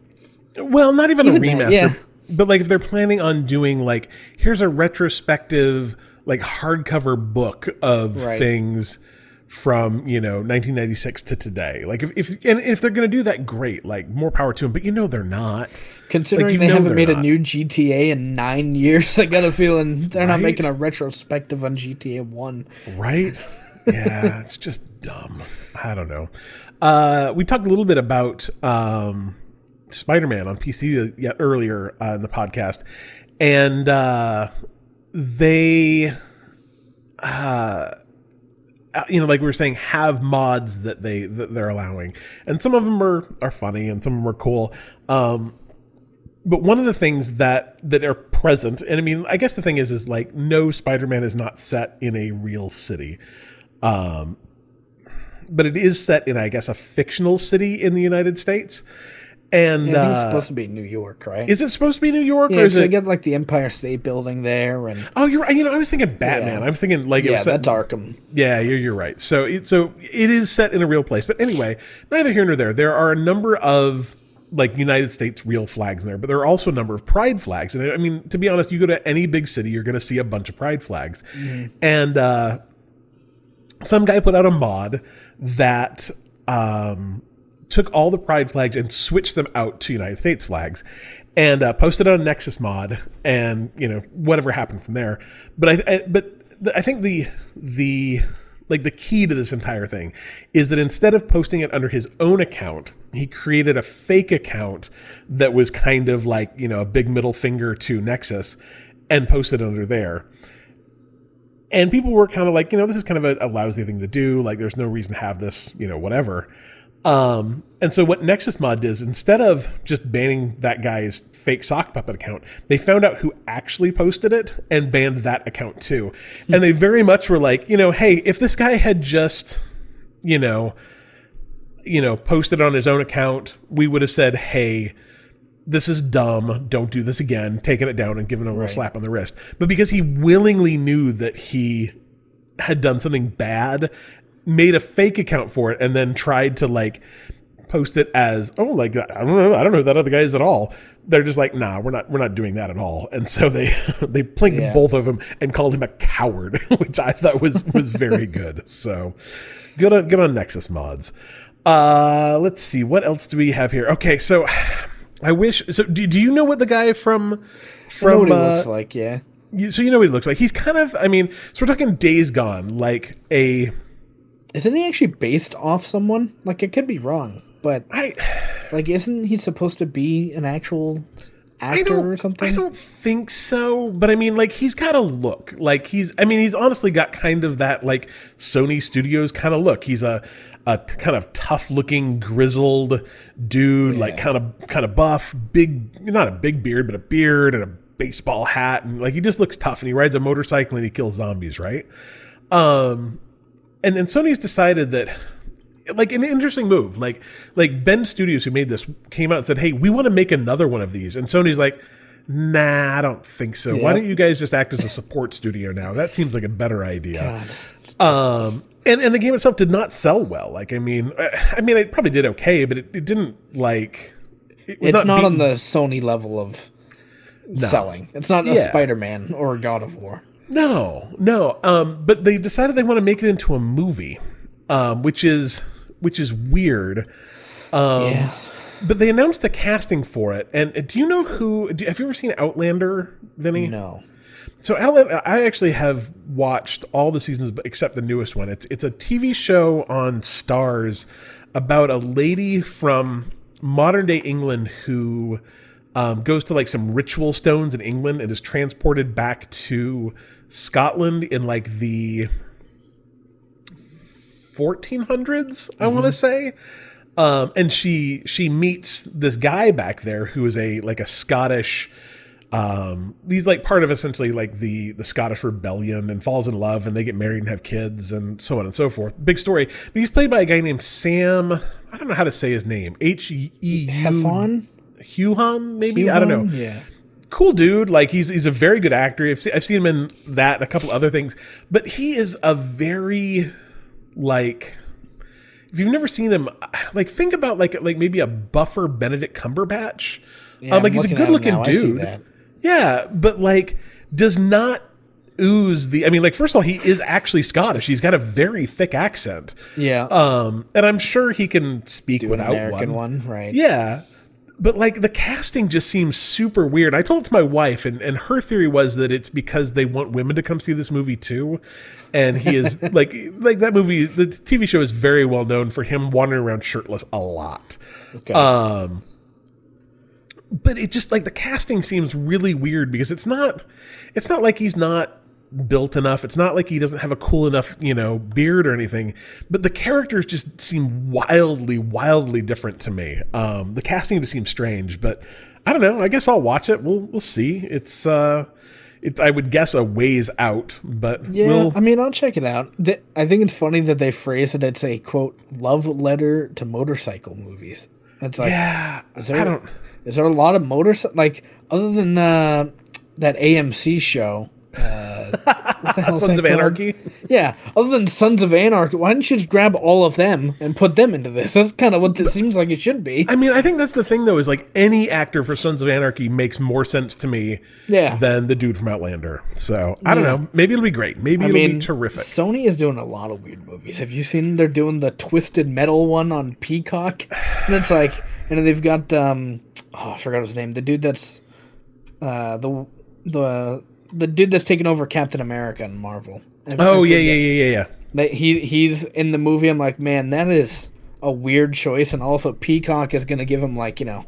well, not even, Even a that, remaster, yeah. but like if they're planning on doing like here's a retrospective like hardcover book of Right. things from you know 1996 to today. Like if if and if they're going to do that, great. Like more power to them. But you know they're not. Considering you they haven't made a new GTA in nine years, I got a feeling they're not making a retrospective on GTA One. Right? Yeah, it's just dumb. I don't know. Uh, we talked a little bit about um, Spider-Man on PC yet earlier uh, in the podcast, and uh, they, uh, you know, like we were saying, have mods that they that they're allowing, and some of them are are funny and some of them are cool. Um, but one of the things that that are present and i mean i guess the thing is is like no spider-man is not set in a real city. Um but it is set in i guess a fictional city in the united states and Yeah, it's uh, supposed to be New York, right? is it supposed to be new york yeah, or is 'cause they it get like the Empire State Building there, and oh you're right you know i was thinking batman Yeah. i'm thinking like it was set, that's Arkham. yeah, you're, you're right. So it so it is set in a real place. But anyway, neither here nor there. There are a number of like United States real flags in there, but there are also a number of pride flags. And I mean, to be honest, you go to any big city, you're going to see a bunch of pride flags. And uh, some guy put out a mod that um, took all the pride flags and switched them out to United States flags and uh, posted on Nexus mod and you know whatever happened from there but I, I but the, I think the the like the key to this entire thing is that instead of posting it under his own account he created a fake account that was kind of like you know a big middle finger to Nexus and posted under there and people were kind of like, you know, this is kind of a, a lousy thing to do. Like, there's no reason to have this, you know, whatever. Um, and so what Nexus Mod did is instead of just banning that guy's fake sock puppet account, they found out who actually posted it and banned that account too. And they very much were like, you know, hey, if this guy had just, you know, you know, posted on his own account, we would have said, hey, this is dumb. Don't do this again. Taking it down and giving him a slap on the wrist. But because he willingly knew that he had done something bad, made a fake account for it, and then tried to like post it as oh like I don't know I don't know who that other guy is at all. They're just like nah we're not we're not doing that at all. And so they they plinked Yeah. both of them and called him a coward, which I thought was was very good. So good on good on Nexus mods. Uh, let's see what else do we have here. Okay, so I wish. So do, do you know what the guy from from uh, looks like. Yeah, you- so you know what he looks like? He's kind of. I mean, so we're talking Days Gone, like a. isn't he actually based off someone? Like, it could be wrong, but I like, isn't he supposed to be an actual actor or something? I don't think so. But I mean, like he's got a look. Like he's. I mean, he's honestly got kind of that like Sony Studios kind of look. He's a a kind of tough looking grizzled dude, like kind of kind of buff, big not a big beard, but a beard and a baseball hat, and like he just looks tough. And he rides a motorcycle and he kills zombies, right? Um, and and Sony's decided that like an interesting move. Like like Bend Studios who made this came out and said, "Hey, we want to make another one of these." And Sony's like, "Nah, I don't think so. Why don't you guys just act as a support studio now? That seems like a better idea." God. Um, and and the game itself did not sell well. Like I mean, I, I mean, it probably did okay, but it, it didn't like. It It's not, on the Sony level of selling. It's not a Yeah. Spider Man or a God of War. No, no. Um, but they decided they want to make it into a movie, um, which is which is weird. Um, yeah. But they announced the casting for it, and uh, do you know who? Do, have you ever seen Outlander, Vinny? No. So Outlander, I actually have watched all the seasons except the newest one. It's it's a TV show on Starz about a lady from modern day England who um, goes to like some ritual stones in England and is transported back to Scotland in like the 1400s. I want to say. Um, and she she meets this guy back there who is a like a Scottish um he's like part of essentially like the the Scottish rebellion and falls in love and they get married and have kids and so on and so forth. Big story. But he's played by a guy named Sam I don't know how to say his name. H E Hefon? Huhan maybe? I don't know Yeah. Cool dude. Like he's he's a very good actor. I've seen, I've seen him in that and a couple other things, but he is a very like if you've never seen him, like think about like like maybe a buffer Benedict Cumberbatch. Yeah, um, like I'm he's a good looking now. I see dude. that. Yeah, but like does not ooze the. I mean, like first of all, he is actually Scottish. He's got a very thick accent. Yeah. Um, and I'm sure he can speak An without American one. one, right? Yeah. But like the casting just seems super weird. I told it to my wife, and, and her theory was that it's because they want women to come see this movie too. And he is like like that movie. The TV show is very well known for him wandering around shirtless a lot. Okay. Um, but it just like the casting seems really weird because it's not it's not like he's not built enough it's not like he doesn't have a cool enough you know beard or anything but the characters just seem wildly wildly different to me um the casting just seems strange but i don't know i guess i'll watch it we'll we'll see it's uh it's i would guess a ways out but yeah, we'll I mean, I'll check it out. I think it's funny that they phrase it as a quote love letter to motorcycle movies. It's like, yeah is there, i don't is there a lot of motorcycle like other than uh, that AMC show? Uh, what the hell's sons that of called? anarchy Yeah, other than Sons of Anarchy, why don't you just grab all of them and put them into this? That's kind of what it seems like it should be. I mean, I think that's the thing, though, is like any actor for Sons of Anarchy makes more sense to me Yeah. than the dude from Outlander. So I don't know. Maybe it'll be great. Maybe I it'll mean, be terrific. Sony is doing a lot of weird movies. Have you seen they're doing the Twisted Metal one on Peacock? And it's like, and they've got um, oh, I forgot his name. The dude that's uh the the the dude that's taking over Captain America and Marvel. Oh yeah, yeah, yeah, yeah, yeah. That he he's in the movie. I'm like, man, that is a weird choice. And also, Peacock is gonna give him like you know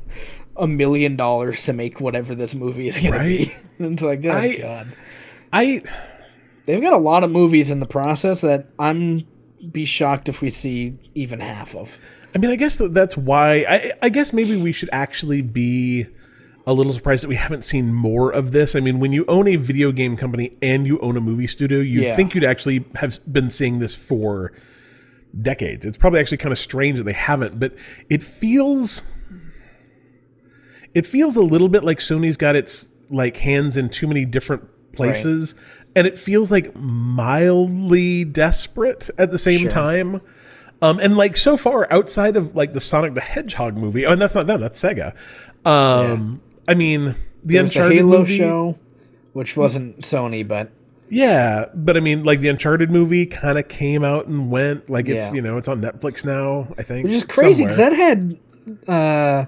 a million dollars to make whatever this movie is gonna be. And it's like, oh I- god. I They've got a lot of movies in the process that I'm be shocked if we see even half of. I mean, I guess that's why. I, I guess maybe we should actually be a little surprised that we haven't seen more of this. I mean, when you own a video game company and you own a movie studio, you'd Yeah. think you'd actually have been seeing this for decades. It's probably actually kind of strange that they haven't, but it feels it feels a little bit like Sony's got its like hands in too many different places and it feels like mildly desperate at the same Sure. time. Um, and like so far outside of like the Sonic the Hedgehog movie, oh, and that's not them, that's Sega. Um, I mean, the There's the Uncharted Halo movie, show, which wasn't Sony, but yeah, but I mean, like the Uncharted movie kind of came out and went. Like it's Yeah. you know it's on Netflix now. I think which is crazy because that had. Uh,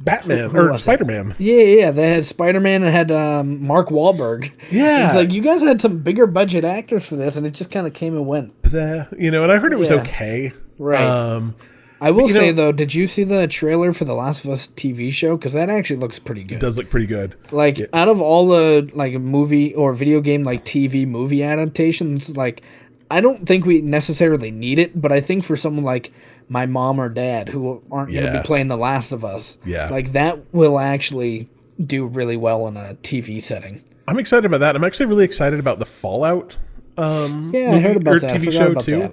Batman who or? Spider Man. yeah, yeah, yeah, they had Spider Man and had um, Mark Wahlberg. Yeah. it's like you guys had some bigger budget actors for this, and it just kind of came and went. The, You know, and I heard it was Yeah. okay. Right. Um, I will say know- though, did you see the trailer for the Last of Us TV show? Because that actually looks pretty good. it does look pretty good. Like out of all the like movie or video game like TV movie adaptations, like I don't think we necessarily need it, but I think for someone like my mom or dad who aren't going to be playing The Last of Us, Yeah. like that will actually do really well in a TV setting. I'm excited about that. I'm actually really excited about the Fallout. Um, Yeah, I movie heard about that. I TV forgot show about too. that.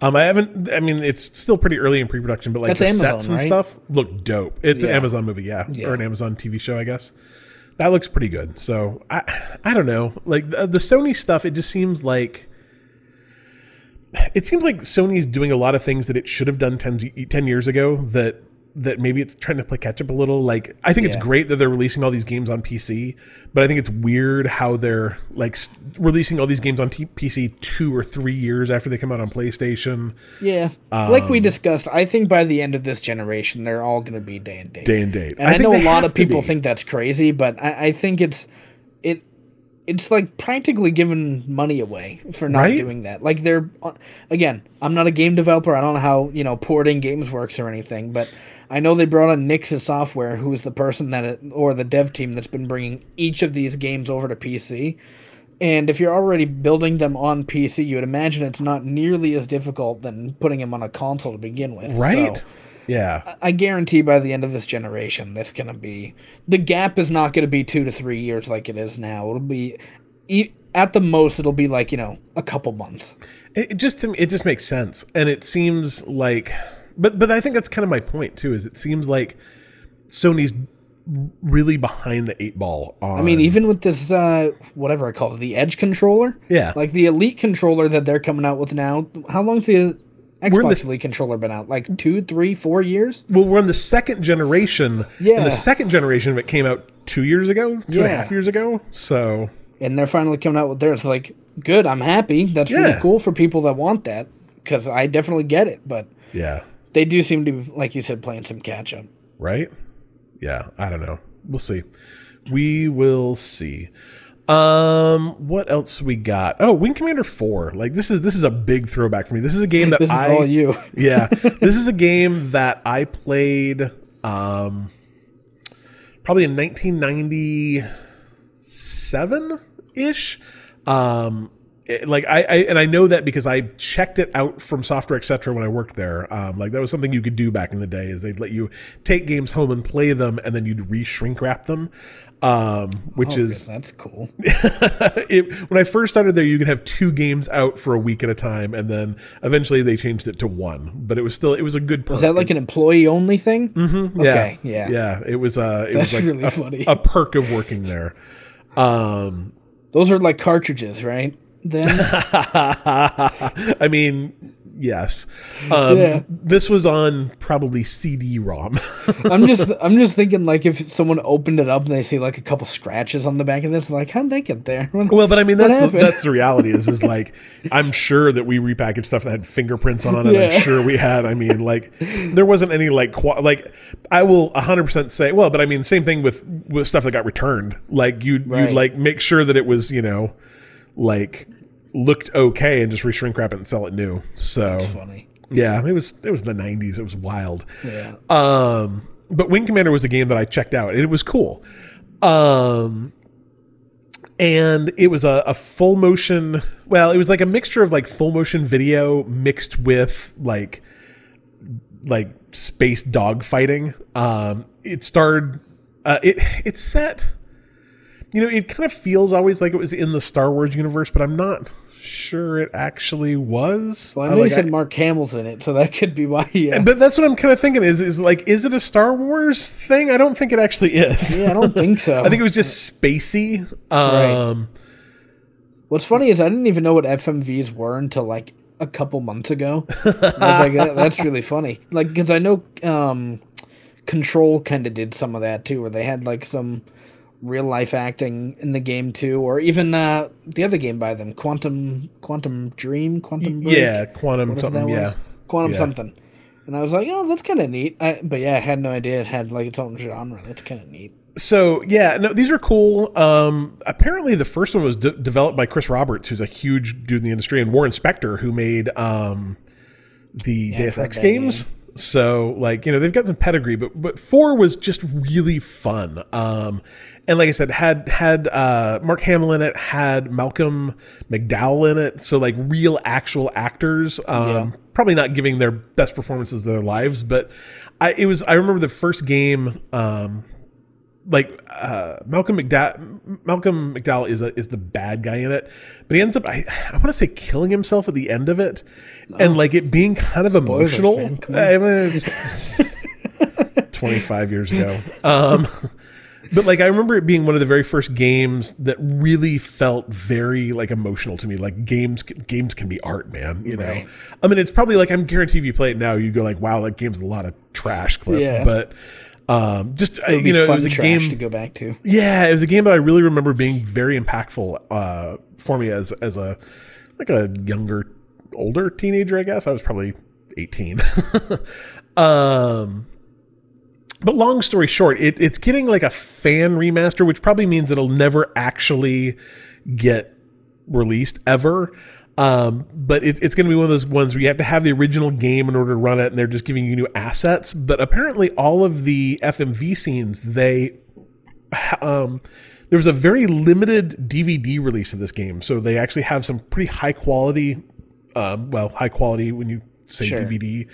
Um, I haven't. I mean, it's still pretty early in pre-production, but like That's the Amazon, sets and right? stuff look dope. It's an Amazon movie, yeah, Yeah. or an Amazon TV show, I guess. That looks pretty good. So I, I don't know. Like the, the Sony stuff, it just seems like it seems like Sony's doing a lot of things that it should have done 10, 10 years ago that that maybe it's trying to play catch up a little. Like I think it's great that they're releasing all these games on PC, but I think it's weird how they're like releasing all these games on t- PC two or three years after they come out on PlayStation, Yeah, like Um, we discussed, I think by the end of this generation, they're all going to be day and date. day and date. And I, think know a lot of people think that's crazy, but I, I think it's it it's like practically giving money away for not Right? doing that. Like they're uh, again, I'm not a game developer. I don't know how you know porting games works or anything, but I know they brought on Nixxes Software, who is the person that it, or the dev team that's been bringing each of these games over to PC. And if you're already building them on PC, you would imagine it's not nearly as difficult than putting them on a console to begin with. right. So, yeah, I guarantee by the end of this generation, that's going to be the gap is not going to be two to three years like it is now. It'll be at the most, it'll be like you know a couple months. it, just to me, it just makes sense, and it seems like, but but I think that's kind of my point too. Is it seems like Sony's really behind the eight ball on. I mean, even with this uh, whatever I call it, the Edge controller, Yeah. like the Elite controller that they're coming out with now. How long's the Xbox the- Elite controller been out? Like two, three, four years? Well, we're on the second generation. Yeah. And the second generation of it came out two years ago, two and a half years ago. So and they're finally coming out with theirs. Like, good, I'm happy. That's really cool for people that want that because I definitely get it. But yeah, they do seem to, be, like you said, playing some catch up. right. Yeah, I don't know. We'll see. We will see. Um, what else we got? Oh, Wing Commander Four. Like this is this is a big throwback for me. This is a game that This is I all you. yeah, this is a game that I played um, probably in 1997 ish. Um, it- like I, I and I know that because I checked it out from Software Etc. when I worked there. Um, like that was something you could do back in the day is they'd let you take games home and play them, and then you'd re-shrink wrap them. Um, which Oh, is that's cool. it, when I first started there, you could have two games out for a week at a time, and then eventually they changed it to one. But it was still it was a good. Perk. Was that like an employee only thing? Mm-hmm. yeah, yeah. yeah? It was uh, it That's was like really a, funny. a perk of working there. Um, Those are like cartridges, right? Then I mean, yes. Um, Yeah. This was on probably CD-ROM. I'm just I'm just thinking like if someone opened it up and they see like a couple scratches on the back of this, like how'd they get there? Well, but I mean that's the, that's the reality is is like I'm sure that we repackaged stuff that had fingerprints on it. Yeah. I'm sure we had. I mean, like there wasn't any like qua- like I will 100 percent say well, but I mean same thing with with stuff that got returned. Like you you like make sure that it was you know like looked okay and just reshrink wrap it and sell it new. So funny. yeah, it was it was the 90s. It was wild. Yeah. Um, but Wing Commander was a game that I checked out, and it was cool. Um, and it was a, a full motion. Well, it was like a mixture of like full motion video mixed with like like space dog fighting. Um, it starred. Uh, it it's set. You know, it kind of feels always like it was in the Star Wars universe, but I'm not sure it actually was. Well, I know like, you said I- Mark Hamill's in it, so that could be why. Yeah. but that's what I'm kind of thinking is is like is it a Star Wars thing? I don't think it actually is. yeah, I don't think so. I think it was just spacey. Um, What's funny is I didn't even know what FMVs were until like a couple months ago. I was like, that, that's really funny. Like, because I know um, Control kind of did some of that too, where they had like some real life acting in the game too, or even uh, the other game by them, Quantum Quantum Dream, Quantum Break, yeah, quantum something. Yeah. Quantum Yeah. something. And I was like, oh, that's kind of neat. I, but yeah, I had no idea it had like its own genre. That's kind of neat. so yeah, no, these are cool. Um, apparently, the first one was de- developed by Chris Roberts, who's a huge dude in the industry, and Warren Spector, who made um, the I've Deus Ex games. So like you know they've got some pedigree, but but four was just really fun. Um, and like I said, had had uh, Mark Hamill in it, had Malcolm McDowell in it, so like real actual actors. Um, Yeah. Probably not giving their best performances of their lives, but I it was I remember the first game. Um, like uh, Malcolm McDowell, Malcolm McDowell is a, is the bad guy in it, but he ends up I, I want to say killing himself at the end of it, and like it being kind of Spoilers, emotional. man, come on. I mean, twenty five years ago. Um, but like I remember it being one of the very first games that really felt very like emotional to me. Like games, games can be art, man. You know, Right. I mean, it's probably like I'm guaranteed if you play it now, you go like, "Wow, that game's a lot of trash, Cliff." Yeah. But um, just uh, It would be you know, it was a game to go back to. yeah, it was a game that I really remember being very impactful uh, for me as as a like a younger, older teenager. I guess I was probably eighteen. um, but long story short, it, it's getting like a fan remaster, which probably means it'll never actually get released ever. Um, but it, it's going to be one of those ones where you have to have the original game in order to run it, and they're just giving you new assets. But apparently, all of the FMV scenes they um, there was a very limited DVD release of this game, so they actually have some pretty high quality, um, well, high quality when you say Sure. DVD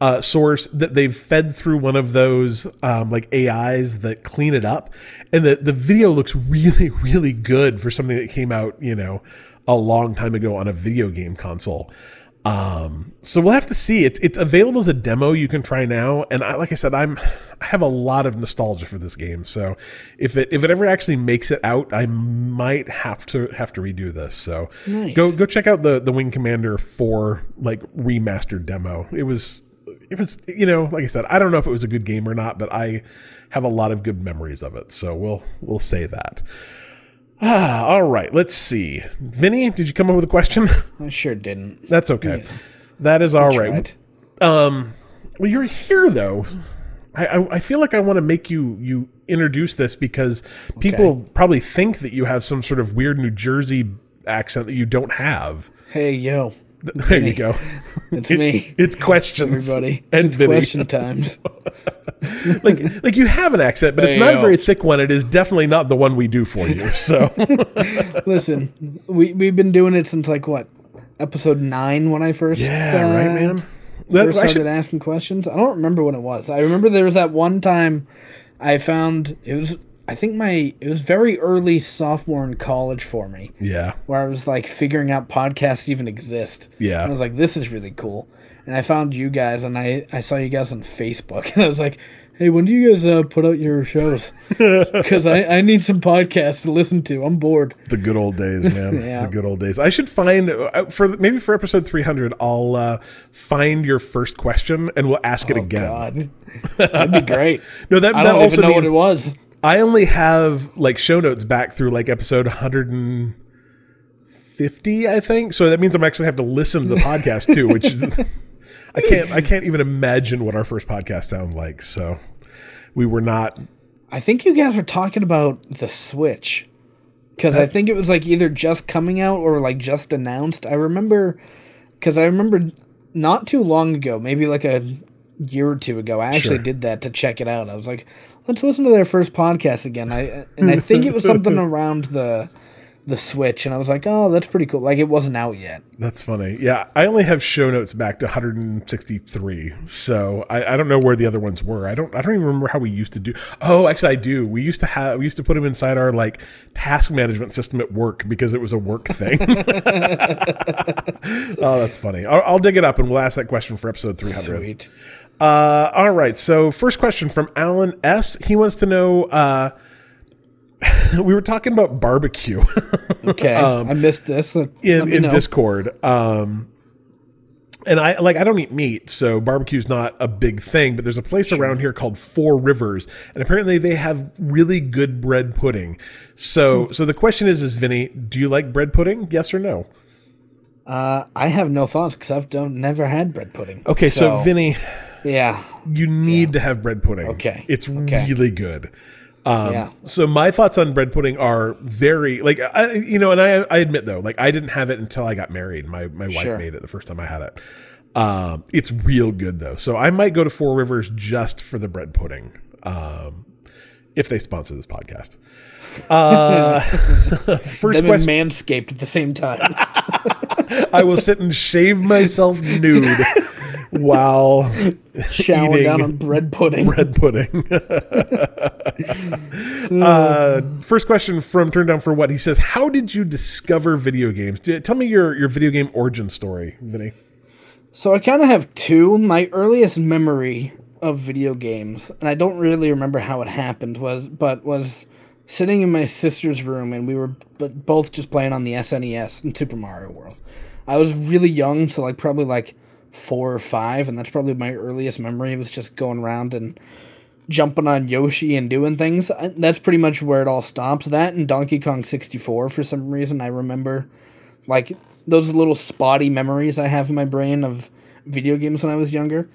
uh, source that they've fed through one of those um, like AIs that clean it up, and the the video looks really really good for something that came out you know a long time ago on a video game console. Um, so we'll have to see. It's it's available as a demo you can try now, and I like I said, I'm I have a lot of nostalgia for this game. So if it if it ever actually makes it out, I might have to have to redo this. So Nice. go go check out the the Wing Commander four like remastered demo. It was it was you know like I said, I don't know if it was a good game or not, but I have a lot of good memories of it. So we'll we'll say that. Ah, all right. Let's see. Vinny, did you come up with a question? I sure didn't. That's okay. That is all right. Um, well, you're here though. I, I, I feel like I want to make you you introduce this because people probably think that you have some sort of weird New Jersey accent that you don't have. Hey yo, There you go. it's me. It's questions, Everybody, and it's question times. like like you have an accent, but it's Hey, not a very thick one. It is definitely not the one we do for you. So Listen, we we've been doing it since like what episode nine when I first yeah, uh, right, man. That, first I started should- asking questions. I don't remember when it was. I remember there was that one time I found it was I think my it was very early sophomore in college for me yeah, where I was like figuring out podcasts even exist. Yeah. And I was like, this is really cool. And I found you guys and I, I saw you guys on Facebook and I was like, hey, when do you guys uh, put out your shows? Because I, I need some podcasts to listen to. I'm bored. the good old days, man. Yeah. The good old days. I should find uh, for maybe for episode 300, I'll uh, find your first question and we'll ask it Oh, again. God. That'd be great. No, that I that don't also know what it was. I only have like show notes back through like episode 150, I think. So that means I'm actually have to listen to the podcast too, which I can't I can't even imagine what our first podcast sounded like. So we were not I think you guys were talking about the Switch. Because I uh, think it was like either just coming out or like just announced. I remember, because I remember not too long ago, maybe like a year or two ago, I actually Sure. did that to check it out. I was like, let's listen to their first podcast again. I and I think it was something around the the Switch, and I was like, oh, that's pretty cool. Like it wasn't out yet. That's funny. Yeah, I only have show notes back to 163, so I, I don't know where the other ones were. I don't. I don't even remember how we used to do. Oh, actually, I do. We used to have. We used to put them inside our like task management system at work because it was a work thing. oh, that's funny. I'll, I'll dig it up and we'll ask that question for episode 300. Sweet. Uh, all right. So, first question from Alan S. He wants to know. Uh, we were talking about barbecue. Okay, I missed this. so let Um, in, in know. Discord. Um, and I like I don't eat meat, so barbecue's not a big thing. But there's a place around here called Four Rivers, and apparently they have really good bread pudding. So so the question is, is Vinny, do you like bread pudding? Yes or no? Uh, I have no thoughts because I've don't, never had bread pudding. Okay, so, Vinny, yeah, you need to have bread pudding. Okay, it's okay. really good. Um, yeah. So my thoughts on bread pudding are very like I, you know, and I I admit though, like I didn't have it until I got married. My my wife Sure. made it the first time I had it. Um, it's real good though, so I might go to Four Rivers just for the bread pudding. Um, if they sponsor this podcast. Uh, first question: Manscaped at the same time. I will sit and shave myself nude while Showering down on bread pudding. bread pudding. uh, first question from Turn Down for What? He says, How did you discover video games? Tell me your, your video game origin story, Vinny. So I kind of have two. My earliest memory of video games, and I don't really remember how it happened. Was but was sitting in my sister's room, and we were both just playing on the SNES and Super Mario World. I was really young, so like probably like four or five, and that's probably my earliest memory. Was just going around and jumping on Yoshi and doing things. That's pretty much where it all stops. That and Donkey Kong 64 for some reason I remember like those little spotty memories I have in my brain of video games when I was younger.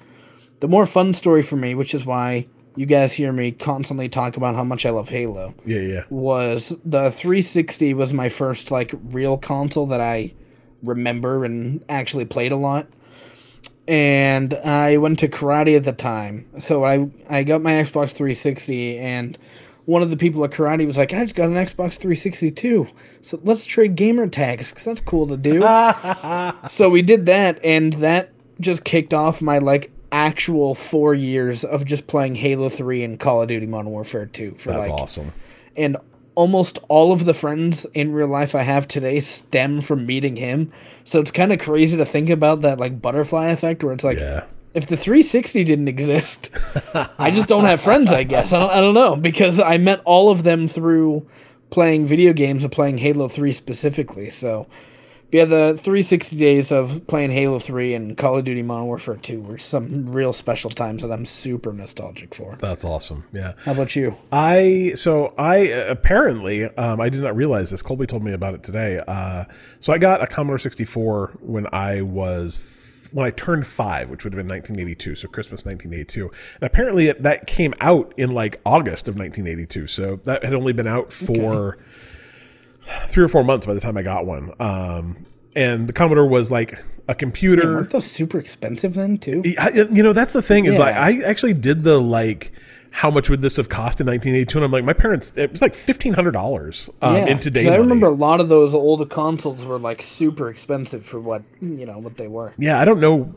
The more fun story for me, which is why you guys hear me constantly talk about how much I love Halo, Yeah, yeah. was the 360 was my first like real console that I remember and actually played a lot. And I went to karate at the time. So I I got my Xbox 360 and one of the people at karate was like, I just got an Xbox 360 too. So let's trade gamer tags because that's cool to do. so we did that and that just kicked off my like actual four years of just playing Halo 3 and Call of Duty Modern Warfare 2 for That's like awesome. and almost all of the friends in real life I have today stem from meeting him. So it's kind of crazy to think about that like butterfly effect where it's like Yeah. if the 360 didn't exist, I just don't have friends, I guess. I don't, I don't know because I met all of them through playing video games and playing Halo 3 specifically. So yeah, the 360 days of playing Halo 3 and Call of Duty Modern Warfare 2 were some real special times that I'm super nostalgic for. That's awesome. Yeah. How about you? I so I apparently um, I did not realize this. Colby told me about it today. Uh, so I got a Commodore 64 when I was when I turned five, which would have been 1982. So Christmas 1982. And apparently it, that came out in like August of 1982. So that had only been out for three or four months by the time I got one. Um, and the Commodore was like a computer. Weren't those super expensive then too? I, you know, that's the thing is like I actually did the like how much would this have cost in 1982 and I'm like my parents it was like $1500 um, in 'cause today I money. remember a lot of those old consoles were like super expensive for what you know what they were. yeah, I don't know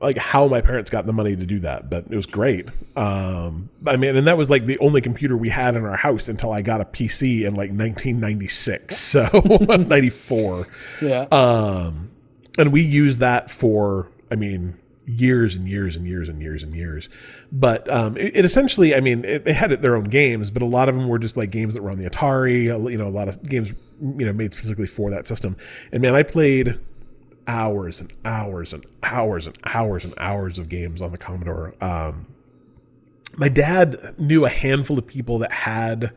like how my parents got the money to do that, but it was great. Um, I mean, and that was like the only computer we had in our house until I got a PC in like 1996. So 94. Yeah, Um, and we used that for, I mean, years and years and years and years and years. But um, it, it essentially, I mean, it, they had their own games, but a lot of them were just like games that were on the Atari. You know, a lot of games, you know, made specifically for that system. And man, I played hours and hours and hours and hours and hours of games on the Commodore. Um, my dad knew a handful of people that had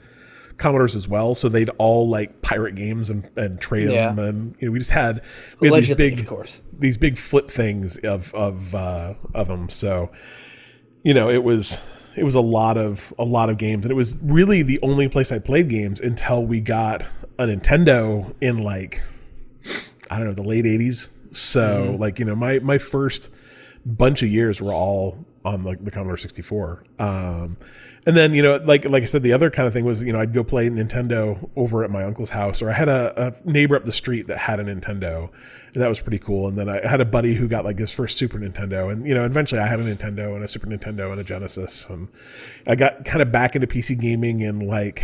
Commodores as well, so they'd all like pirate games and, and trade Yeah. them, and you know we just had we had these big of course. these big flip things of of uh, of them. So you know it was it was a lot of a lot of games, and it was really the only place I played games until we got a Nintendo in like I don't know the late '80s. So like you know my my first bunch of years were all on the, the Commodore 64. Um, and then you know like like I said the other kind of thing was you know I'd go play Nintendo over at my uncle's house or I had a, a neighbor up the street that had a Nintendo and that was pretty cool. And then I had a buddy who got like his first Super Nintendo and you know eventually I had a Nintendo and a Super Nintendo and a Genesis and I got kind of back into PC gaming in like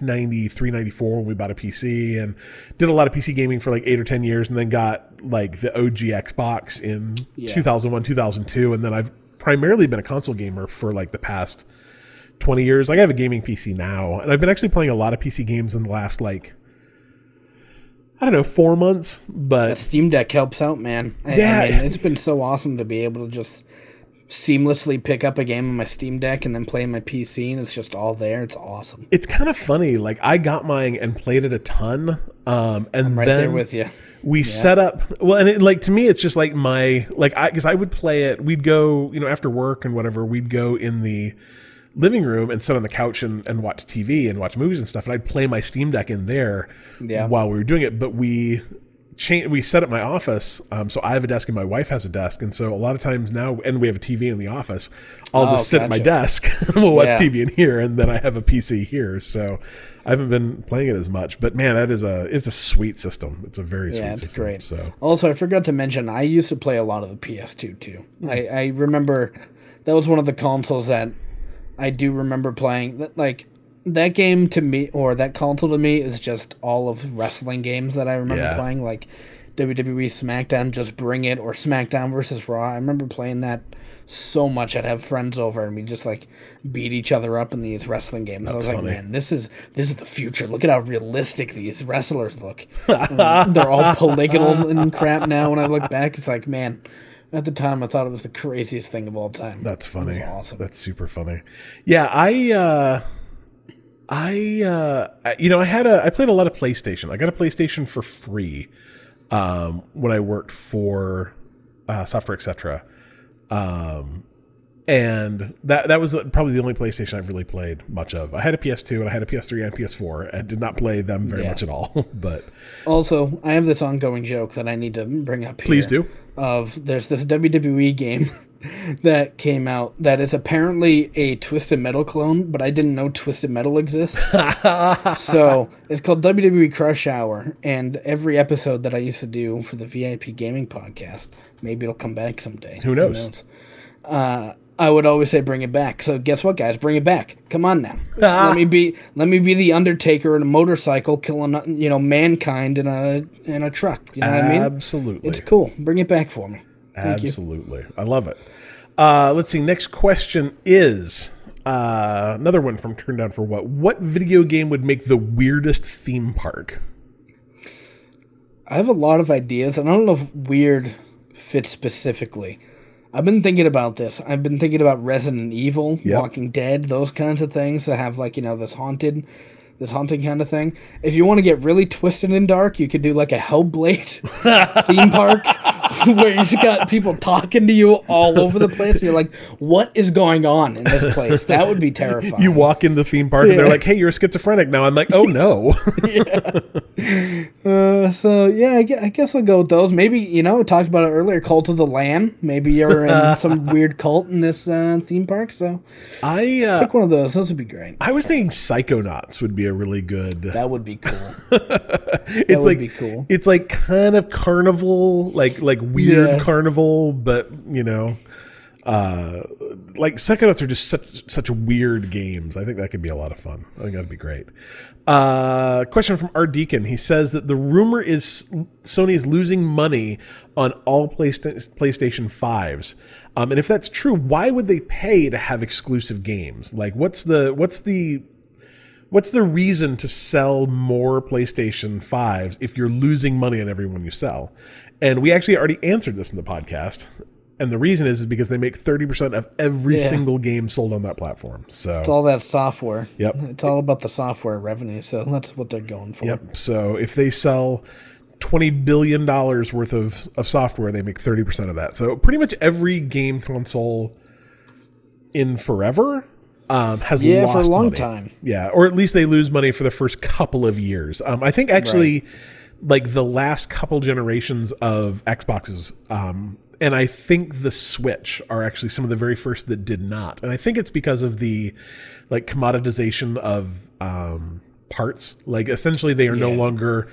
93 94 when we bought a pc and did a lot of pc gaming for like eight or ten years and then got like the og xbox in Yeah. 2001 2002 and then i've primarily been a console gamer for like the past 20 years like i have a gaming pc now and i've been actually playing a lot of pc games in the last like i don't know four months but Steam Deck helps out, man. I, Yeah. I mean, it's been so awesome to be able to just seamlessly pick up a game on my Steam Deck and then play on my PC, and it's just all there. It's awesome. it's kind of funny like i got mine and played it a ton um and Right then there with you. we set up well and it, like to me it's just like my like i because i would play it we'd go you know after work and whatever we'd go in the living room and sit on the couch and, and watch tv and watch movies and stuff and i'd play my steam deck in there Yeah. while we were doing it but we change we set up my office um, so i have a desk and my wife has a desk and so a lot of times now and we have a tv in the office i'll Oh, just sit at my desk and we'll watch Yeah. tv in here and then i have a pc here so i haven't been playing it as much but man that is a it's a sweet system it's a very sweet Yeah, it's system great. so Also, I forgot to mention, I used to play a lot of the PS2 too. I, I remember that was one of the consoles that I do remember playing. That like that game to me, or that console to me, is just all of wrestling games that I remember Yeah. playing, like WWE SmackDown Just Bring It or SmackDown versus Raw. I remember playing that so much. I'd have friends over and we just like beat each other up in these wrestling games. I was like, man, this is this is the future. Look at how realistic these wrestlers look. They're all polygonal and crap now. When I look back, it's like, man. At the time, I thought it was the craziest thing of all time. That's funny. awesome. That's super funny. Yeah, I uh I uh you know, I had a I played a lot of PlayStation. I got a PlayStation for free um when I worked for uh software etc. Um and that that was probably the only PlayStation I've really played much of. I had a PS2 and I had a PS3 and PS4 and did not play them very Yeah. much at all. but Also, I have this ongoing joke that I need to bring up here. Please do. Of there's this WWE game that came out that is apparently a Twisted Metal clone, but I didn't know Twisted Metal exists. so it's called WWE Crush Hour, and every episode that I used to do for the VIP Gaming podcast, maybe it'll come back someday. Who knows? Uh, I would always say bring it back. So guess what, guys? Bring it back. Come on now. let me be. Let me be the Undertaker in a motorcycle, killing you know mankind in a in a truck. You know what I mean? absolutely. It's cool. Bring it back for me. Thank you. Absolutely. I love it. Uh, let's see. Next question is uh, another one from Turn Down for What? What video game would make the weirdest theme park? I have a lot of ideas, and I don't know if weird fits specifically. I've been thinking about this. I've been thinking about Resident Evil, Yep. Walking Dead, those kinds of things that have like you know this haunted, this haunting kind of thing. If you want to get really twisted and dark, you could do like a Hellblade theme park where just got people talking to you all over the place. And you're like, what is going on in this place? That would be terrifying. You walk in the theme park and they're like, "Hey, you're a schizophrenic now." I'm like, "Oh no." Uh, so yeah, I guess, I guess I'll go with those. Maybe you know, we talked about it earlier. Cult of the Lamb. Maybe you're in some weird cult in this uh, theme park. So I uh, pick one of those. Those would be great. I was thinking Psychonauts would be a really good. That would be cool. it's would like be cool. It's like kind of carnival, like like weird Yeah. carnival, but you know, uh, like Psychonauts are just such such weird games. I think that could be a lot of fun. I think that'd be great. Uh, question from R Deacon. He says that the rumor is Sony is losing money on all Playsta- PlayStation fives. Um, and if that's true, why would they pay to have exclusive games? Like, what's the what's the What's the reason to sell more PlayStation 5s if you're losing money on every one you sell? And we actually already answered this in the podcast. And the reason is, is because they make 30% of every Yeah. single game sold on that platform. So, It's all that software. Yep. It's all about the software revenue. So that's what they're going for. yep. So if they sell $20 billion worth of, of software, they make 30% of that. So pretty much every game console in forever um, has Yeah, lost for a long money. time. Yeah, or at least they lose money for the first couple of years. Um, I think actually, like the last couple generations of Xboxes, um, and I think the Switch are actually some of the very first that did not. And I think it's because of the like commoditization of um, parts. Like essentially, they are no longer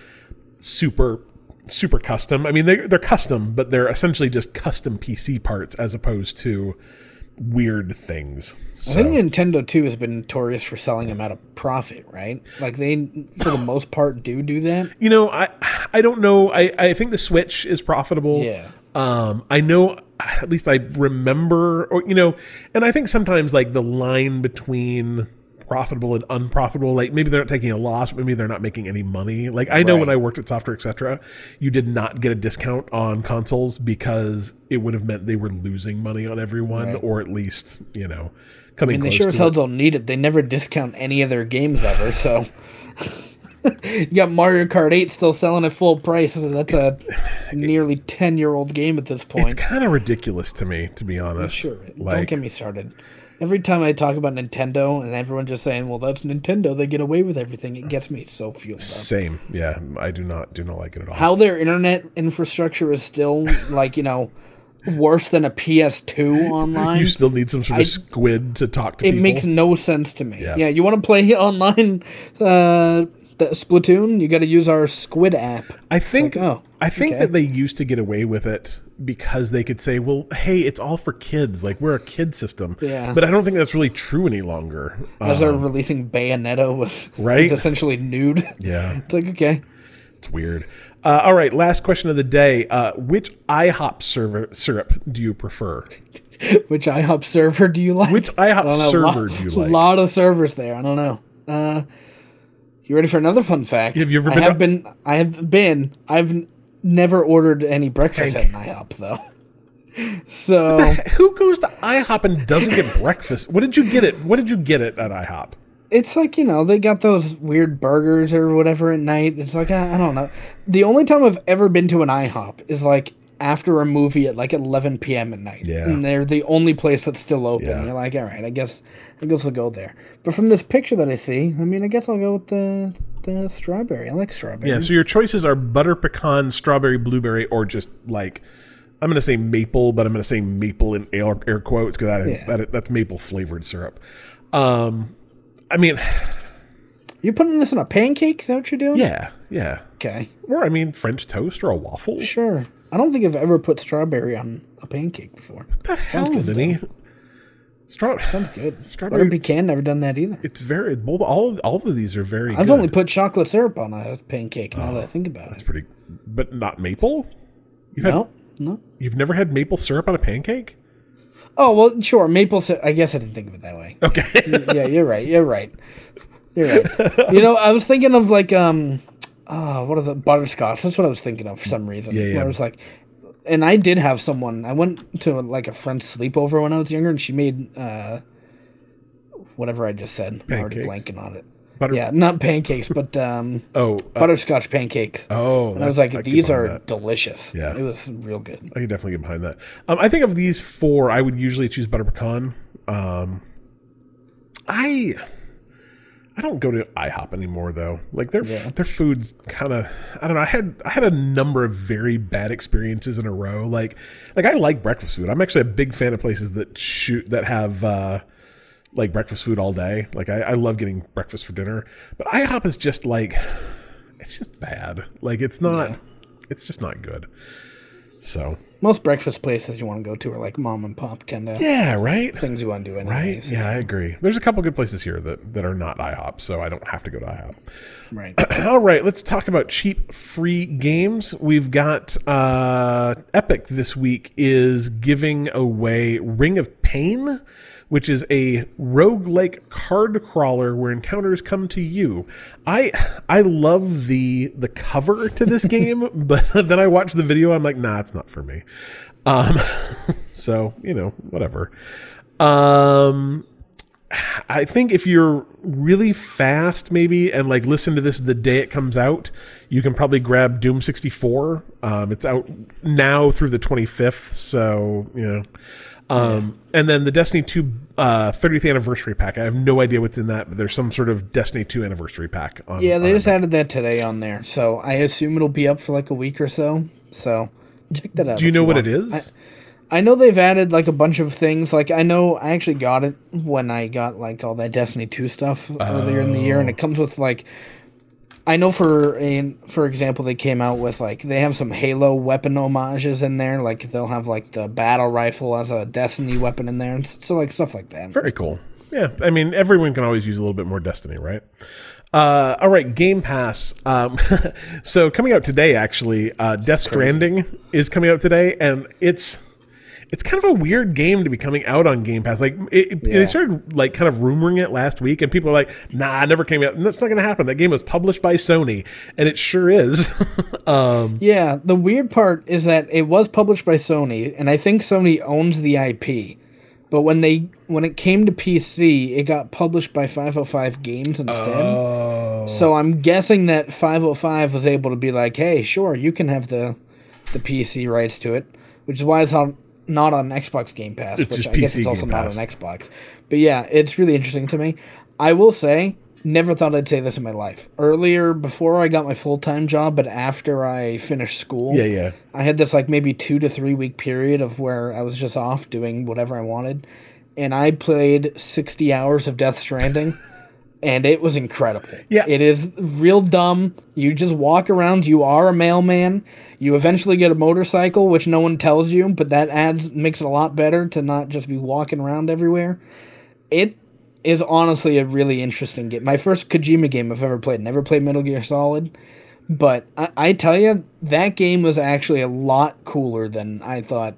super super custom. I mean, they they're custom, but they're essentially just custom PC parts as opposed to weird things. I think Nintendo too has been notorious for selling them at a profit, right? Like they, for the most part, do do that. You know, I I don't know. I, I think the Switch is profitable. Yeah. Um, I know at least I remember, or you know, and I think sometimes like the line between profitable and unprofitable, like maybe they're not taking a loss, maybe they're not making any money. Like I know when I worked at Software Etc., you did not get a discount on consoles because it would have meant they were losing money on everyone, Right. or at least you know coming And they close sure as hell don't need it. They never discount any of their games ever. So you got Mario Kart 8 still selling at full price. So that's a nearly 10 year old game at this point. It's kind of ridiculous to me, to be honest. Sure. don't get me started. Every time I talk about Nintendo and everyone just saying, "Well, that's Nintendo. They get away with everything." It gets me so fueled up. Same. Yeah, I do not do not like it at all. How their internet infrastructure is still like you know worse than a PS2 online. you still need some sort I- of squid to talk to it people. makes no sense to me. Yeah. Yeah, you want to play online uh, the Splatoon? You got to use our Squid app. I think like, oh, I think okay. that they used to get away with it because they could say, "Well, hey, it's all for kids. Like we're a kid system." Yeah. But I don't think that's really true any longer. As Uh, they're releasing Bayonetta with Right. it's essentially nude. yeah, It's like okay, it's weird. Uh, all right, last question of the day. Uh, which IHOP server, syrup do you prefer? Which IHOP server do you like? Which IHOP server lot, do you like? A lot of servers there. I don't know. Uh, you ready for another fun fact? Have you ever I have to- been. I have been. I've n- never ordered any breakfast at an IHOP though. So Who goes to IHOP and doesn't get breakfast? What did you get it? What did you get it at IHOP? it's like you know they got those weird burgers or whatever at night. It's like I, I don't know. The only time I've ever been to an IHOP is like after a movie at like 11 p.m. at night. Yeah. and they're the only place that's still open. Yeah. You're like, all right, I guess I guess I'll go there. But from this picture that I see, I mean, I guess I'll go with the the strawberry. I like strawberry. Yeah, so your choices are butter pecan, strawberry, blueberry, or just like I'm going to say maple, but I'm going to say maple in air, air quotes because that, Yeah. that that's maple flavored syrup. Um, I mean, You're putting this in a pancake? Is that what you're doing? yeah, yeah, Okay. or I mean French toast or a waffle. Sure. I don't think I've ever put strawberry on a pancake before. What the hell, good, Vinny? Straw- Sounds good. Strawberry- Butter pecan, never done that either. It's very both. All all of these are very. I've good. only put chocolate syrup on a pancake now that I think about It's it. pretty, but not maple. You've had, No, no. You've never had maple syrup on a pancake? Oh well, sure. Maple syrup. I guess I didn't think of it that way. Okay. yeah, you're right. You're right. You're right. You know, I was thinking of like um, oh, are the Butterscotch. That's what I was thinking of for some reason. Yeah, yeah. I was like, and I did have someone. I went to like a friend's sleepover when I was younger, and she made uh, whatever I just said. I'm already blanking on it. Butter- Yeah, not pancakes, but um, Oh, uh, butterscotch pancakes. oh. And I was like, I these are that. delicious. Yeah. It was real good. I can definitely get behind that. Um, I think of these four, I would usually choose butter pecan. Um, I I don't go to IHOP anymore though. Like their their food's kind of I don't know. I had I had a number of very bad experiences in a row. Like like I like breakfast food. I'm actually a big fan of places that shoot that have. Uh, like breakfast food all day. Like I, I love getting breakfast for dinner, but IHOP is just like it's just bad. Like it's not. It's just not good. So Most breakfast places you want to go to are like mom and pop kind of yeah, right, things you want to do right. anyways. Yeah, I agree. There's a couple good places here that that are not IHOP, so I don't have to go to IHOP. Right. All right, let's talk about cheap free games. We've got uh, Epic this week is giving away Ring of Pain, which is a roguelike card crawler where encounters come to you. I I love the the cover to this game, but then I watch the video I'm like, nah, it's not for me. Um so, you know, whatever. Um I think if you're really fast, maybe, and like listen to this the day it comes out, you can probably grab Doom 64. Um, it's out now through the 25th, so you know. Um, And then the Destiny 2 uh, 30th anniversary pack. I have no idea what's in that, but there's some sort of Destiny 2 anniversary pack. On, Yeah, they on just added that today on there, so I assume it'll be up for like a week or so. So check that out. Do you know what want. it is? I know they've added like a bunch of things. Like I know I actually got it when I got like all that Destiny two stuff earlier in the year, Oh. and it comes with like. I know for a, for example, they came out with like they have some Halo weapon homages in there. Like they'll have like the battle rifle as a Destiny weapon in there, and so like stuff like that. Very cool. Yeah, I mean, everyone can always use a little bit more Destiny, right? Uh, all right, Game Pass. Um, so coming out today, actually, uh, Death Stranding is coming out today, and it's it's kind of a weird game to be coming out on Game Pass. Like it, it- they started like kind of rumoring it last week, and people are like, "Nah, it never came out. That's not going to happen." That game was published by Sony, and it sure is. um, Yeah, the weird part is that it was published by Sony, and I think Sony owns the IP. But when they when it came to PC, it got published by 505 Games instead. Oh. So I'm guessing that 505 was able to be like, "Hey, sure, you can have the the PC rights to it," which is why it's on not on Xbox Game Pass, It's which I guess PC it's also Game not Pass. on Xbox. But yeah, it's really interesting to me. I will say, never thought I'd say this in my life. Earlier, before I got my full time job, but after I finished school, yeah, yeah. I had this like maybe two to three week period of where I was just off doing whatever I wanted, and I played sixty hours of Death Stranding, and it was incredible. Yeah. it is real dumb. You just walk around. You are a mailman. You eventually get a motorcycle, which no one tells you, but that adds makes it a lot better to not just be walking around everywhere. It is honestly a really interesting game. My first Kojima game I've ever played. Never played Metal Gear Solid, But I, I tell you, that game was actually a lot cooler than I thought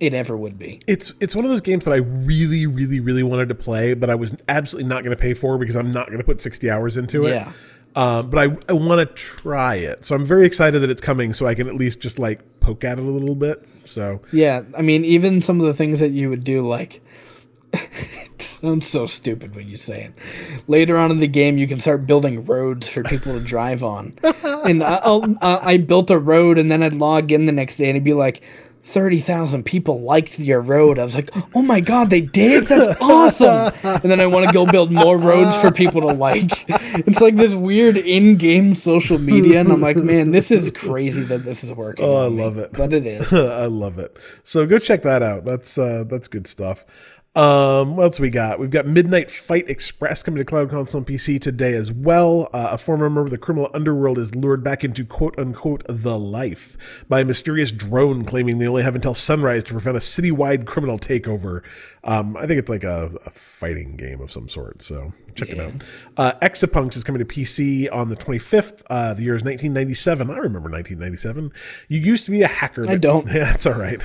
it ever would be. It's it's one of those games that I really, really, really wanted to play, but I was absolutely not going to pay for because I'm not going to put 60 hours into it. Yeah. Um, but I, I want to try it, so I'm very excited that it's coming, so I can at least just like poke at it a little bit. So Yeah, I mean, even some of the things that you would do, like, it sounds so stupid when you say it. Later on in the game, you can start building roads for people to drive on. and I, I'll, I I built a road, and then I'd log in the next day, and it'd be like, 30,000 people liked your road. I was like, oh my God, they did? That's awesome. And then I want to go build more roads for people to like. It's like this weird in game social media. And I'm like, man, this is crazy that this is working. Oh, I on me." love it. But it is. I love it. So go check that out. That's uh, that's good stuff. Um, what else we got? We've got Midnight Fight Express coming to Cloud Console and PC today as well. Uh, a former member of the criminal underworld is lured back into quote unquote the life by a mysterious drone claiming they only have until sunrise to prevent a citywide criminal takeover. Um, I think it's like a, a fighting game of some sort. So check it out. Uh, Exapunks is coming to PC on the 25th. Uh, the year is 1997. I remember 1997. You used to be a hacker. I don't. Yeah, that's all right.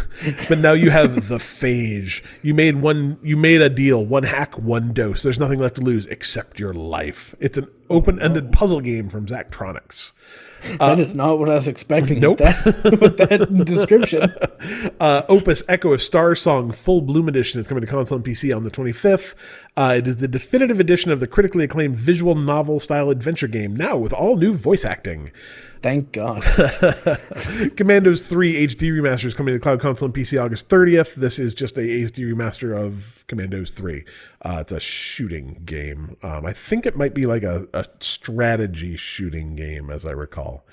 But now you have the phage. You made one. You made a deal. One hack, one dose. There's nothing left to lose except your life. It's an open-ended oh. puzzle game from Zachtronics. That is not what I was expecting nope. with, that, with that description. Uh, Opus Echo of Starsong Full Bloom Edition is coming to console and PC on the 25th. Uh, it is the definitive edition of the critically acclaimed visual novel style adventure game, now with all new voice acting. Thank God. Commandos 3 HD remaster is coming to Cloud Console and PC August 30th. This is just a HD remaster of Commandos 3. Uh, it's a shooting game. Um, I think it might be like a, a strategy shooting game, as I recall.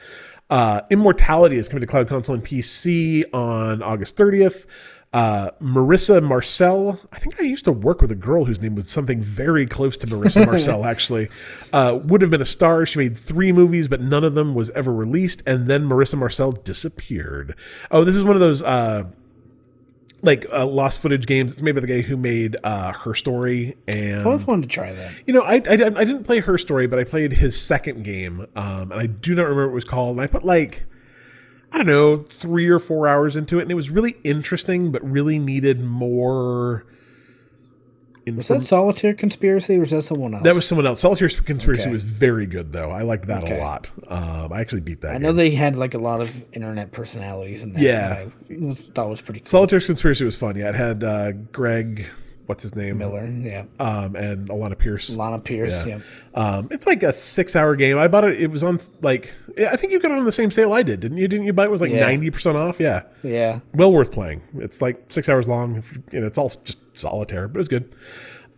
Uh, Immortality is coming to Cloud Console and PC on August 30th. Uh, Marissa Marcel, I think I used to work with a girl whose name was something very close to Marissa Marcel, actually. Uh, would have been a star. She made three movies, but none of them was ever released. And then Marissa Marcel disappeared. Oh, this is one of those uh, like uh, lost footage games. It's made by the guy who made uh, Her Story. And I always wanted to try that. you know, I, I, didn't- I didn't play Her Story, but I played his second game, um, and I do not remember what it was called. And I put like, I don't know, three or four hours into it, and it was really interesting, but really needed more. Was that Solitaire Conspiracy or was that someone else? that was someone else. Solitaire Conspiracy Okay. was very good, though. I liked that Okay. a lot. Um, I actually beat that. I know they had like a lot of internet personalities in that. Yeah. that I thought was pretty cool. Solitaire Conspiracy was fun. Yeah, it had uh, Greg, what's his name, Miller, yeah. um, and Alanah Pearce. Lana Pearce, yeah. Um, it's like a six-hour game. I bought it. It was on like I think you got it on the same sale I did, didn't you? Didn't you buy it? It was like Yeah. ninety percent off. Yeah, Yeah. well worth playing. It's like six hours long. If you, you know, it's all just solitaire, but it's good.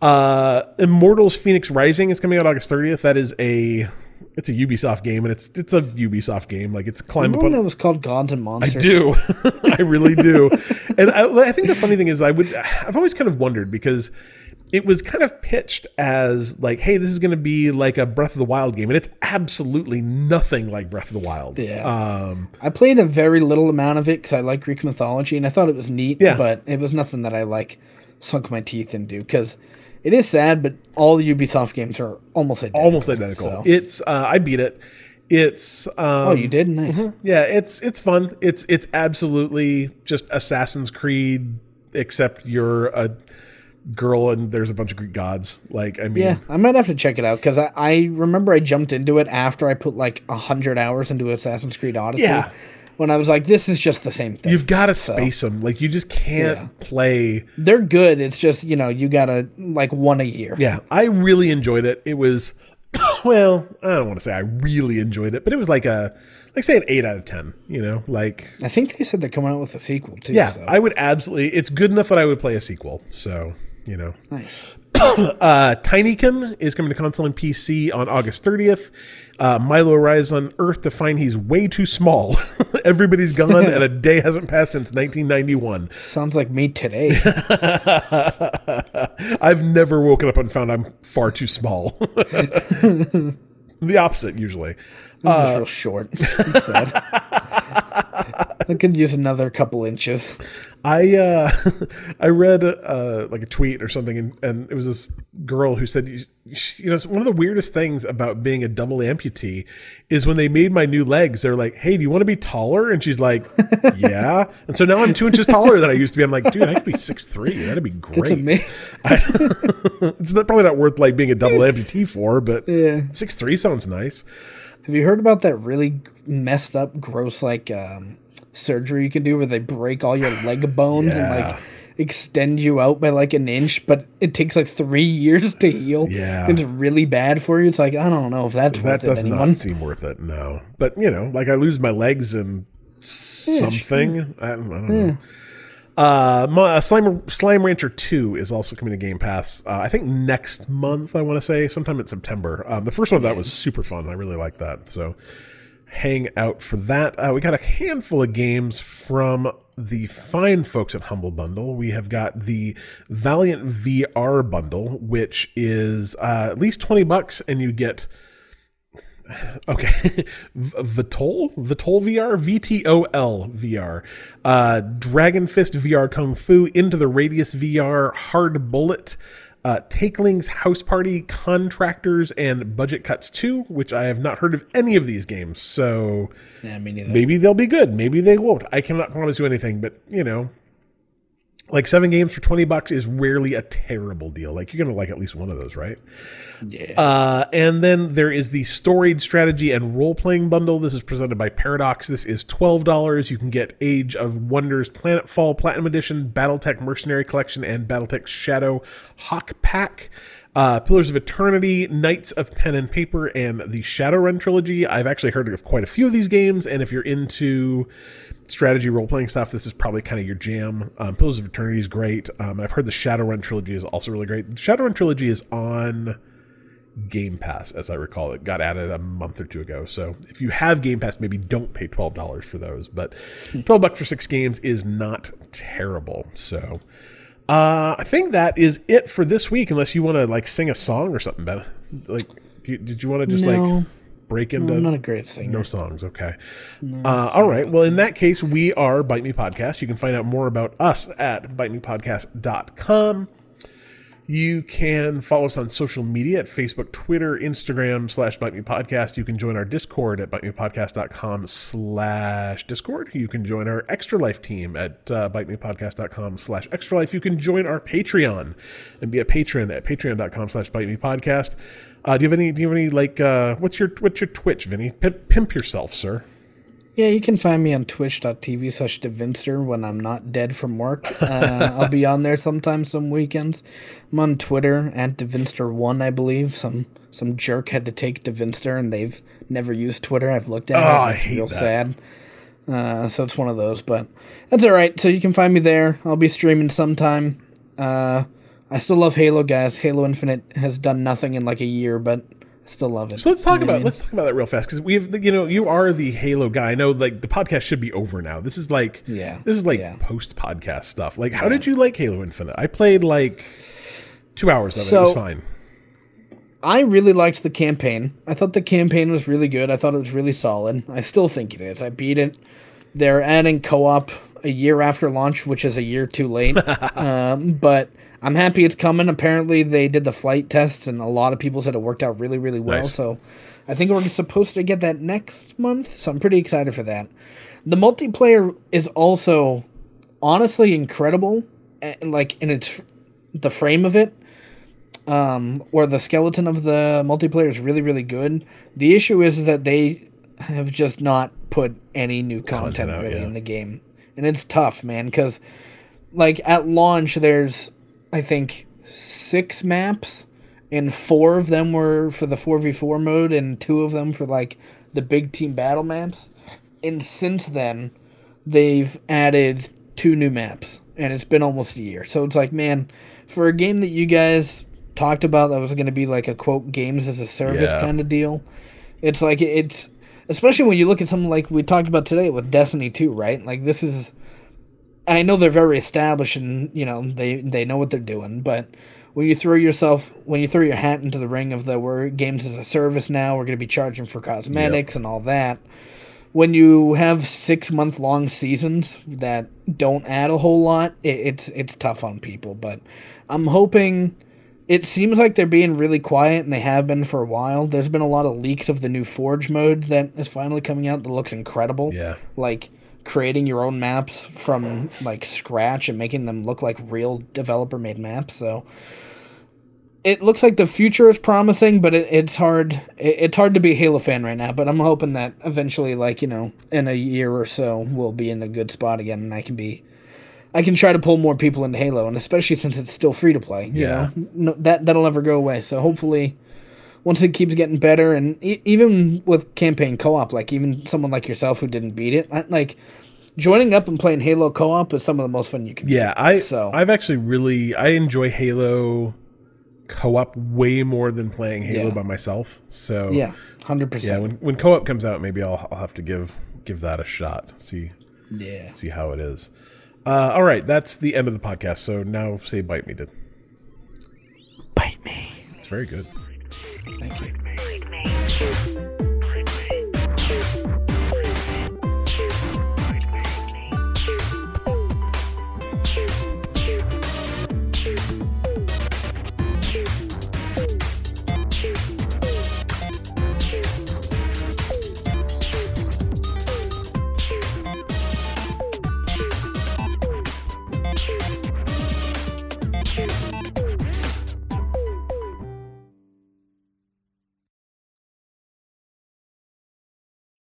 Uh, Immortals: Fenyx Rising is coming out August thirtieth. That is a it's a Ubisoft game, and it's it's a Ubisoft game. Like it's climb Remember up when on. that was called Gods and I do. I really do. and I, I think the funny thing is, I would. I've always kind of wondered because it was kind of pitched as like, "Hey, this is going to be like a Breath of the Wild game," and it's absolutely nothing like Breath of the Wild. Yeah. Um, I played a very little amount of it because I like Greek mythology and I thought it was neat. Yeah. But it was nothing that I like sunk my teeth into because it is sad, but all the Ubisoft games are almost identical. almost identical. so- It's. Uh, I beat it. It's. Um, oh, you did? Nice. Yeah, it's it's fun. It's it's absolutely just Assassin's Creed, except you're a girl and there's a bunch of Greek gods. Like I mean, Yeah, I might have to check it out because I, I remember I jumped into it after I put like a hundred hours into Assassin's Creed Odyssey. Yeah. When I was like, this is just the same thing. You've got to space them. Like you just can't Yeah. play. They're good. It's just you know you gotta like one a year. Yeah, I really enjoyed it. It was, well, I don't want to say I really enjoyed it, but it was like a, like say an eight out of ten. You know, like I think they said they're coming out with a sequel too. yeah, so. I would absolutely. It's good enough that I would play a sequel. So you know, nice. uh, Tinykin is coming to console and PC on August 30th. Uh, Milo arrives on Earth to find he's way too small. Everybody's gone, and a day hasn't passed since 1991. Sounds like me today. I've never woken up and found I'm far too small. the opposite, usually. I'm just real short. I could use another couple inches. I uh, I read uh, like a tweet or something, and, and it was this girl who said, you, you know, one of the weirdest things about being a double amputee is when they made my new legs, they're like, "Hey, do you want to be taller?" And she's like, "Yeah." And so now I'm two inches taller than I used to be. I'm like, dude, I could be six three. That'd be great. I, it's not, probably not worth like being a double amputee for, but Yeah. six three sounds nice. Have you heard about that really messed up, gross like um, surgery you can do where they break all your leg bones and like extend you out by like an inch, but it takes like three years to heal. Yeah. it's really bad for you. It's like I don't know if that's That worth it. does Anyone? not seem worth it. No, but you know, like I lose my legs and something. I, don't, I don't know. Uh, my, uh, Slime Slime Rancher Two is also coming to Game Pass. Uh, I think next month. I want to say sometime in September. Um, the first one of that was super fun. I really liked that. So hang out for that. Uh, we got a handful of games from the fine folks at Humble Bundle. We have got the Valiant VR bundle, which is uh, at least twenty bucks, and you get Okay, V- Vitol, Vitol VR, VTOL VR, uh, Dragon Fist VR Kung Fu, Into the Radius VR, Hard Bullet, uh, Takeling's House Party, Contractors, and Budget Cuts 2, which I have not heard of any of these games. So Yeah, maybe they'll be good, maybe they won't. I cannot promise you anything, but you know, like seven games for 20 bucks is rarely a terrible deal. Like you're going to like at least one of those, right? Yeah. Uh, and then there is the storied strategy and role playing bundle. This is presented by Paradox. This is twelve dollars. You can get Age of Wonders Planetfall Platinum Edition, BattleTech Mercenary Collection, and BattleTech Shadow Hawk Pack. Uh, Pillars of Eternity, Knights of Pen and Paper, and the Shadowrun trilogy. I've actually heard of quite a few of these games, and if you're into strategy role playing stuff, this is probably kind of your jam. Um, Pillars of Eternity is great. Um, I've heard the Shadowrun trilogy is also really great. The Shadowrun trilogy is on Game Pass, as I recall. It got added a month or two ago. So if you have Game Pass, maybe don't pay twelve dollars for those. But twelve bucks for six games is not terrible. So uh, I think that is it for this week. Unless you want to like sing a song or something, Ben. Like, did you want to just No. like break into? I'm not a great singer. No songs, okay. uh, all right. Well, in that case, we are Bite Me Podcast. You can find out more about us at bitemepodcast.com. You can follow us on social media at Facebook, Twitter, Instagram slash Bite Me Podcast. You can join our Discord at bitemepodcast.com slash Discord. You can join our Extra Life team at uh, bitemepodcast.com slash Extra Life. You can join our Patreon and be a patron at patreon.com slash Bite Me Podcast. Uh, do you have any, do you have any, like, uh, what's your, what's your Twitch, Vinny? Pimp, pimp yourself, sir. Yeah, you can find me on twitch.tv slash Devinster when I'm not dead from work. Uh, I'll be on there sometimes, some weekends. I'm on Twitter at Devinster1, I believe. Some some jerk had to take Devinster and they've never used Twitter. I've looked at Oh, it. I and It's hate real that. sad. Uh, so it's one of those, but that's all right. So you can find me there. I'll be streaming sometime. Uh, I still love Halo, guys. Halo Infinite has done nothing in like a year, but still love it. So let's talk You know what I about mean? let's talk about that real fast because we've you know you are the Halo guy. I know like the podcast should be over now. This is like Yeah, this is like yeah. post podcast stuff. Like how did you like Halo Infinite? I played like two hours of it. It was fine. I really liked the campaign. I thought the campaign was really good. I thought it was really solid. I still think it is. I beat it. They're adding co-op a year after launch, which is a year too late. um, but I'm happy it's coming. Apparently, they did the flight tests, and a lot of people said it worked out really, really well. Nice. So I think we're supposed to get that next month. So I'm pretty excited for that. The multiplayer is also honestly incredible, like in its the frame of it um, or the skeleton of the multiplayer is really really good. The issue is that they have just not put any new content, Content out, really yeah. in the game, and it's tough, man. Because like at launch, there's I think six maps, and four of them were for the four v four mode, and two of them for like the big team battle maps. And since then, they've added two new maps, and it's been almost a year. So it's like, man, for a game that you guys talked about that was going to be like a quote games as a service Yeah. kind of deal, it's like it's especially when you look at something like we talked about today with Destiny 2, right? Like this is I know they're very established and you know they they know what they're doing, but when you throw yourself when you throw your hat into the ring of the we're games as a service now, we're going to be charging for cosmetics and all that. when you have six month long seasons that don't add a whole lot, it, it's it's tough on people. But I'm hoping. It seems like they're being really quiet, and they have been for a while. There's been a lot of leaks of the new Forge mode that is finally coming out that looks incredible. Yeah. Like creating your own maps from like scratch and making them look like real developer made maps. So it looks like the future is promising, but it, it's hard. It, it's hard to be a Halo fan right now. But I'm hoping that eventually, like you know, in a year or so, we'll be in a good spot again, and I can be, I can try to pull more people into Halo, and especially since it's still free to play. You Yeah. know, no, that that'll never go away. So hopefully. Once it keeps getting better, and e- even with campaign co-op, like even someone like yourself who didn't beat it, I, like joining up and playing Halo co-op is some of the most fun you can. Yeah, I So- I've actually really I enjoy Halo co-op way more than playing Halo Yeah. by myself. So Yeah, hundred yeah. percent. When when co-op comes out, maybe I'll I'll have to give give that a shot. See Yeah. see how it is. Uh, all right, that's the end of the podcast. So now say bite me, did. Bite me. It's very good. Thank you.